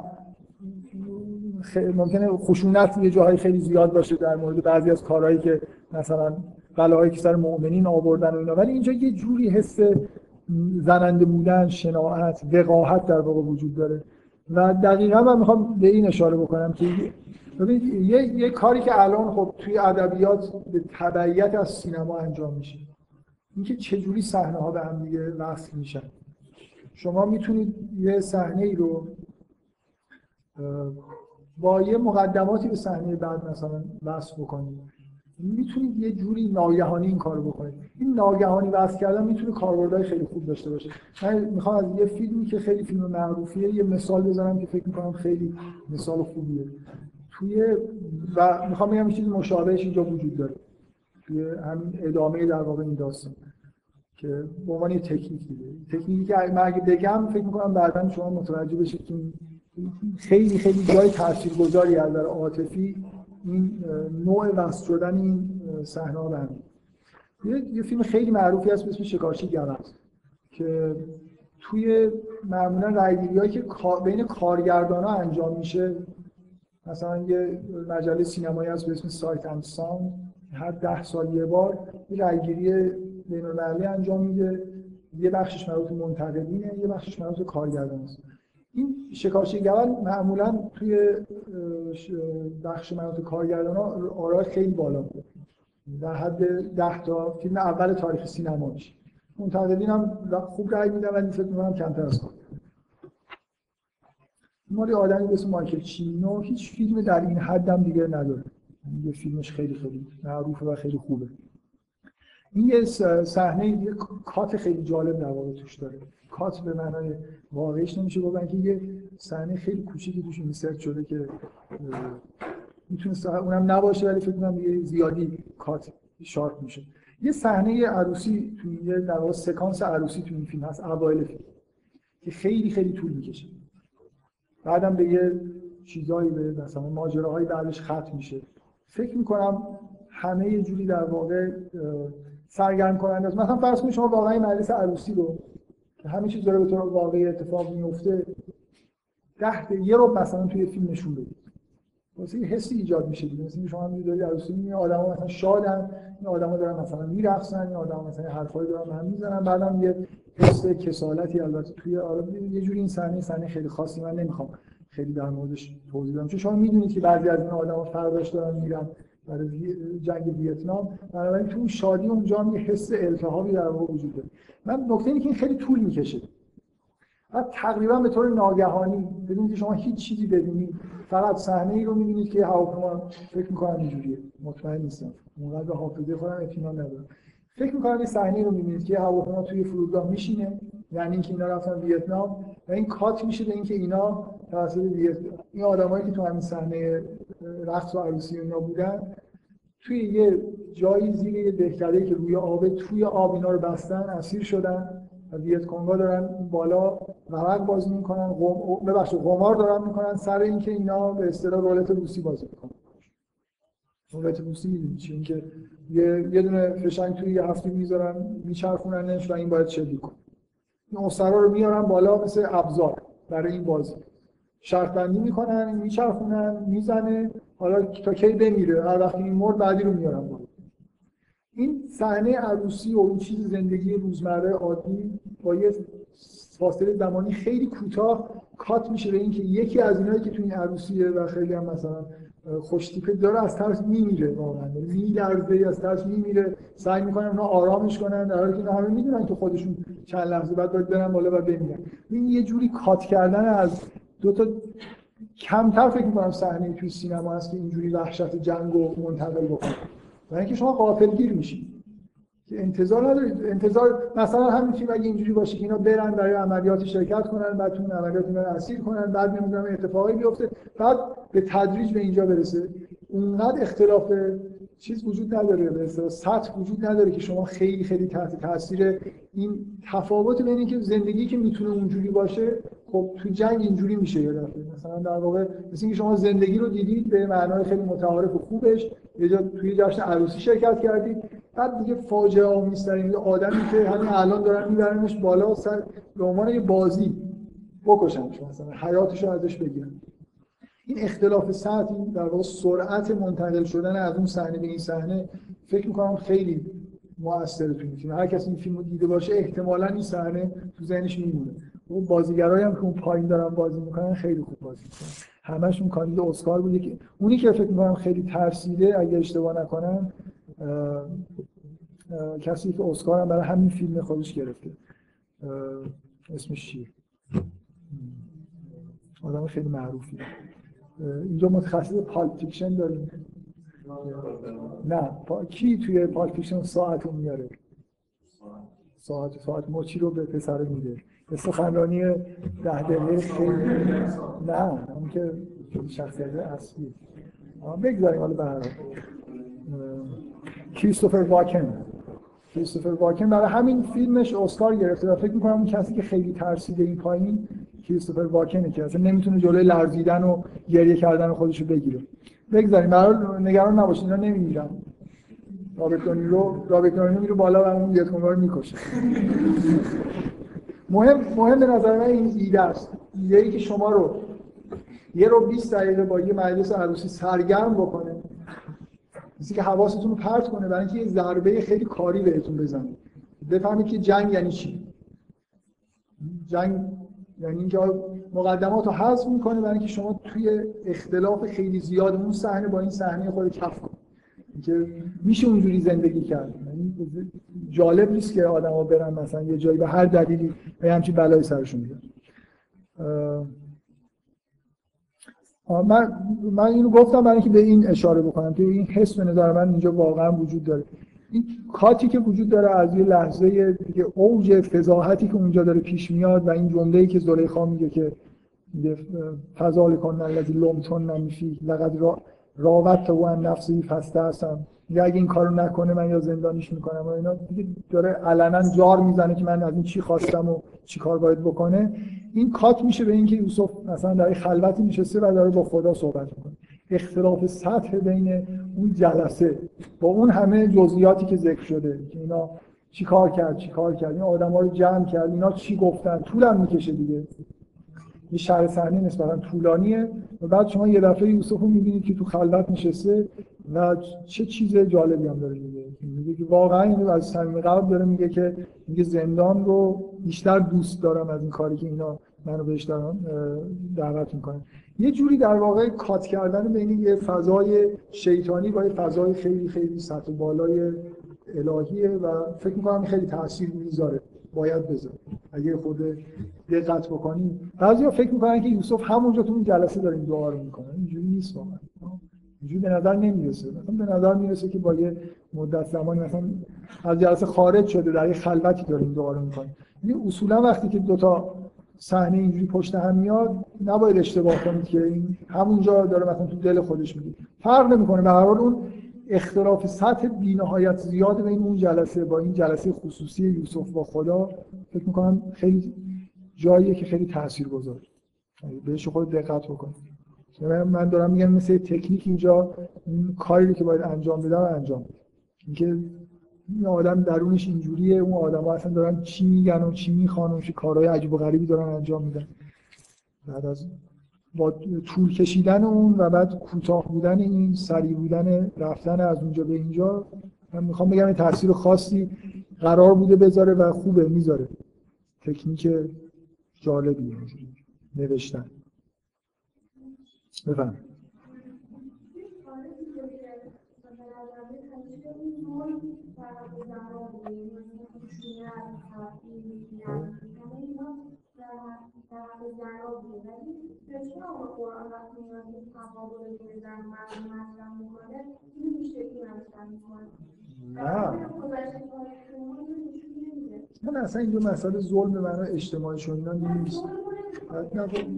ممکنه خشونت یه جاهای خیلی زیاد باشه در مورد بعضی از کارهایی که مثلا بلاهایی که سر مؤمنین آوردن و اینا. ولی اینجا یه جوری حس زننده بودن شناعت وقاحت در واقع وجود داره. و دقیقا من می‌خوام به این اشاره بکنم که ببینید یه،, یه کاری که الان خب توی ادبیات به تبعیت از سینما انجام میشه. اینکه چجوری صحنه ها به هم دیگه وصل میشن. شما می‌تونید یه صحنه ای رو با یه مقدماتی به صحنه بعد مثلا وصل بکنید می‌تونید یه جوری ناگهانی این کارو بکنید این ناگهانی وصل کردن می‌تونه کاربردهای خیلی خوب داشته باشه. من می‌خوام از یه فیلمی که خیلی فیلم معروفیه یه مثال بزنم که فکر می‌کنم خیلی مثال خوبیه. توی و می‌خوام بگم چیزی مشابهش اینجا وجود داره. توی همین ادامه در واقع این داستان که به عنوان یه تکنیک تکنیکی که من اگه بگم فکر می‌کنم بعدا شما متوجه بشید که خیلی خیلی جای تاثیرگذاری از نظر عاطفی این نوع وصل شدن این صحنه ها یه،, یه فیلم خیلی معروفی هست به اسم شکارچی گوز که توی معمولا رایگیری که بین کارگردان ها انجام میشه مثلا یه مجله سینمایی هست به اسم سایت اند ساند هر ده سال یه بار یه رایگیری بین المللی انجام میده. یه بخشش مربوط منتقدینه یه بخشش مربوط کارگردان است. این شکارچی گوز معمولا توی بخش مربوط کارگردان ها خیلی بالا بود. در حد ده تا فیلم اول تاریخ سینما میشه. منتقدین هم خوب رای میدن ولی فکر می‌کنم کمتر از کار. مالی آدمی اسم مایکل چینو هیچ فیلم در این حد هم دیگه نداره. یه فیلمش خیلی خیلی معروفه و خیلی خوبه. این یه صحنه یه کات خیلی جالب در واقع توش داره. کات به معنای واقعیش نمیشه گفت که یه صحنه خیلی کوچیکی توش اینسرت شده که می‌تونه اونم نباشه ولی فکر کنم یه زیادی کات شارپ میشه. یه صحنه عروسی تو یه در واقع سکانس عروسی تو این فیلم هست اوایل فیلم که خیلی خیلی طول می‌کشه. بعدم به یه چیزایی به مثلا ماجراهای بعدش ختم میشه. فکر می‌کنم همه جوری در واقع سرگرم کننده است. مثلا فرض کنید شما واقعا مجلس عروسی رو که همه چیز داره به طور واقعی اتفاق میفته ده یه رو مثلا توی فیلم نشون بدید. واسه حسی ایجاد میشه دیگه. مثلا شما می‌دونید عروسی می آدما مثلا شادن این آدما دارن مثلا میرقصن این آدما مثلا حرفایی دارن هم می‌زنن بعدم یه حس کسالتی البته توی آره یه جوری این صحنه صحنه خیلی خاصی من نمی‌خوام خیلی در موردش توضیح بدم. چون شما می‌دونید که بعضی از این آدما فرداش دارن میرن. برای جنگ ویتنام. بنابراین تو شادی اونجا هم یه حس التهابی در واقع وجود داره. من نکته اینه که این خیلی طول می‌کشه. بعد تقریبا به طور ناگهانی بدون شما هیچ چیزی ببینید فقط صحنه ای رو می‌بینید که هواپیما فکر می‌کنم اینجوریه. مطمئن نیستم. اونقدر حافظه خودم اطمینان ندارم. فکر می‌کنم این صحنه رو می‌بینید که هواپیما توی فرودگاه میشینه. یعنی اینکه اینا رفتن ویتنام و این کات میشه به اینکه اینا توسط ویت... این آدمایی که تو همین صحنه رقص و عروسی اینا بودن توی یه جایی زیر یه دهکده که روی آب توی آب اینا رو بستن اسیر شدن و ویت کنگا دارن بالا ورق بازی می‌کنن قم... ببخشید قمار دارن می‌کنن سر اینکه اینا به اصطلاح رولت روسی بازی می‌کنن رولت روسی می‌دونید چی؟ اینکه یه یه دونه فشنگ توی یه هفته می‌ذارن میچرخوننش و این باید شلیک کنه. این اسرا رو میارن بالا مثل ابزار برای این بازی. شرط بندی می‌کنن میچرخونن می‌زنه. حالا تا کی بمیره؟ هر وقت این مرد بعدی رو میارن بالا. این صحنه عروسی و این چیز زندگی روزمره عادی با یه فاصله زمانی خیلی کوتاه کات میشه به اینکه یکی از اینایی که تو این عروسیه و خیلی هم مثلا خوشتیپه داره از ترس میمیره واقعا. میلرزه از ترس میمیره. سعی می‌کنن اونا آرامش کنن در حالی که اینا همه می‌دونن که خودشون چند لحظه بعد باید برن بالا و بمیرن. این یه جوری کات کردن از دو تا کمتر فکر می‌کنم صحنه توی سینما هست که اینجوری وحشت جنگ رو منتقل بکنه. و اینکه شما غافلگیر میشید که انتظار ندارید انتظار مثلا همین فیلم اگه اینجوری باشه که اینا برن برای عملیات شرکت کنن بعد تو عملیات اینا اسیر کنن بعد نمی‌دونم اتفاقی بیفته بعد به تدریج به اینجا برسه. اونقدر اختلاف چیز وجود نداره. به سطح وجود نداره که شما خیلی خیلی تحت تاثیر این تفاوت بین اینکه زندگی که می‌تونه اونجوری باشه خب تو جنگ اینجوری میشه یه دفعه. مثلا در واقع مثل اینکه شما زندگی رو دیدید به معنای خیلی متعارف و خوبش یه جا توی جشن عروسی شرکت کردید. بعد دیگه فاجعه آمیزترین یه آدمی که همین الان دارن میبرنش بالا سر به عنوان یه بازی. بکشنش مثلا حیاتش رو ازش بگیرن. این اختلاف سطح در واقع سرعت منتقل شدن از اون صحنه به این صحنه فکر می‌کنم خیلی موثره تو این فیلم. هر کسی این فیلم رو دیده باشه احتمالا این صحنه تو ذهنش میمونه. اون بازیگرایی هم که اون پایین دارن بازی می‌کنن خیلی خوب بازی می‌کنن. همشون کاندید اسکار بوده که اونی که فکر می‌کنم خیلی ترسیده اگه اشتباه نکنم کسی که اسکار هم برای همین فیلم خودش گرفته. اسمش چیه؟ آدم خیلی معروفی اینجا متخصص پالپ فیکشن داریم. نه پا... کی توی پالپ فیکشن ساعت رو میاره؟ ساعت ساعت مچی رو به پسر میده. سخنرانی ده دقیقه خیلی نه اون که شخصیت اصلی. بگذاریم حالا به هر کریستوفر واکن. کریستوفر واکن برای همین فیلمش اسکار گرفته و فکر می‌کنم اون کسی که خیلی ترسیده این پایین کریستوفر واکنه که اصلا نمی‌تونه جلوی لرزیدن و گریه کردن خودش رو بگیره. بگذاریم برای نگران نباشید اینا نمیمیرن رابرت دونیرو رابرت دونیرو میره بالا و اون ویتکونگا رو می‌کشه. مهم مهم به نظر من این ایده است. ایده ای که شما رو یه رو 20 دقیقه با یه مجلس عروسی سرگرم بکنه. مثل که حواستون رو پرت کنه برای اینکه یه ضربه خیلی کاری بهتون بزنه. بفهمید که جنگ یعنی چی؟ جنگ یعنی اینکه مقدمات رو حذف می‌کنه برای اینکه شما توی اختلاف خیلی زیاد اون صحنه با این صحنه خود کف کنید. که میشه اونجوری زندگی کرد. یعنی جالب نیست که آدما برن مثلا یه جایی به هر دلیلی به همچین بلایی سرشون بیاد من من اینو گفتم برای اینکه به این اشاره بکنم. که این حس به نظر من اینجا واقعا وجود داره. این کاتی که وجود داره از یه لحظه دیگه اوج فضاحتی که اونجا داره پیش میاد و این جمله‌ای که زلیخا میگه که فضال کن الذی لمتون نمیفی لقد را راوت و ان نفسی فسته هستم. یا اگه این کارو نکنه من یا زندانیش می‌کنم و اینا دیگه داره علنا جار می‌زنه که من از این چی خواستم و چی کار باید بکنه. این کات میشه به اینکه یوسف مثلا در خلوتی نشسته و داره با خدا صحبت می‌کنه. اختلاف سطح بین اون جلسه با اون همه جزئیاتی که ذکر شده که اینا چی کار کرد چی کار کرد این آدما رو جمع کرد اینا چی گفتن طولم می‌کشه دیگه. یه شهر صحنه نسبتا طولانیه. و بعد شما یه دفعه یوسف رو می‌بینید که تو خلوت نشسته و چه چیز جالبی هم داره میگه. میگه که واقعا اینو از صمیم قلب داره میگه که میگه زندان رو بیشتر دوست دارم از این کاری که اینا منو بهش دارن دعوت می‌کنن. یه جوری در واقع کات کردن بین یه فضای شیطانی با یه فضای خیلی خیلی سطح بالای الهیه و فکر می‌کنم خیلی تاثیر می‌ذاره باید بذاره. اگه خود دقت بکنی بعضیا فکر می‌کنن که یوسف همونجا تو اون جلسه داره این دعا رو می‌کنه. اینجوری نیست واقعا. اینجوری به نظر نمی‌رسه. مثلا به نظر می‌رسه که با یه مدت زمانی مثلا از جلسه خارج شده در یه خلوتی داره دعا رو می‌کنه. یعنی اصولا وقتی که دوتا صحنه اینجوری پشت هم میاد نباید اشتباه کنید که این همونجا داره مثلا تو دل خودش میگه. فرق نمی‌کنه. به هر اون اختلاف سطح بی‌نهایت زیاد بین اون جلسه با این جلسه خصوصی یوسف با خدا فکر می‌کنم خیلی جاییه که خیلی تاثیر گذاره بهش خود دقت بکنید من دارم میگم مثل تکنیک اینجا این کاری که باید انجام بدم انجام اینکه این آدم درونش اینجوریه اون آدم ها اصلا دارن چی میگن و چی می‌خوان و کارهای عجیب و غریبی دارن انجام میدن. بعد از با طول کشیدن اون و بعد کوتاه بودن این سریع بودن رفتن از اونجا به اینجا من می‌خوام بگم تاثیر خاصی قرار بوده بذاره و خوبه می‌ذاره. تکنیک جالبی نوشتن. بفهم. نه. من اصلا این دو مسئله ظلم به معنی اجتماعی شدن نیست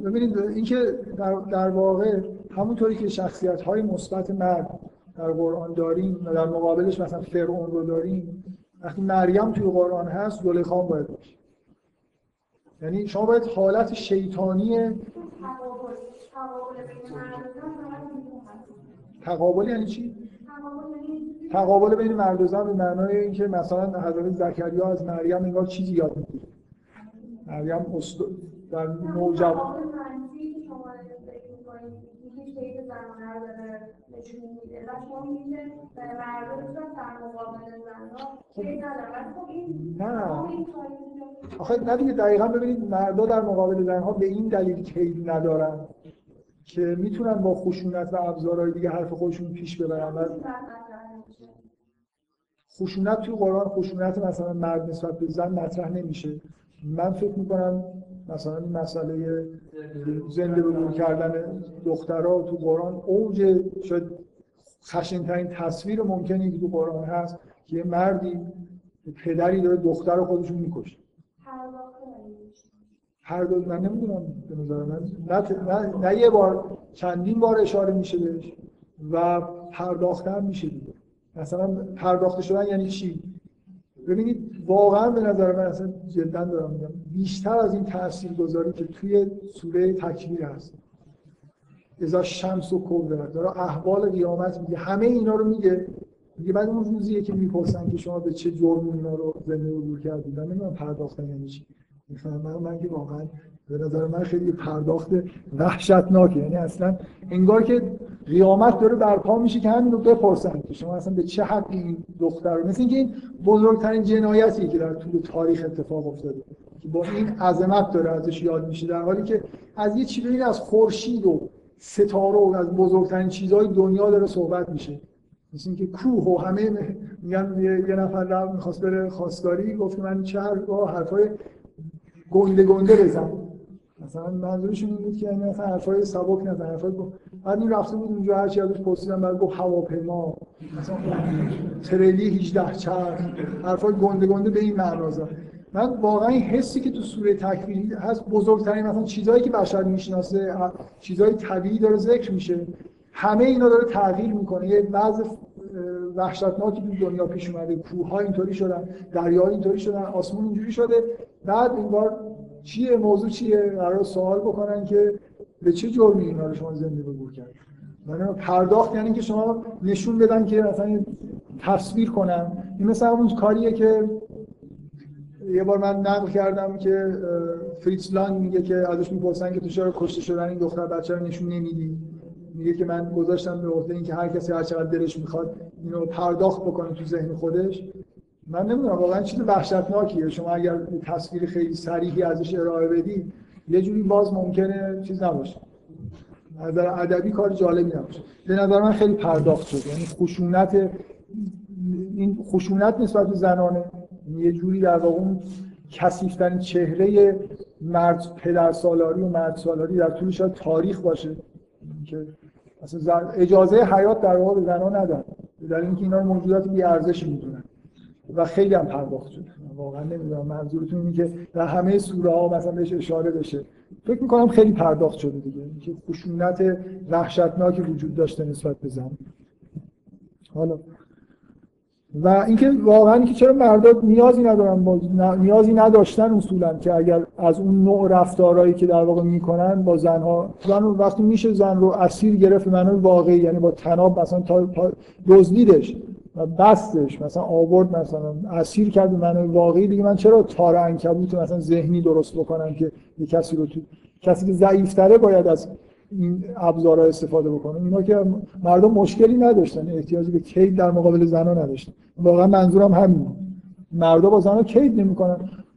ببینید اینکه در, در واقع همونطوری که شخصیت های مثبت مرد در قرآن داریم و در مقابلش مثلا فرعون رو داریم وقتی مریم توی قرآن هست زلیخا باید باشه یعنی شما باید حالت شیطانی تقابل یعنی چی؟ تقابل بین مرد و زن به معنای اینکه مثلا حضرت زکریا از مریم انگار چیزی یاد می‌گیره. مریم است... در نوجوان نه. آخه نه دیگه دقیقا ببینید مردا در مقابل زنها به این دلیل کید ندارن که می‌تونن با خشونت و ابزارهای دیگه حرف خودشون پیش ببرن. و خشونت توی قرآن خشونت مثلا مرد نسبت به زن مطرح نمیشه. من فکر می‌کنم مثلا این مسئله زنده به کردن دخترها تو قرآن اوج شاید خشنترین تصویر ممکنی که تو قرآن هست که یه مردی پدری داره دختر خودشون می‌کشه. هر دو من نمی‌دونم به نظر من. نه, نه, نه یه بار چندین بار اشاره میشه بهش و پرداختن میشه. دیگه مثلا پرداخته شدن یعنی چی؟ ببینید واقعا به نظر من اصلا جدا دارم میگم بیشتر از این تاثیر گذاری که توی سوره تکبیر هست. ازا شمس و کوبر داره احوال قیامت میگه. همه اینا رو میگه. میگه بعد اون روزیه که می‌پرسن که شما به چه جرم اینا رو زنده رو کردید. من نمی‌دونم پرداختن یعنی چی. من من که واقعا به نظر من خیلی پرداخت وحشتناکه. یعنی اصلا انگار که قیامت داره برپا میشه که همین رو بپرسن که شما اصلا به چه حقی این دختر رو مثل اینکه این بزرگترین جنایتی که در طول تاریخ اتفاق افتاده که با این عظمت داره ازش یاد میشه در حالی که از یه چیزی از خورشید و ستاره و از بزرگترین چیزهای دنیا داره صحبت میشه. مثل اینکه کوه و همه میگن یه نفر رو می‌خواست بره خواستگاری گفت من چه حرفای گنده گنده بزن مثلا منظورشون این بود که یعنی مثلا حرفای سبک نزن حرفای بعد این رفته بود اونجا هر چی ازش پرسیدن بعد گفت هواپیما مثلا تریلی 18 چرخ حرفای گنده گنده به این معنا زد. من واقعا این حسی که تو سوره تکوین هست بزرگترین مثلا چیزهایی که بشر می‌شناسه چیزهای طبیعی داره ذکر میشه. همه اینا داره تغییر می‌کنه. یه وضع وحشتناکی تو دنیا پیش اومده. کوه ها اینطوری شدن دریا اینطوری شدن آسمون اینجوری شده. بعد این بار چیه موضوع چیه؟ قرار سوال بکنن که به چه جرمی اینا رو شما زنده به گور کرد من پرداخت یعنی که شما نشون بدن که مثلا تصویر کنن. این مثلا اون کاریه که یه بار من نقل کردم که فریتز لانگ میگه که ازش می‌پرسن که تو چرا کشته شدن؟ این دختر بچه رو نشون نمیدی. میگه که من گذاشتم به عهده اینکه هر کسی هر چقدر دلش می‌خواد اینو پرداخت بکنه تو ذهن خودش. من نمی‌دونم واقعا چیز وحشتناکیه. شما اگر تصویر خیلی صریحی ازش ارائه بدی یه جوری باز ممکنه چیز نباشه. نظر ادبی کار جالبی نباشه. به نظر من خیلی پرداخت شده. یعنی خشونت این خشونت نسبت به زنانه یه جوری در واقع اون کثیفترین چهره مرد پدر سالاری و مرد سالاری در طول شاید تاریخ باشه. که اصلا اجازه حیات در واقع به زنان ندارن در اینکه اینا رو موجودات بی ارزشی می‌دونن. و خیلی هم پرداخت واقعا نمی‌دونم منظورتون اینه که در همه سوره ها مثلا بهش اشاره بشه. فکر می‌کنم خیلی پرداخت شده دیگه. که خشونت وحشتناکی وجود داشته نسبت به زن. حالا. و اینکه واقعا اینکه چرا مردا نیازی ندارن با نیازی نداشتن اصولا که اگر از اون نوع رفتارهایی که در واقع می‌کنن با زنها زن وقتی میشه زن رو اسیر گرفت به واقعی یعنی با تناب مثلا تا دزدیدش. و بستش مثلا آورد مثلا اسیر کرد معنای واقعی دیگه من چرا تار عنکبوت مثلا ذهنی درست بکنم که یه کسی رو تو کسی که ضعیفتره باید از این ابزارها استفاده بکنه؟ اینا که مردم مشکلی نداشتن احتیاجی به کید در مقابل زنا نداشتن. واقعا منظورم همین مردا با زنا کید نمی‌کنن.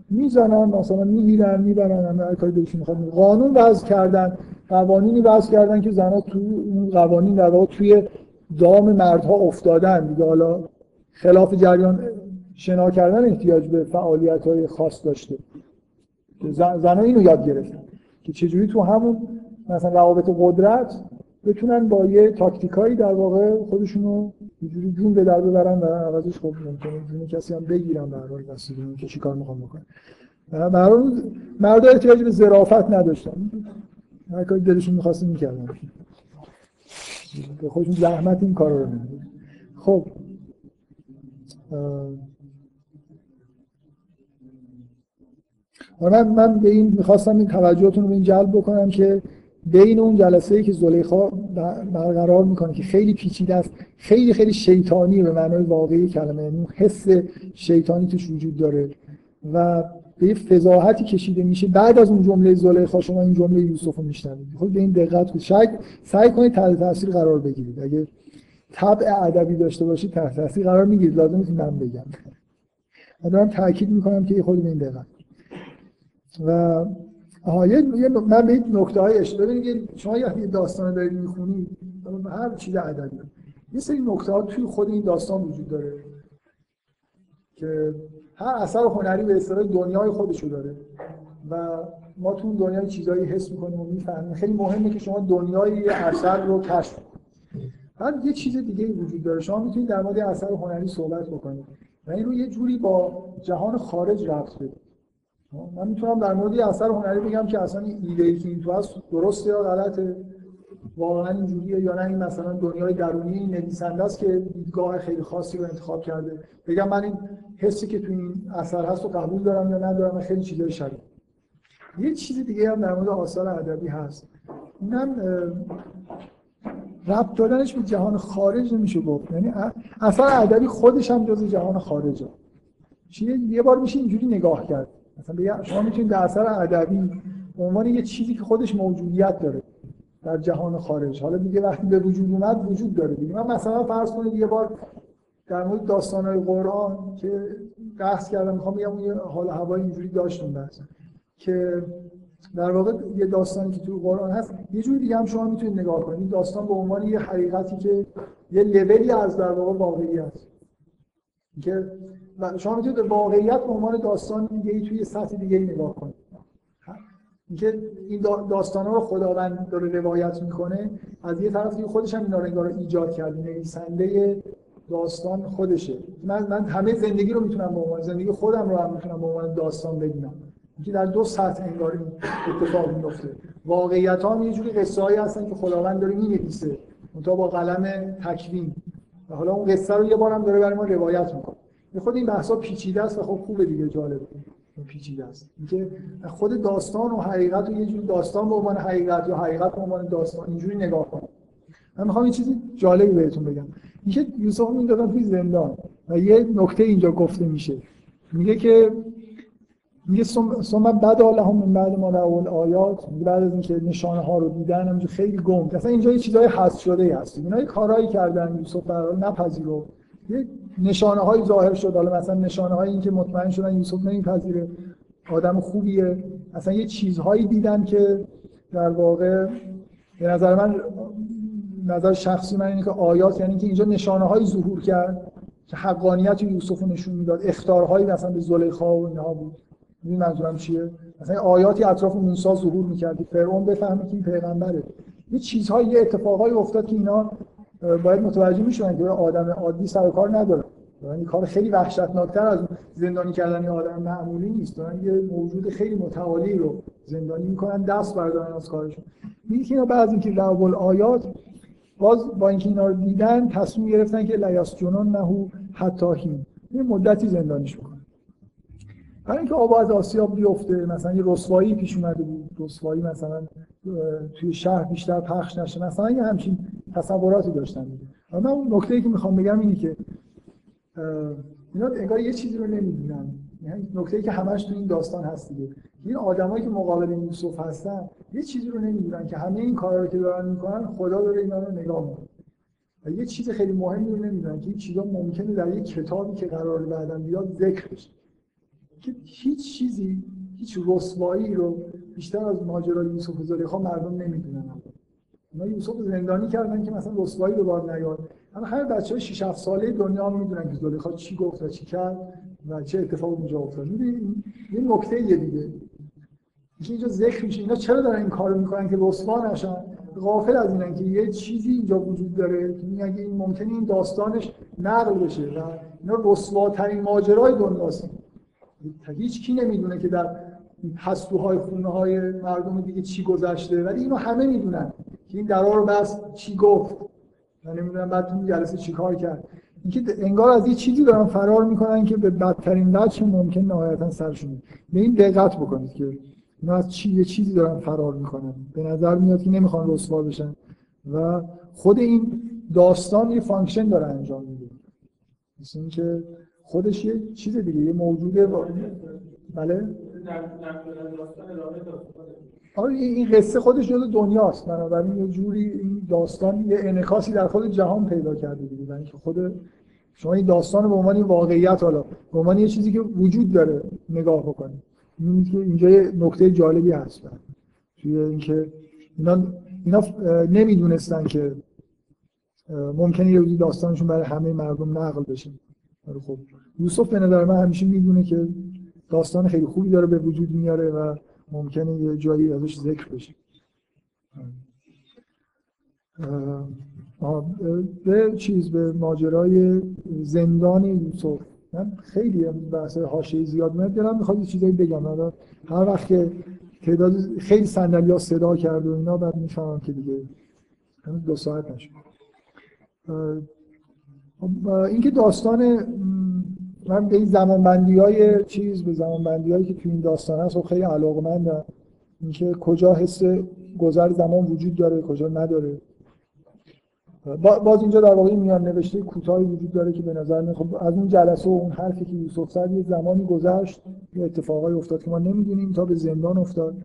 می‌زنن مثلا می‌گیرن می‌برن هر کاری دلشون می‌خواد. قانون وضع کردن قوانینی وضع کردن که زنا تو اون قوانین در واقع توی دام مردها افتادن دیگه. حالا خلاف جریان شنا کردن احتیاج به فعالیت های خاص داشته. زنها اینو یاد گرفتن که چجوری تو همون مثلا روابط قدرت بتونن با یه تاکتیکایی در واقع خودشون رو اینجوری جون به در ببرن و عوضش خب ممکنه جون کسی هم بگیرن به هر حال که چیکار می‌خوام بکنن مرد مرد احتیاج به ظرافت نداشتن. هر کاری دلشون می‌خواستن می‌کردن. به خودشون زحمت این کار رو نمیدن خب من من به این می‌خواستم این توجهتون رو به این جلب بکنم که بین اون جلسه ای که زلیخا برقرار می‌کنه که خیلی پیچیده است خیلی خیلی شیطانی به معنای واقعی کلمه یعنی حس شیطانی توش وجود داره و به یه فضاحتی کشیده میشه. بعد از اون جمله زلیخا شما این جمله یوسف رو میشنوید. خود به این دقت کنید شاید سعی کنید تحت تاثیر قرار بگیرید. اگه طبع ادبی داشته باشید تحت تاثیر قرار می‌گیرید. لازم نیست من بگم. من دارم تاکید می‌کنم که خود به این دقت. و آها یه من به نکته های اشاره ببینید شما یه داستان دارید می‌خونید هر چیز ادبی. یه سری نکته ها توی خود این داستان وجود داره که هر اثر هنری به اصطلاح دنیای خودشو داره. و ما تو دنیای چیزایی حس می‌کنیم و می‌فهمیم. خیلی مهمه که شما دنیای اثر رو کشف کنید. بعد یه چیز دیگه وجود داره. شما می‌تونید در مورد اثر هنری صحبت بکنید. و این رو یه جوری با جهان خارج ربط بدید من می‌تونم در مورد اثر هنری بگم که اصلا ایده ای که این تو هست درسته یا غلطه. واقعا اینجوریه یا نه؟ این مثلا دنیای درونی نویسنده است که دیدگاه خیلی خاصی رو انتخاب کرده. بگم من این حسی که تو این اثر هست رو قبول دارم یا ندارم خیلی چیزای شبیه. یه چیز دیگه هم در مورد آثار ادبی هست. اونم ربط دادنش به جهان خارج نمیشه گفت. یعنی اثر ادبی خودش هم جز جهان خارجه. یه بار میشه اینجوری نگاه کرد. مثلا شما می‌تونید در اثر ادبی عنوان یه چیزی که خودش موجودیت داره. در جهان خارج. حالا دیگه وقتی به وجود اومد وجود داره دیگه. من مثلا فرض کنید یه بار در مورد داستانهای قرآن که بحث کردم می‌خوام بگم یه حال هوای اینجوری داشتم بحث که در واقع یه داستانی که تو قرآن هست یه جوری دیگه هم شما می‌تونید نگاه کنید. داستان به عنوان یه حقیقتی که یه لولی از در واقع واقعیت که شما می‌تونید واقعیت به عنوان داستان دیگه ای توی سطح دیگه نگاه کنید. اینکه این داستان ها رو خداوند داره روایت می‌کنه از یه طرف خودش هم اینا رو ایجاد کرده نویسنده داستان خودشه. من من همه زندگی رو می‌تونم به عنوان زندگی خودم رو هم می‌تونم به عنوان داستان ببینم. که در دو سطح انگار این اتفاق میفته واقعیت ها هم یه جوری قصه هایی هستن که خداوند داره می‌نویسه. منتها با قلم تکوین. حالا اون قصه رو یه بارم داره برای ما روایت می‌کنه. خود این بحثا پیچیده است و خب خوبه دیگه جالبه. پیچیده است. اینکه خود داستان و حقیقت رو یه جوری داستان به عنوان حقیقت یا حقیقت به عنوان داستان اینجوری نگاه کنم من می‌خوام این چیزی جالبی بهتون بگم. اینکه یوسف میندازن توی زندان و یه نکته اینجا گفته میشه. میگه که میگه ثم بعد هم من بعد ما اول آیات بعد از اینکه نشانه ها رو دیدن خیلی گم. اصلا اینجا یه چیزای حذف شده هست. اینا یه کارهایی کردن یوسف برای نپذیرو یه نشانه های ظاهر شد. حالا مثلا نشانه های اینکه مطمئن شدن یوسف نمیپذیره. آدم خوبیه. اصلا یه چیزهایی دیدن که در واقع به نظر من نظر شخصی من اینه که آیات یعنی که اینجا نشانه های ظهور کرد که حقانیت یوسف نشون می‌داد. اختارهایی مثلا به زلیخا و اینها بود. این منظورم چیه؟ مثلا آیاتی اطراف موسی ظهور می‌کرد. فرعون بفهمه که این پیغمبره. یه چیزهایی یه اتفاقایی افتاد که اینا باید متوجه میشن که آدم عادی سر کار نداره. یعنی کار خیلی وحشتناکتر از زندانی کردن آدم معمولی نیست. دارن یه موجود خیلی متعالی رو زندانی می‌کنن دست بردارن از کارشون. میگه که اینا بعد از اینکه آیات باز با اینکه اینا رو دیدن تصمیم گرفتن که لیاس جنون نهو حتی هین یه مدتی زندانیش بکنن برای اینکه آب از آسیاب بیفته مثلا یه رسوایی پیش اومده بود رسوایی مثلا توی شهر بیشتر پخش نشه مثلا یه همچین تصوراتی داشتن. من اون نکته که می‌خوام بگم اینه که اینا انگار یه چیزی رو نمی‌دونن. یعنی نکته که همش تو این داستان هست دیگه. این آدمایی که مقابل یوسف هستن یه چیزی رو نمی‌دونن که همه این کارا رو که دارن می‌کنن خدا داره اینا رو نگاه می‌کنه. و یه چیز خیلی مهمی رو نمی‌دونن که این چیزا ممکنه در یه کتابی که قرار بعدا بیاد ذکر بشه. که هیچ چیزی هیچ رسوایی رو بیشتر از ماجرای یوسف و زلیخا مردم نمی‌دونن. اینا یوسف زندانی کردن که مثلا رسوایی به بار نیاد. اما هر بچه 6 7 ساله دنیا می‌دونن که زلیخا چی گفت و چی کرد و چه اتفاقی اونجا افتاد. این نکته یه دیگه. اینجا ذکر میشه. اینا چرا دارن این کارو می‌کنن که رسوا نشن؟ غافل از اینن که یه چیزی اینجا وجود داره که اگه این ممکنه این داستانش نقل بشه و اینا رسواترین ماجرای دنیاست. هیچ کی نمی‌دونه که در پستوهای خونه های مردم دیگه چی گذشته. ولی اینو همه می‌دونن که این درا رو بس چی گفت. من نمی‌دونم بعد تو جلسه چیکار کرد. اینکه انگار از یه چیزی دارن فرار می‌کنن که به بدترین وجه ممکن نهایتا سرشون به این دقت بکنید که اینا از چی یه چیزی دارن فرار می‌کنن. به نظر میاد که نمی‌خوان رسوا بشن. و خود این داستان یه function داره انجام میده. مثل اینکه خودش یه چیز دیگه یه موجوده با... بله؟ آره این قصه خودش جزء دنیاست. بنابراین یه جوری این داستان یه انعکاسی در خود جهان پیدا کرده دیگه. یعنی که خود شما این داستان به عنوان واقعیت حالا به عنوان یه چیزی که وجود داره نگاه بکنید. می‌بینید که اینجا یه نکته جالبی هست. توی اینکه اینا اینا نمی‌دونستن که ممکنه یه داستانشون برای همه مردم نقل بشه. خب یوسف به نظر من همیشه می‌دونه که داستان خیلی خوبی داره به وجود میاره و ممکنه یه جایی ازش ذکر بشه. به چیز به ماجرای زندان یوسف. من خیلی بحث حاشیه زیاد میاد دلم می‌خواد یه چیزایی بگم. هر وقت که تعداد خیلی صندلی ها صدا کرد و اینا بعد می‌فهمم که دیگه دو ساعت نشد. اینکه داستان من به این زمانبندی های چیز به زمانبندی هایی که تو این داستان هست و خب خیلی علاقمندم. اینکه کجا حس گذر زمان وجود داره کجا نداره. باز اینجا در واقع میان نوشته کوتاهی وجود داره که به نظر خب از اون جلسه و اون حرفی که یوسف زد یه زمانی گذشت یه اتفاقایی افتاد که ما نمی‌دونیم تا به زندان افتاد.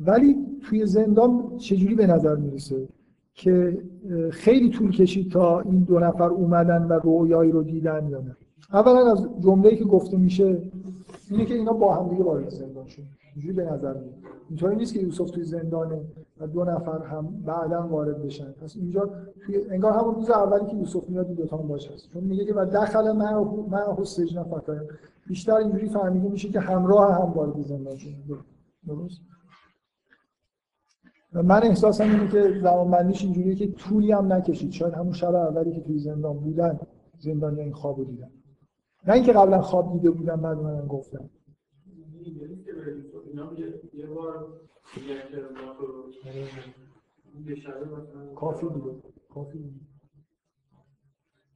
ولی توی زندان چجوری به نظر می‌رسه که خیلی طول کشید تا این دو نفر اومدن و رویایی رو دیدن یا نه؟ اولا از جمله‌ای که گفته میشه اینه که اینا با هم دیگه وارد زندان شدن. اینجوری به نظر میاد. اینطوری نیست که یوسف توی زندانه و دو نفر هم بعدا وارد بشن. پس اینجا توی انگار همون روز اولی که یوسف میاد دو تا باشه است چون میگه که و دخل من من سجن فتایم بیشتر اینجوری فهمیده میشه که همراه هم وارد زندان شدن. درست؟ من احساسم اینه که زمانبندیش اینجوریه که طولی هم نکشید. شاید همون شب اولی که توی زندان بودن زندانی این خوابو دیدن. نه اینکه قبلا خواب دیده بودن بعد من گفتم کافی بوده کافی بوده.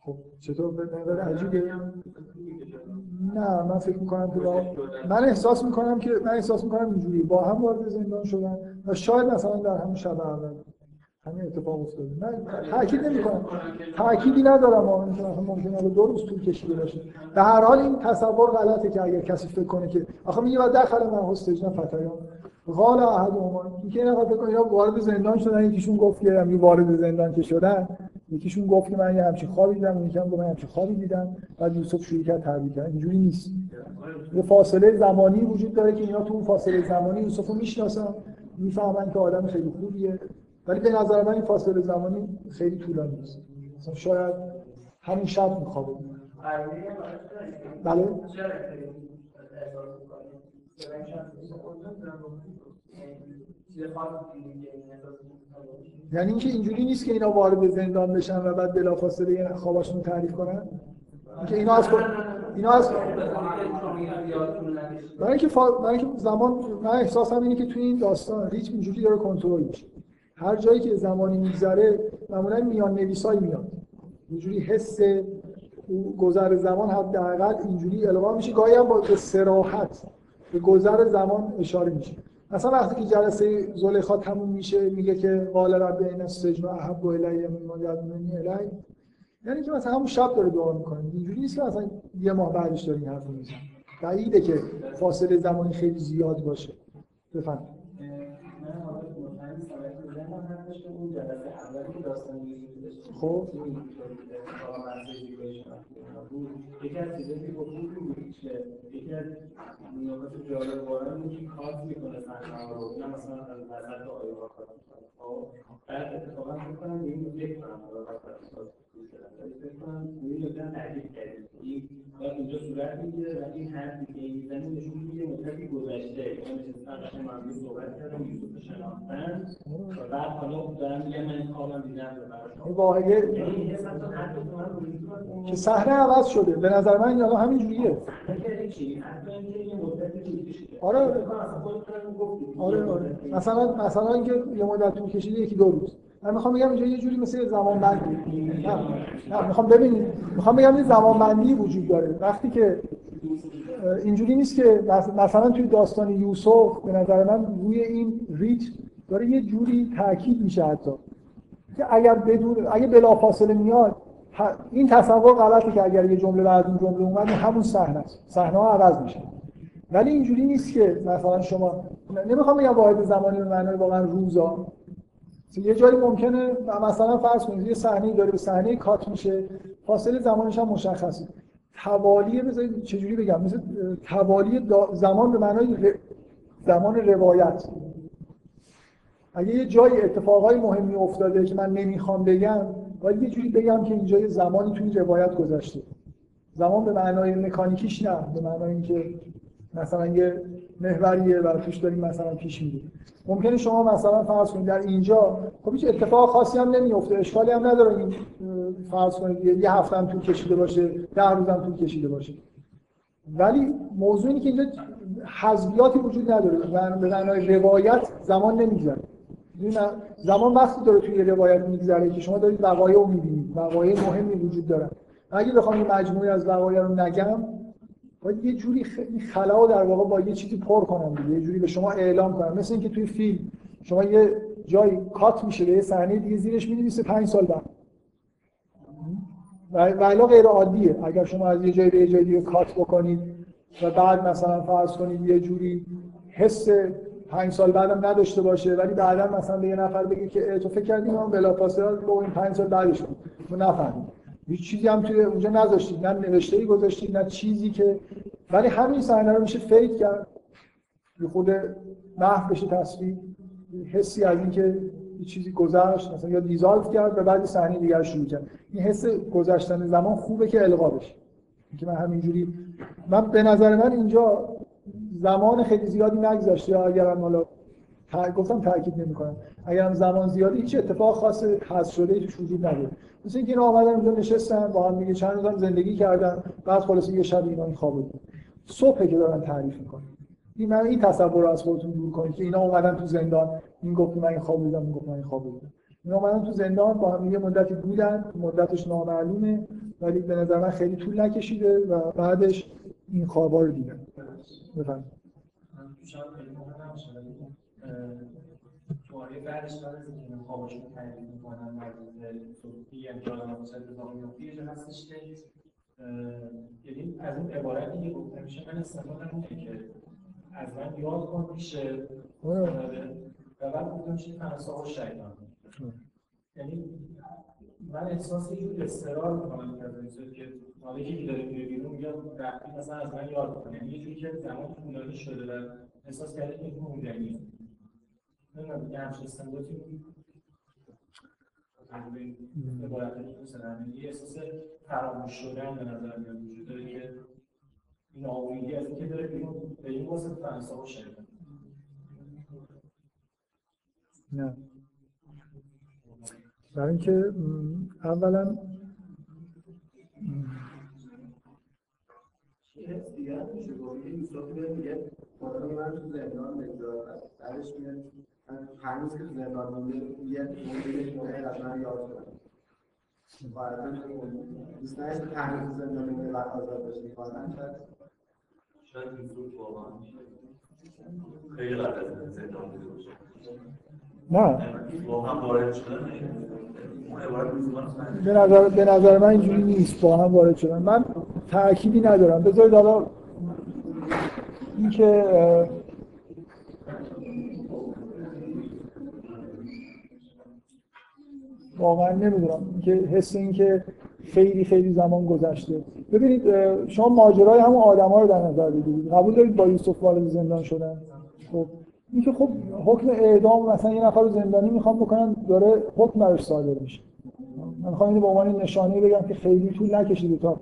خب چطور؟ به نظر عجیبه. نه من فکر می‌کنم که. من احساس می‌کنم که من احساس می‌کنم اینجوری. با هم وارد زندان شدن و شاید مثلا در همون شب اول. همین اتفاق افتاده. من تاکید نمی‌کنم. تاکیدی ندارم که ممکنه دو روز طول کشیده باشه. به هر حال این تصور غلطه که اگر کسی فکر کنه که آخه میگه و داخل من هستجنا فتایان قال احد عمر اینکه نه فکر کنه وارد زندان شدن یکیشون گفت که همین وارد زندان که شدن. یکیشون گفت که من یه همچین خوابی دیدم یکم گفت من همچین خوابی دیدم. بعد یوسف شروع کرد تعبیر کردن. اینجوری نیست. یه فاصله زمانی وجود داره که اینا تو اون فاصله زمانی یوسف رو می‌شناسن. می‌فهمن که آدم خیلی خوبیه. ولی به نظر من این فاصله زمانی خیلی طولانی نیست. مثلا شاید همین شب میخوابه بله؟ یعنی اینکه اینجوری نیست که اینا وارد زندان بشن و بعد بلافاصله خوابشون تعریف کنن؟ اینکه اینا از اینا از برای اینکه فا... برای اینکه زمان من احساسم اینه که توی این داستان ریچ اینجوری داره کنترل میشه. هر جایی که زمانی میگذره معمولا میان نویسای میاد. اینجوری حس گذر زمان حداقل اینجوری القا میشه. گاهی هم با به صراحت به گذر زمان اشاره میشه. مثلا وقتی که جلسه زلیخا تموم میشه میگه که قال رب این السجن احب الی مما یدعوننی الی یعنی که مثلا همون شب داره دعا می‌کنه. اینجوری نیست که مثلا یه ماه بعدش داره این حرفو می‌زنه. بعیده که فاصله زمانی خیلی زیاد باشه. بفهم خب یکی از چیزایی که بود که یکی از نکات جالب که کات می‌کنه صحنه رو نه مثلا از نظر آیه ها کات خب بعد اتفاقا فکر کنم به این فکر کنم فکر کنم به این نکته تحقیق کردیم این کار اینجا صورت می‌گیره و این حرفی که می‌زنه نشون میده مدتی گذشته قشنگ صحبت کردن یوسف شناختن و بعد حالا دارن میگن من خوابم دیدم واقعیه که صحنه عوض شده به نظر من این همین جوریه آره آره آره مثلا مثلا اینکه یه مدت طول کشیده یکی دو روز من می‌خوام بگم اینجا یه جوری مثل زمان بندی نه نه می‌خوام ببینید می‌خوام بگم این زمان بندی وجود داره. وقتی که اینجوری نیست که مثلا توی داستان یوسف به نظر من روی این ریت داره یه جوری تاکید میشه حتی. که اگر بدون اگه بلافاصله میاد این تصور غلطه که اگر یه جمله بعد اون جمله اومد همون صحنه است. صحنه ها عوض میشه. ولی اینجوری نیست که مثلا شما نمی‌خوام بگم واحد زمانی به معنای واقعا روزا. یه جایی ممکنه مثلا فرض کنید یه صحنه داره به صحنه کات میشه فاصله زمانش هم مشخصه. توالی بذارید چجوری بگم؟ مثل توالی زمان به معنای زمان روایت. اگه یه جایی اتفاقای مهمی افتاده که من نمی‌خوام بگم باید یه جوری بگم که اینجا یه زمانی توی روایت گذشته. زمان به معنای مکانیکیش نه به معنای اینکه مثلا یه محوریه و توش داریم مثلا پیش میره ممکنه شما مثلا فرض کنید در اینجا خب هیچ اتفاق خاصی هم نمیفته اشکالی هم نداره این فرض کنید یه هفته هم طول کشیده باشه ده روز هم طول کشیده باشه. ولی موضوع اینه که اینجا حذفیاتی وجود نداره به معنای روایت زمان نمیگذره. زمان وقتی داره توی روایت میگذره که شما دارید وقایع رو می‌بینید وقایع مهمی وجود دارن. اگه بخوام یه مجموعه از وقایع رو نگم باید یه جوری خیلی خلا در واقع با یه چیزی پر کنم دیگه. یه جوری به شما اعلام کنم. مثل اینکه توی فیلم شما یه جایی کات میشه به یه صحنه دیگه زیرش می‌نویسه 5 سال بعد. و الا غیر عادیه. اگر شما از یه جایی به یه جای دیگه کات بکنید و بعد مثلا فرض کنید یه جوری حس پنج سال بعدم نداشته باشه ولی بعدا مثلا به یه نفر بگه که تو فکر کردیم اون بلافاصله با این پنج سال بعدش تو نفهمید هیچ چیزی هم توی اونجا نذاشتید نه نوشته ای گذاشتید نه چیزی که ولی همین صحنه رو میشه فیک کرد. به خود محو بشه تصویر حسی از اینکه یه چیزی گذشت مثلا یا دیزالف کرد و بعد صحنه دیگر شروع کرد. این حس گذشتن زمان خوبه که القا بشه. که من همینجوری من به نظر من اینجا زمان خیلی زیادی نگذشته اگرم حالا گفتم تاکید نمی‌کنم. اگرم زمان زیادی هیچ اتفاق خاص حذف شده توش وجود نداره. مثل اینکه اینا اومدن اونجا نشستن با هم دیگه چند روز زندگی کردن بعد خلاص یه شب اینا این خوابیدن صبح که دارن تعریف می‌کنن. این من این تصور رو از خودتون دور کنید که اینا اومدن تو زندان این گفت من این خوابیدم این گفت من این خوابیدم اینا اومدن تو زندان با هم یه مدتی بودن مدتش نامعلومه ولی به نظر من خیلی طول نکشیده و بعدش این خوابا رو دیدن. بفرمایید. شماره بعدش بعد از اینکه خوابش رو تعریف می‌کنن مربوط صوتی امکان ناموسد اتفاق میفته یه هستش که یعنی از اون عبارتی که گفته میشه من استفاده که از من یاد کن میشه و بعد گفتم میشه تناسب شیطان. یعنی من احساس یه استرار می‌کنم که از که حالا یکی داره میره بیرون میگم رفتی مثلا از من یاد کنه یعنی یه جوری که زمان طولانی شده و احساس کرده که موندنی نمی‌دونم یه همچین استنباطی یه احساس فراموش شدن به نظر میاد وجود داره که این آمویدی از اینکه داره بیرون به این واسه فرنسا شده نه. برای اینکه اولا دیگه میشه گفت. یه یوسفی داره میگه خدا من تو زندان نگذار بعدش هنوز که زندان مونده یه موقعی از من یاد کنم دوست نداشت هنوز زندان مونده بعد آزاد بشه واقعا شاید شاید یوسف واقعا خیلی قبل از زندان بوده باشه. نه. واقعا وارد شدن به نظر, به نظر من اینجوری نیست. با هم وارد شدن. من تأکیدی ندارم. بذارید حالا اینکه واقعا نمی‌دونم. که حس این که خیلی خیلی زمان گذشته. ببینید شما ماجرای همون آدما رو در نظر بگیرید. قبول دارید با یوسف وارد زندان شدن؟ خب اینکه خب حکم اعدام مثلا یه نفر رو زندانی می‌خوام بکنن داره حکم براش صادر میشه. من می‌خوام اینو به عنوان نشانه بگم که خیلی طول نکشیده تا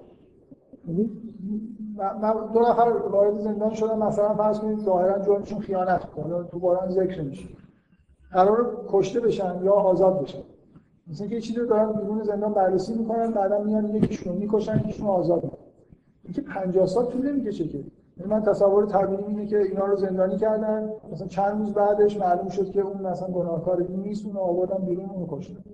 من دو نفر وارد زندان شدن مثلا فرض کنید ظاهرا جرمشون خیانت حالا تو باران ذکر میشه قرار کشته بشن یا آزاد بشن. مثلا که چیزی رو دارن بیرون زندان بررسی می‌کنن بعدا میان یکیشون می‌کشن یکیشون آزاد اینکه 50 سال طول نمی‌کشه که. یعنی من تصور طبیعی اینه که اینا رو زندانی کردن مثلا چند روز بعدش معلوم شد که اون مثلا گناهکار نیست اون آوردن بیرون اون کشتن.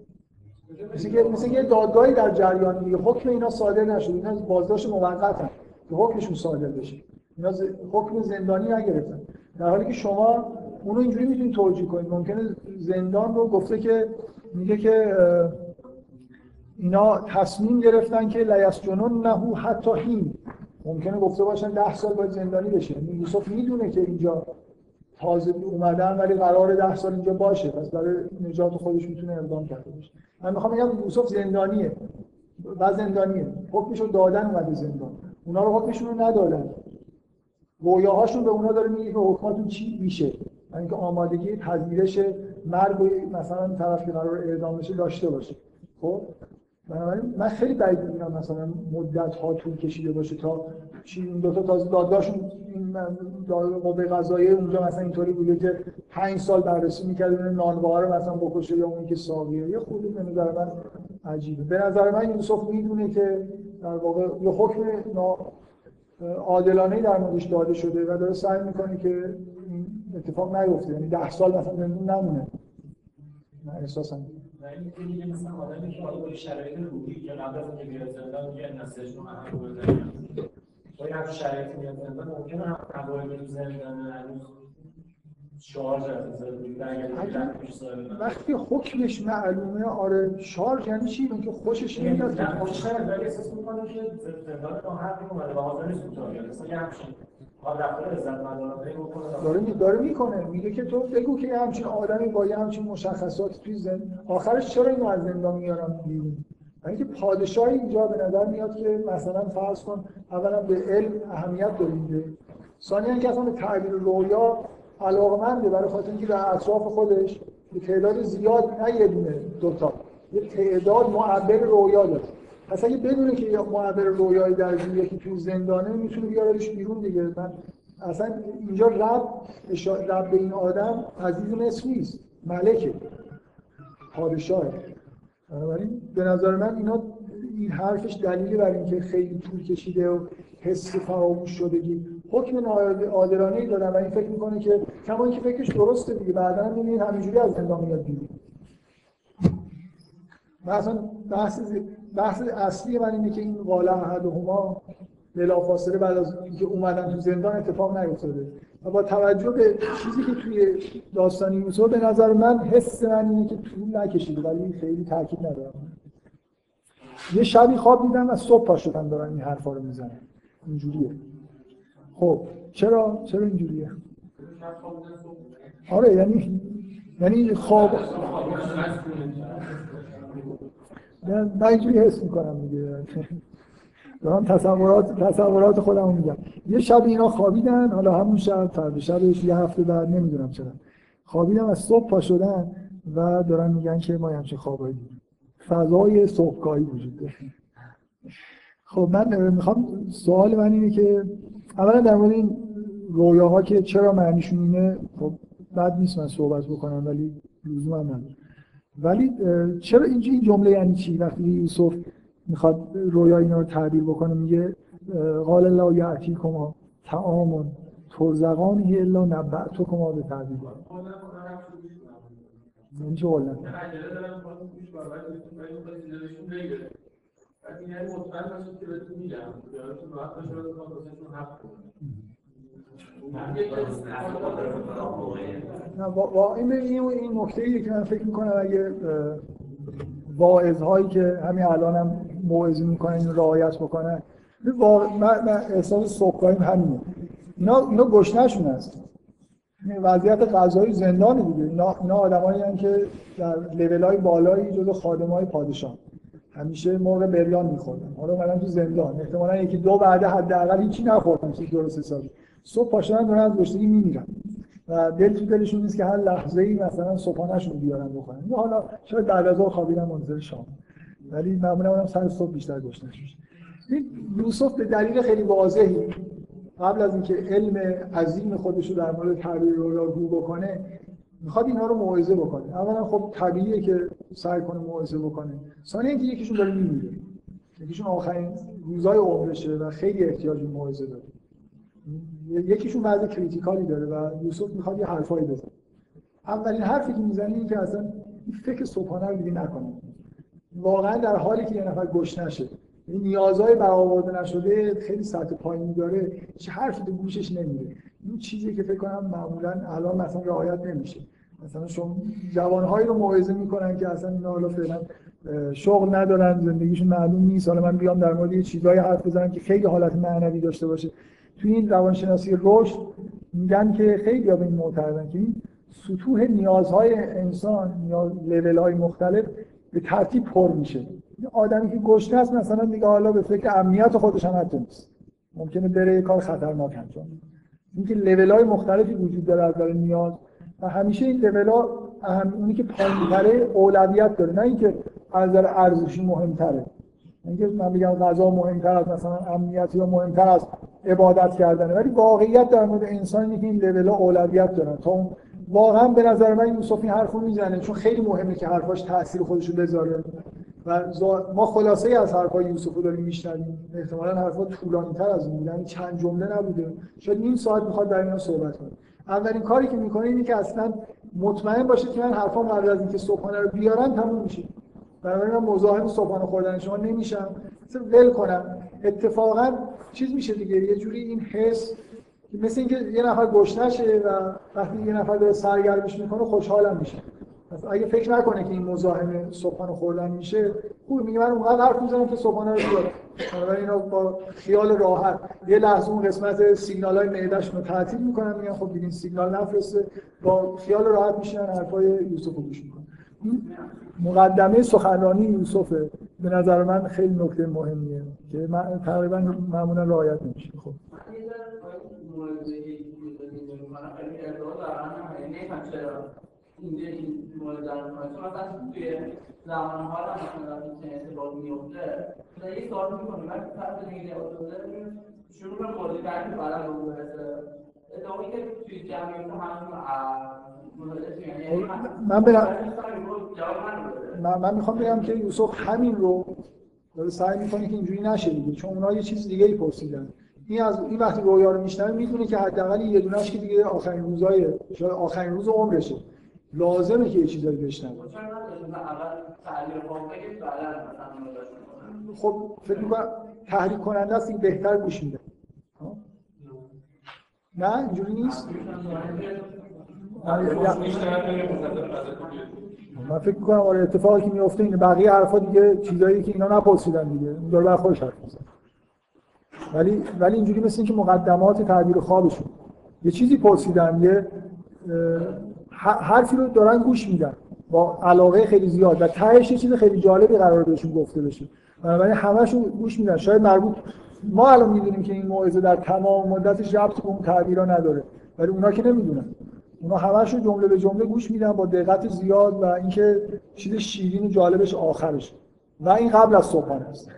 مثل که مثل یه دادگاهی در جریان دیگه. حکم اینا صادر نشد اینا بازداشت موقت هم که حکمشون صادر بشه. اینا ز... حکم زندانی نگرفتن. در حالی که شما اونو اینجوری می‌تونید توجیه کنید. ممکنه زندان رو گفته که میگه که اینا تصمیم گرفتن که لیسجنون نهو حتی هین ممکنه گفته باشن ده سال باید زندانی بشه. یعنی یوسف می‌دونه که اینجا تازه اومدن ولی قرار ده سال اینجا باشه. پس برای نجات خودش می‌تونه اقدام کرده باشه. من می‌خوام بگم یوسف زندانیه و زندانیه. حکمشو دادن اومده زندان. اونا رو حکمشون رو ندادن. رویاهاشون به اونا داره میگه که حکماتون چی میشه؟ اینکه آمادگی پذیرش مرگ مثلا طرف که قرار اعدام بشه داشته باشه. خب؟ بنابراین من خیلی بعید می‌دونم مثلا مدت ها طول کشیده باشه تا این دو تا تازه دادگاهشون این قوه قضاییه اونجا مثلا اینطوری بوده که پنج سال بررسی می‌کرد اون نانوار رو مثلا بکشه یا اون که ساقیه. یه خودی به نظر من عجیبه. به نظر من یوسف می‌دونه که در واقع یه حکم عادلانه در موردش داده شده و داره سعی می‌کنه که اتفاق نیفته. یعنی ده سال مثلا زندون نمونه. من که با که هم با وقتی حکمش معلومه آره شارژ یعنی چی؟ اینکه خوشش نمیاد. نه خوشش نمیاد ولی احساس می‌کنه که زندان ما حق اومده و حاضر نیست یه همچین داره داره می‌کنه. میگه که تو بگو که همچین آدمی با یه همچین مشخصات توی زن آخرش چرا اینو از زندان میارم بیرون؟ اینکه پادشاهی اینجا به نظر میاد که مثلا فرض کن اولا به علم اهمیت داره ثانیا که اصلا به تعبیر رویا علاقمنده برای خاطر اینکه در اطراف خودش به تعداد زیاد نه یه دونه دوتا. یه تعداد معبر رویا داره. پس اگه بدونه که یا معبر رویایی در یکی تو زندانه می‌تونه بیاردش بیرون دیگه. من اصلا اینجا رب رب این آدم عزیز مصر نیست ملکه پادشاهه. بنابراین به نظر من اینا این حرفش دلیلی بر اینکه خیلی طول کشیده و حس فراموش شدگی حکم عادلانه ای دادن. و این فکر می‌کنه که کما اینکه فکرش درسته دیگه. بعدا هم می‌بینید همینجوری از زندان میاد بیرون. مثلا بحث بحث اصلی من اینه که این قال احدهما بلافاصله بعد از اینکه اومدن تو زندان اتفاق نیفتاده. و با توجه به چیزی که توی داستان یوسف به نظر من حس من اینه که طول نکشیده ولی خیلی تاکید ندارم. یه شبی خواب دیدم و صبح پا شدن دارن این حرفا رو می‌زنن اینجوریه. خب چرا؟ چرا اینجوریه؟ آره یعنی یعنی خواب من اینجوری حس می‌کنم دیگه. دارم تصورات تصورات خودم میگم. یه شب اینا خوابیدن حالا همون شب فردا شبش یه هفته بعد نمی‌دونم چرا. خوابیدن از صبح پا شدن و دارن میگن که ما همچین خوابایی دیدیم فضای صبحگاهی وجود داره. خب من می‌خوام سوال من اینه که اولا در مورد این رویاها که چرا معنیشون اینه خب بد نیست من صحبت بکنم ولی لزوم هم نداره ولی چرا اینجا این جمله یعنی چی؟ وقتی یوسف می‌خواد رویا اینا رو تعبیر بکنه میگه قال الله یعتیکما طعام ترزقانه الا نبعتکما به تعبیر. این چه قولن این این نکته ایه که من فکر می‌کنم اگه واعظ هایی که همین الان هم موعظه می‌کنن این رعایت بکنن من احساس صبحگاهیم همینه. اینا اینا گشنشون هست. وضعیت غذایی زندان دیگه. اینا, آدمایی که در لول های بالایی جزو خادم های پادشاه. همیشه مرغ بریان میخوردن. حالا اومدن تو زندان. احتمالاً یکی دو بعده حداقل هیچی نخوردن که درست حسابی. صبح پاشدن دارن از گشتگی میمیرن. و دل تو دلشون نیست که هر لحظه ای مثلا صبحانهشون بیارن بخورن. حالا شاید بعد از خوابیدن منتظر شام. ولی معمولا اونم سر صبح بیشتر گشنه میشه این یوسف به دلیل خیلی واضحی قبل از اینکه علم عظیم خودش رو در مورد تعبیر رویا رو بکنه می‌خواد اینا رو موعظه بکنه. اولا خب طبیعیه که سعی کنه موعظه بکنه. ثانیا اینکه یکیشون داره میمیره. یکیشون آخرین روزای عمرشه و خیلی احتیاج به موعظه داره. یکیشون بعد کریتیکالی داره و یوسف می‌خواد یه حرفایی بزنه. اولین حرفی که می‌زنه این که اصلا فکر صبحانه رو دیگه نکنه. واقعا در حالی که یه نفر گوش نشه این نیازهای برآورده نشده خیلی سطح پایینی داره چه حرفی تو گوشش نمیره این چیزی که فکر کنم معمولا الان مثلا رعایت نمیشه. مثلا شما جوانهایی رو موعظه می‌کنن که اصلا اینا حالا فعلا شغل ندارن زندگیشون معلوم نیست. حالا من بیام در مورد یه چیزای حرف بزنم که خیلی حالت معنوی داشته باشه. توی این روانشناسی رشد میگن که خیلی به این معتقدن که این سطوح نیازهای انسان نیاز لول های مختلف به ترتیب پر میشه. آدمی که گشنه است مثلا دیگه حالا به فکر امنیت خودش هم حتی نیست. ممکنه بره یه کار خطرناک انجام اینکه لول های مختلفی وجود داره از نظر نیاز و همیشه این لول ها اهم اونی که پایینتره اولویت داره. نه اینکه از نظر ارزشی مهمتره. اینکه من بگم غذا مهمتر از مثلا امنیت یا مهمتر از عبادت کردنه ولی واقعیت در مورد انسان که این لول اولویت دارن. تا اون واقعا به نظر من یوسف این حرفو می‌زنه چون خیلی مهمه که حرفاش تاثیر خودشو بذاره. و ما خلاصه از حرفای یوسف رو داریم میشنویم. احتمالا حرفا طولانی تر از این یعنی چند جمله نبوده. شاید نیم ساعت می‌خواد در اینا صحبت کنه. اولین کاری که می‌کنه اینه که اصلا مطمئن باشه که من حرفام قبل از اینکه صبحانه رو بیارن تموم میشه. برای من مزاحم صبحانه خوردن شما نمیشم. ول کنم. اتفاقا چیز میشه دیگه یه جوری این حس مثل اینکه یه نفر گشنشه و وقتی یه نفر داره سرگرمش می‌کنه خوشحالم میشه. پس اگه فکر نکنه که این مزاحم صبحانه خوردن میشه خوب میگه من اونقدر حرف می‌زنم که صبحانه رو بیارم. بنابراین اینا با خیال راحت. یه لحظه اون قسمت سیگنال های معده‌شون رو تعطیل می‌کنن میگن خب دیگه این سیگنال نفرسته. با خیال راحت میشینن حرفای یوسف رو گوش می‌کنن. مقدمه سخنرانی یوسف به نظر من خیلی نکته مهمیه که من تقریبا معمولا رعایت نمیشه. خب. این شروع به برام رو برسه اتفاقی که توی جمعیت من برم. من, من می‌خوام بگم که یوسف همین رو داره سعی می‌کنه که اینجوری نشه دیگه چون اونها یه چیز دیگه ای پرسیدن. این از این وقتی رویا رو میشنوه می‌دونه که حداقل یه دونهش که دیگه آخرین روزای شاید آخرین روز عمرشه. لازمه که یه چیزایی بشنوه. خب فکر می‌کنم تحریک کننده است این بهتر گوش میده. نه اینجوری نیست؟ من فکر می‌کنم آره اتفاقی که میفته اینه. بقیه حرفا دیگه چیزایی که اینا نپرسیدن دیگه. داره بر خودش حرف می‌زنه. ولی ولی اینجوری مثل اینکه مقدمات تعبیر خوابشون. یه چیزی پرسیدن یه حرفی رو دارن گوش میدن. با علاقه خیلی زیاد. و تهش چیز خیلی جالبی قرار بهشون گفته بشه. بنابراین همشون گوش میدن. شاید مربوط ما الان می‌دونیم که این موعظه در تمام مدتش ربط به اون تعبیرا نداره. ولی اونا که نمی‌دونن. اونا همشون جمله به جمله گوش میدن با دقت زیاد و اینکه چیز شیرین و جالبش آخرش. و این قبل از صبحانه است.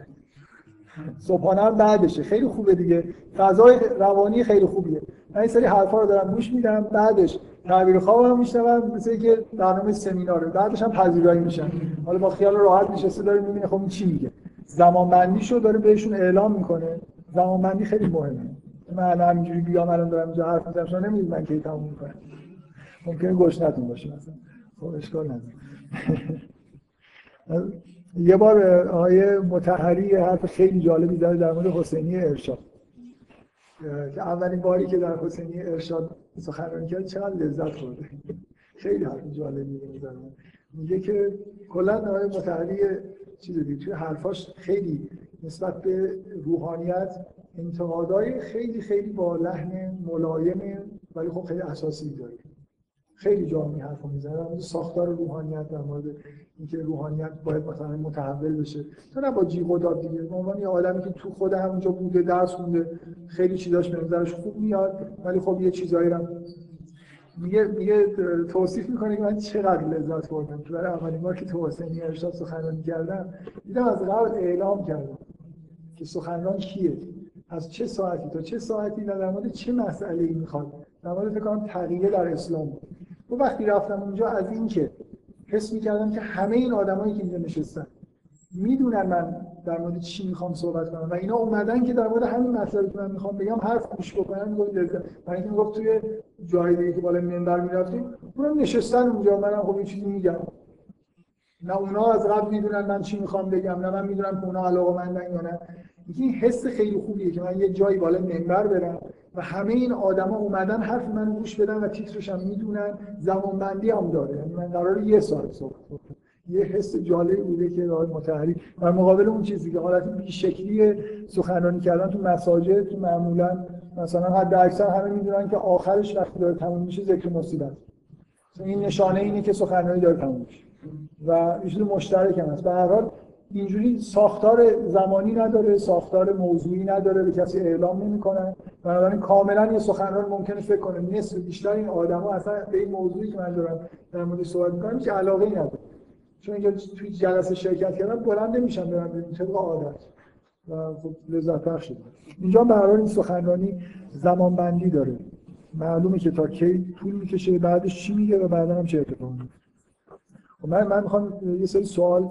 صبحانه هم بعدشه. خیلی خوبه دیگه. فضای روانی خیلی خوبیه. من این سری حرفا رو دارم گوش میدم. بعدش تعبیر خوابم میشنوم. مثل که برنامه سمیناره. بعدش هم پذیرایی میشن حالا با خیال راحت نشسته داره می‌بینه خب چی میگه. زمان بندی شو داره بهشون اعلام می‌کنه. زمان بندی خیلی مهمه. من الان همینجوری بیام الان دارم اینجا حرف می‌زنم. شما نمی‌دونید من کی تموم می‌کنم. ممکنه گشنتون باشه. مثلا خب اشکال نداره. یه بار آقای متحری حرف خیلی جالبی زد در مورد حسینی ارشاد. که اولین باری که در حسینی ارشاد سخنرانی کرد چقدر لذت خورده خیلی حرف جالبی می‌زنه میگه که کلا آقای متحری چیز دیگه توی حرفاش خیلی نسبت به روحانیت انتقادهای خیلی خیلی با لحن ملایم ولی خب خیلی اساسی داره. خیلی جا می حرف می‌زنه. در مورد ساختار روحانیت در مورد اینکه روحانیت باید مثلا متحول بشه. تو نه با جیغ و داد دیگه. به عنوان یه آدمی که تو خود همونجا بوده درس خونده خیلی چیزاش به نظرش خوب میاد ولی خب یه چیزایی رو میگه میگه توصیف می‌کنه که من چقدر لذت بردم. که برای اولین بار که تو حسینی ارشاد سخنرانی کردم دیدم از قبل اعلام کردم که سخنران کیه. از چه ساعتی؟ تا چه ساعتی؟ و در مورد چه مسئله ای می‌خواد؟ در مورد فکر کنم تغییر در اسلام. بود و وقتی رفتم اونجا از این که حس می‌کردم که همه این آدمایی که اینجا نشستن می‌دونن من در مورد چی می‌خوام صحبت کنم و اینا اومدن که در مورد همین مسئله که من می‌خوام بگم حرف گوش بکنن می‌گفت لذت من اینکه می‌گفت توی جای دیگه که بالا منبر می‌رفتیم اونم نشستن اونجا. منم خب چیزی میگم. نه اونا از قبل می‌دونن من چی می‌خوام بگم نه من می‌دونم که اونا علاقه مندن یا نه. این حس خیلی خوبیه که من یه جایی بالا منبر برم و همه این آدما اومدن حرف من گوش بدن و تیترش هم می‌دونن. زمان بندی هم داره. یعنی من قرار یه سال صحبت یه حس جالبی بوده که آقای متحری در مقابل اون چیزی که حالت بی شکلی سخنرانی کردن تو مساجد معمولا مثلا حد اکثر همه می‌دونن که آخرش وقتی داره تموم میشه ذکر مصیبت این نشانه اینه که سخنرانی داره تموم میشه و یه مشترک هم هست. به هر حال اینجوری ساختار زمانی نداره ساختار موضوعی نداره به کسی اعلام نمی‌کنن بنابراین کاملا یه سخنران ممکنه فکر کنه. نصف بیشتر این آدما اصلا به این موضوعی که من دارم در مورد صحبت می‌کنم هیچ علاقه ای نداره چون اینجا توی جلسه شرکت کردن بلند نمیشن برن بریم طبق عادت. و خب لذت بخشه اینجا به این سخنرانی زمان بندی داره. معلومه که تا کی طول می‌کشه بعدش چی میگه و بعدا هم چه اتفاقی خب من من می‌خوام یه سری سوال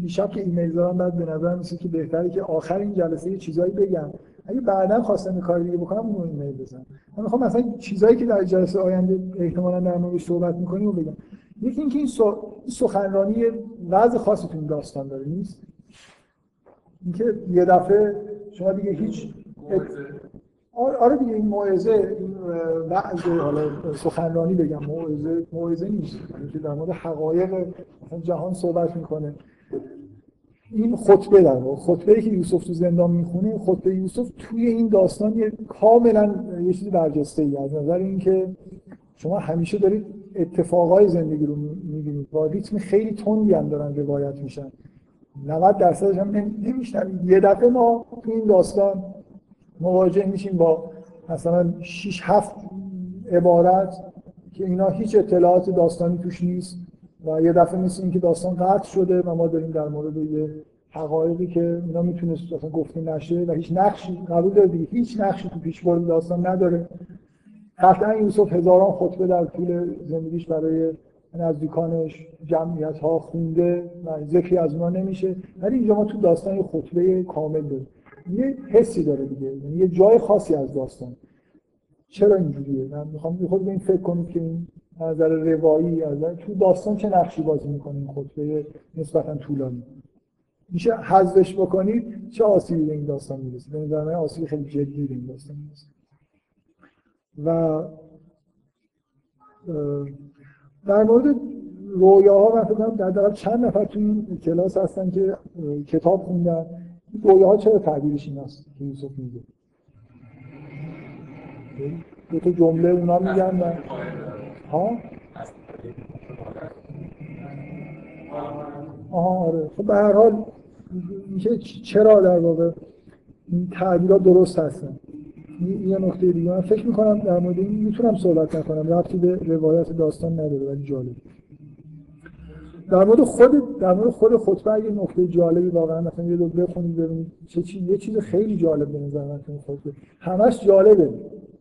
دیشب که ایمیل دارم بعد به نظر میسه که بهتره که آخر این جلسه یه چیزایی بگم. اگه بعدا خواستم کار دیگه بکنم اون ایمیل بزنم. من می‌خوام مثلا چیزایی که در جلسه آینده احتمالاً در موردش صحبت می‌کنیم رو بگم. یکی اینکه این سخنرانی وضع خاصی تو این داستان داره نیست؟ اینکه یه دفعه شما دیگه هیچ آره دیگه این موعظه این وعظ حالا سخنرانی بگم موعظه موعظه نیست. که در مورد حقایق جهان صحبت می‌کنه. این خطبه در واقع خطبه که یوسف تو زندان می‌خونه خطبه یوسف توی این داستان یه کاملا یه چیزی برجسته ای از نظر اینکه شما همیشه دارید اتفاقای زندگی رو می‌بینید. با ریتم خیلی تندی هم دارن روایت میشن. 90 درصدش هم نمیشنوید. یه دفعه ما تو این داستان مواجه میشیم با مثلا 6 7 عبارت که اینا هیچ اطلاعات داستانی توش نیست و یه دفعه مثل اینکه داستان قطع شده و ما داریم در مورد یه حقایقی که اینا می‌تونست اصلا گفته نشه و هیچ نقشی قبول داره هیچ نقشی تو پیشبرد داستان نداره. قطعا یوسف هزاران خطبه در طول زندگیش برای نزدیکانش جمعیت ها خونده و ذکری از اونا نمیشه. ولی اینجا ما تو داستان خطبه کامل داریم. یه حسی داره دیگه. یعنی یه جای خاصی از داستان. چرا اینجوریه؟ من می‌خوام خود به این فکر کنید که این نظر روایی از تو داستان چه نقشی بازی می‌کنه این خطبه نسبتا طولانی. میشه حذفش بکنید چه آسیبی به این داستان می‌رسه؟ به نظر من آسیبی خیلی جدی به این داستان می‌رسه. و در مورد رویاها من فکر در چند نفر تو این کلاس هستن که کتاب خوندن. رویاها چرا تعبیرش این است که یوسف میگه؟ دو تا جمله اونا میگن و ها؟ آها آره. خب به هر حال میشه چرا در واقع این تعبیرات درست هستن؟ یه نکته دیگه. من فکر می‌کنم در مورد این می‌تونم صحبت نکنم. ربطی به روایت داستان نداره ولی جالب در مورد خود در مورد خود خطبه اگه نکته جالبی واقعا مثلا یه دو بخونید ببینید چه چیز یه چیز خیلی جالب به نظر من خطبه. همش جالبه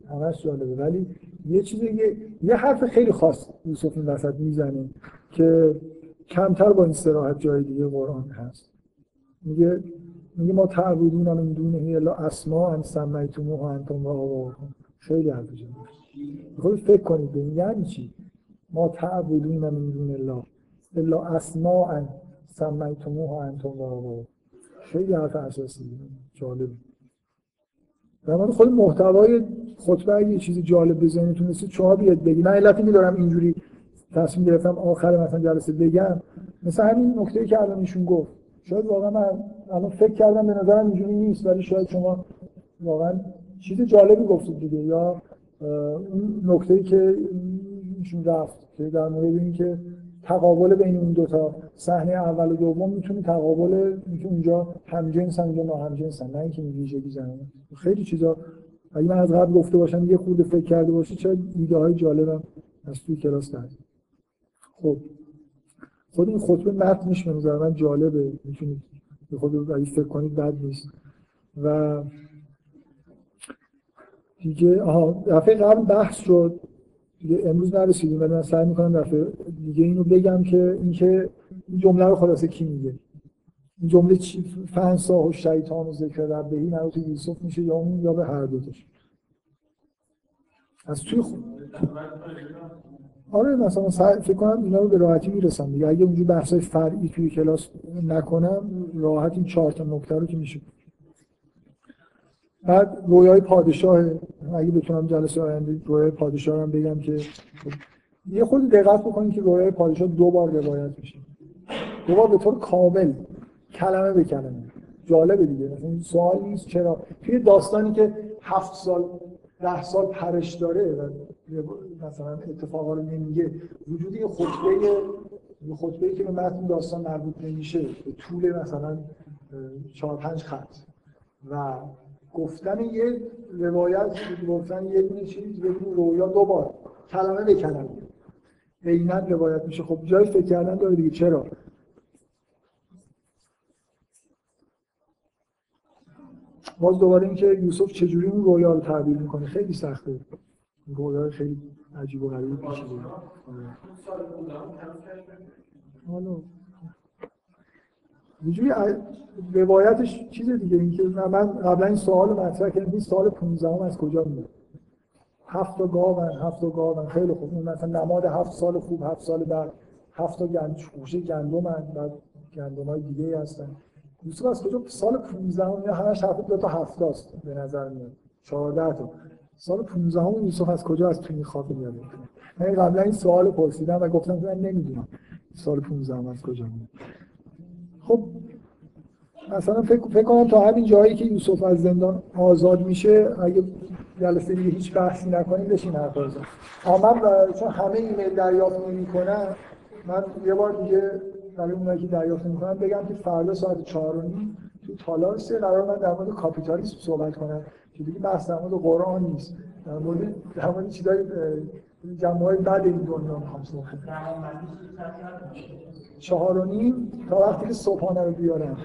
همش جالبه. ولی یه چیز یه, یه حرف خیلی خاص یوسف این وسط می‌زنه که کمتر با این صراحت جای دیگه قرآن هست. میگه میگه ما تعبدون من دونه الا اسماء ان سمیتموه انتم و آباؤکم خیلی حرف جالبه فکر کنید یعنی چی؟ ما تعبدون من دون الله. الا اسماء سمیتموه انتم و آباؤکم خیلی حرف اساسی جالب. در مورد خود محتوای خطبه اگه یه چیزی جالب به ذهنتون رسید شما بیاد بگید. من علتی میدارم اینجوری تصمیم گرفتم آخر مثلا جلسه بگم. مثل همین نکته که الان ایشون گفت. شاید واقعا من الان فکر کردم به نظرم اینجوری نیست ولی شاید شما واقعا چیز جالبی گفتید دیگه. یا اون نکته که ایشون رفت که در مورد این که تقابل بین این دوتا صحنه اول و دوم می‌تونه تقابل می‌تونه اونجا همجنس هم اونجا ناهمجنس نه اینکه ویژگی زنه خیلی چیزا. اگه من از قبل گفته باشم یه خورده فکر کرده باشی چه ایده های جالبم از توی کلاس کرد خب. خود این خطبه متنش به نظر من جالبه. می‌تونید به خود اگه فکر کنید بد نیست. و دیگه آها دفعه قبل بحث شد. امروز نرسیدیم ولی من سعی می‌کنم دفعه دیگه اینو بگم که اینکه این جمله رو خلاصه کی میگه؟ این جمله چی؟ فنسا و شیطان و ذکر ربهی مربوط یوسف میشه یا اون یا به هر دوتاش از توی خود آره مثلا فکر کنم اینا رو به راحتی می‌رسم دیگه. اگه اونجوری بحثای فرعی توی کلاس نکنم راحت این چهار تا نکته رو که میشه بعد رویای پادشاه اگه بتونم جلسه آینده رویای پادشاه هم بگم که یه خود دقت بکنید که رویای پادشاه دو بار روایت میشه. دو بار به طور کامل کلمه به کلمه. جالبه دیگه. مثلا سوال نیست چرا. توی داستانی که هفت سال ده سال پرش داره و مثلا اتفاقا رو نمیگه وجود یه خطبه یه خطبه که به متن داستان مربوط نمیشه به طول مثلا چهار پنج خط. و گفتن یه روایت گفتن یه دونه چیز یه دونه رویا دو بار. کلمه به کلمه. عینا روایت میشه. خب جای فکر کردن داره دیگه. چرا؟ باز دوباره اینکه یوسف چجوری اون رویا رو تعبیر می‌کنه؟ خیلی سخته. رویا خیلی عجیب و غریب پیش حالا اینجوری روایتش چیز دیگه اینکه من قبلا این سوال مطرح کردم این سال 15 هم از کجا میاد؟ هفت تا گاون هفت تا گاون خیلی خوب. اون مثلا نماد هفت سال خوب هفت سال بعد هفت گند خوشه گندم بعد گندم های دیگه هستن. یوسف از کجا سال 15 هم یا همش هفت دو تا هفت است به نظر میاد. 14 تا. سال 15 هم یوسف از کجا از توی خواب میاد؟ من قبلا این سوال پرسیدم و گفتم من نمی‌دونم سال 15 هم از کجا میاد. خب مثلا فکر, فکر کنم تا همین جایی که یوسف از زندان آزاد میشه اگه جلسه دیگه هیچ بحثی نکنیم بشین حرف بزن. من چون همه ایمیل دریافت نمی‌کنم من یه بار دیگه برای اونایی که دریافت نمی‌کنن بگم که فردا ساعت 4 و نیم تو تالار سه قرار من در مورد کاپیتالیسم صحبت کنم که دیگه بحث در مورد قرآن نیست. در مورد در مورد چیزای جمعه بعد این دنیا می‌خوام صحبت چهار و نیم تا وقتی که صبحانه رو بیارم.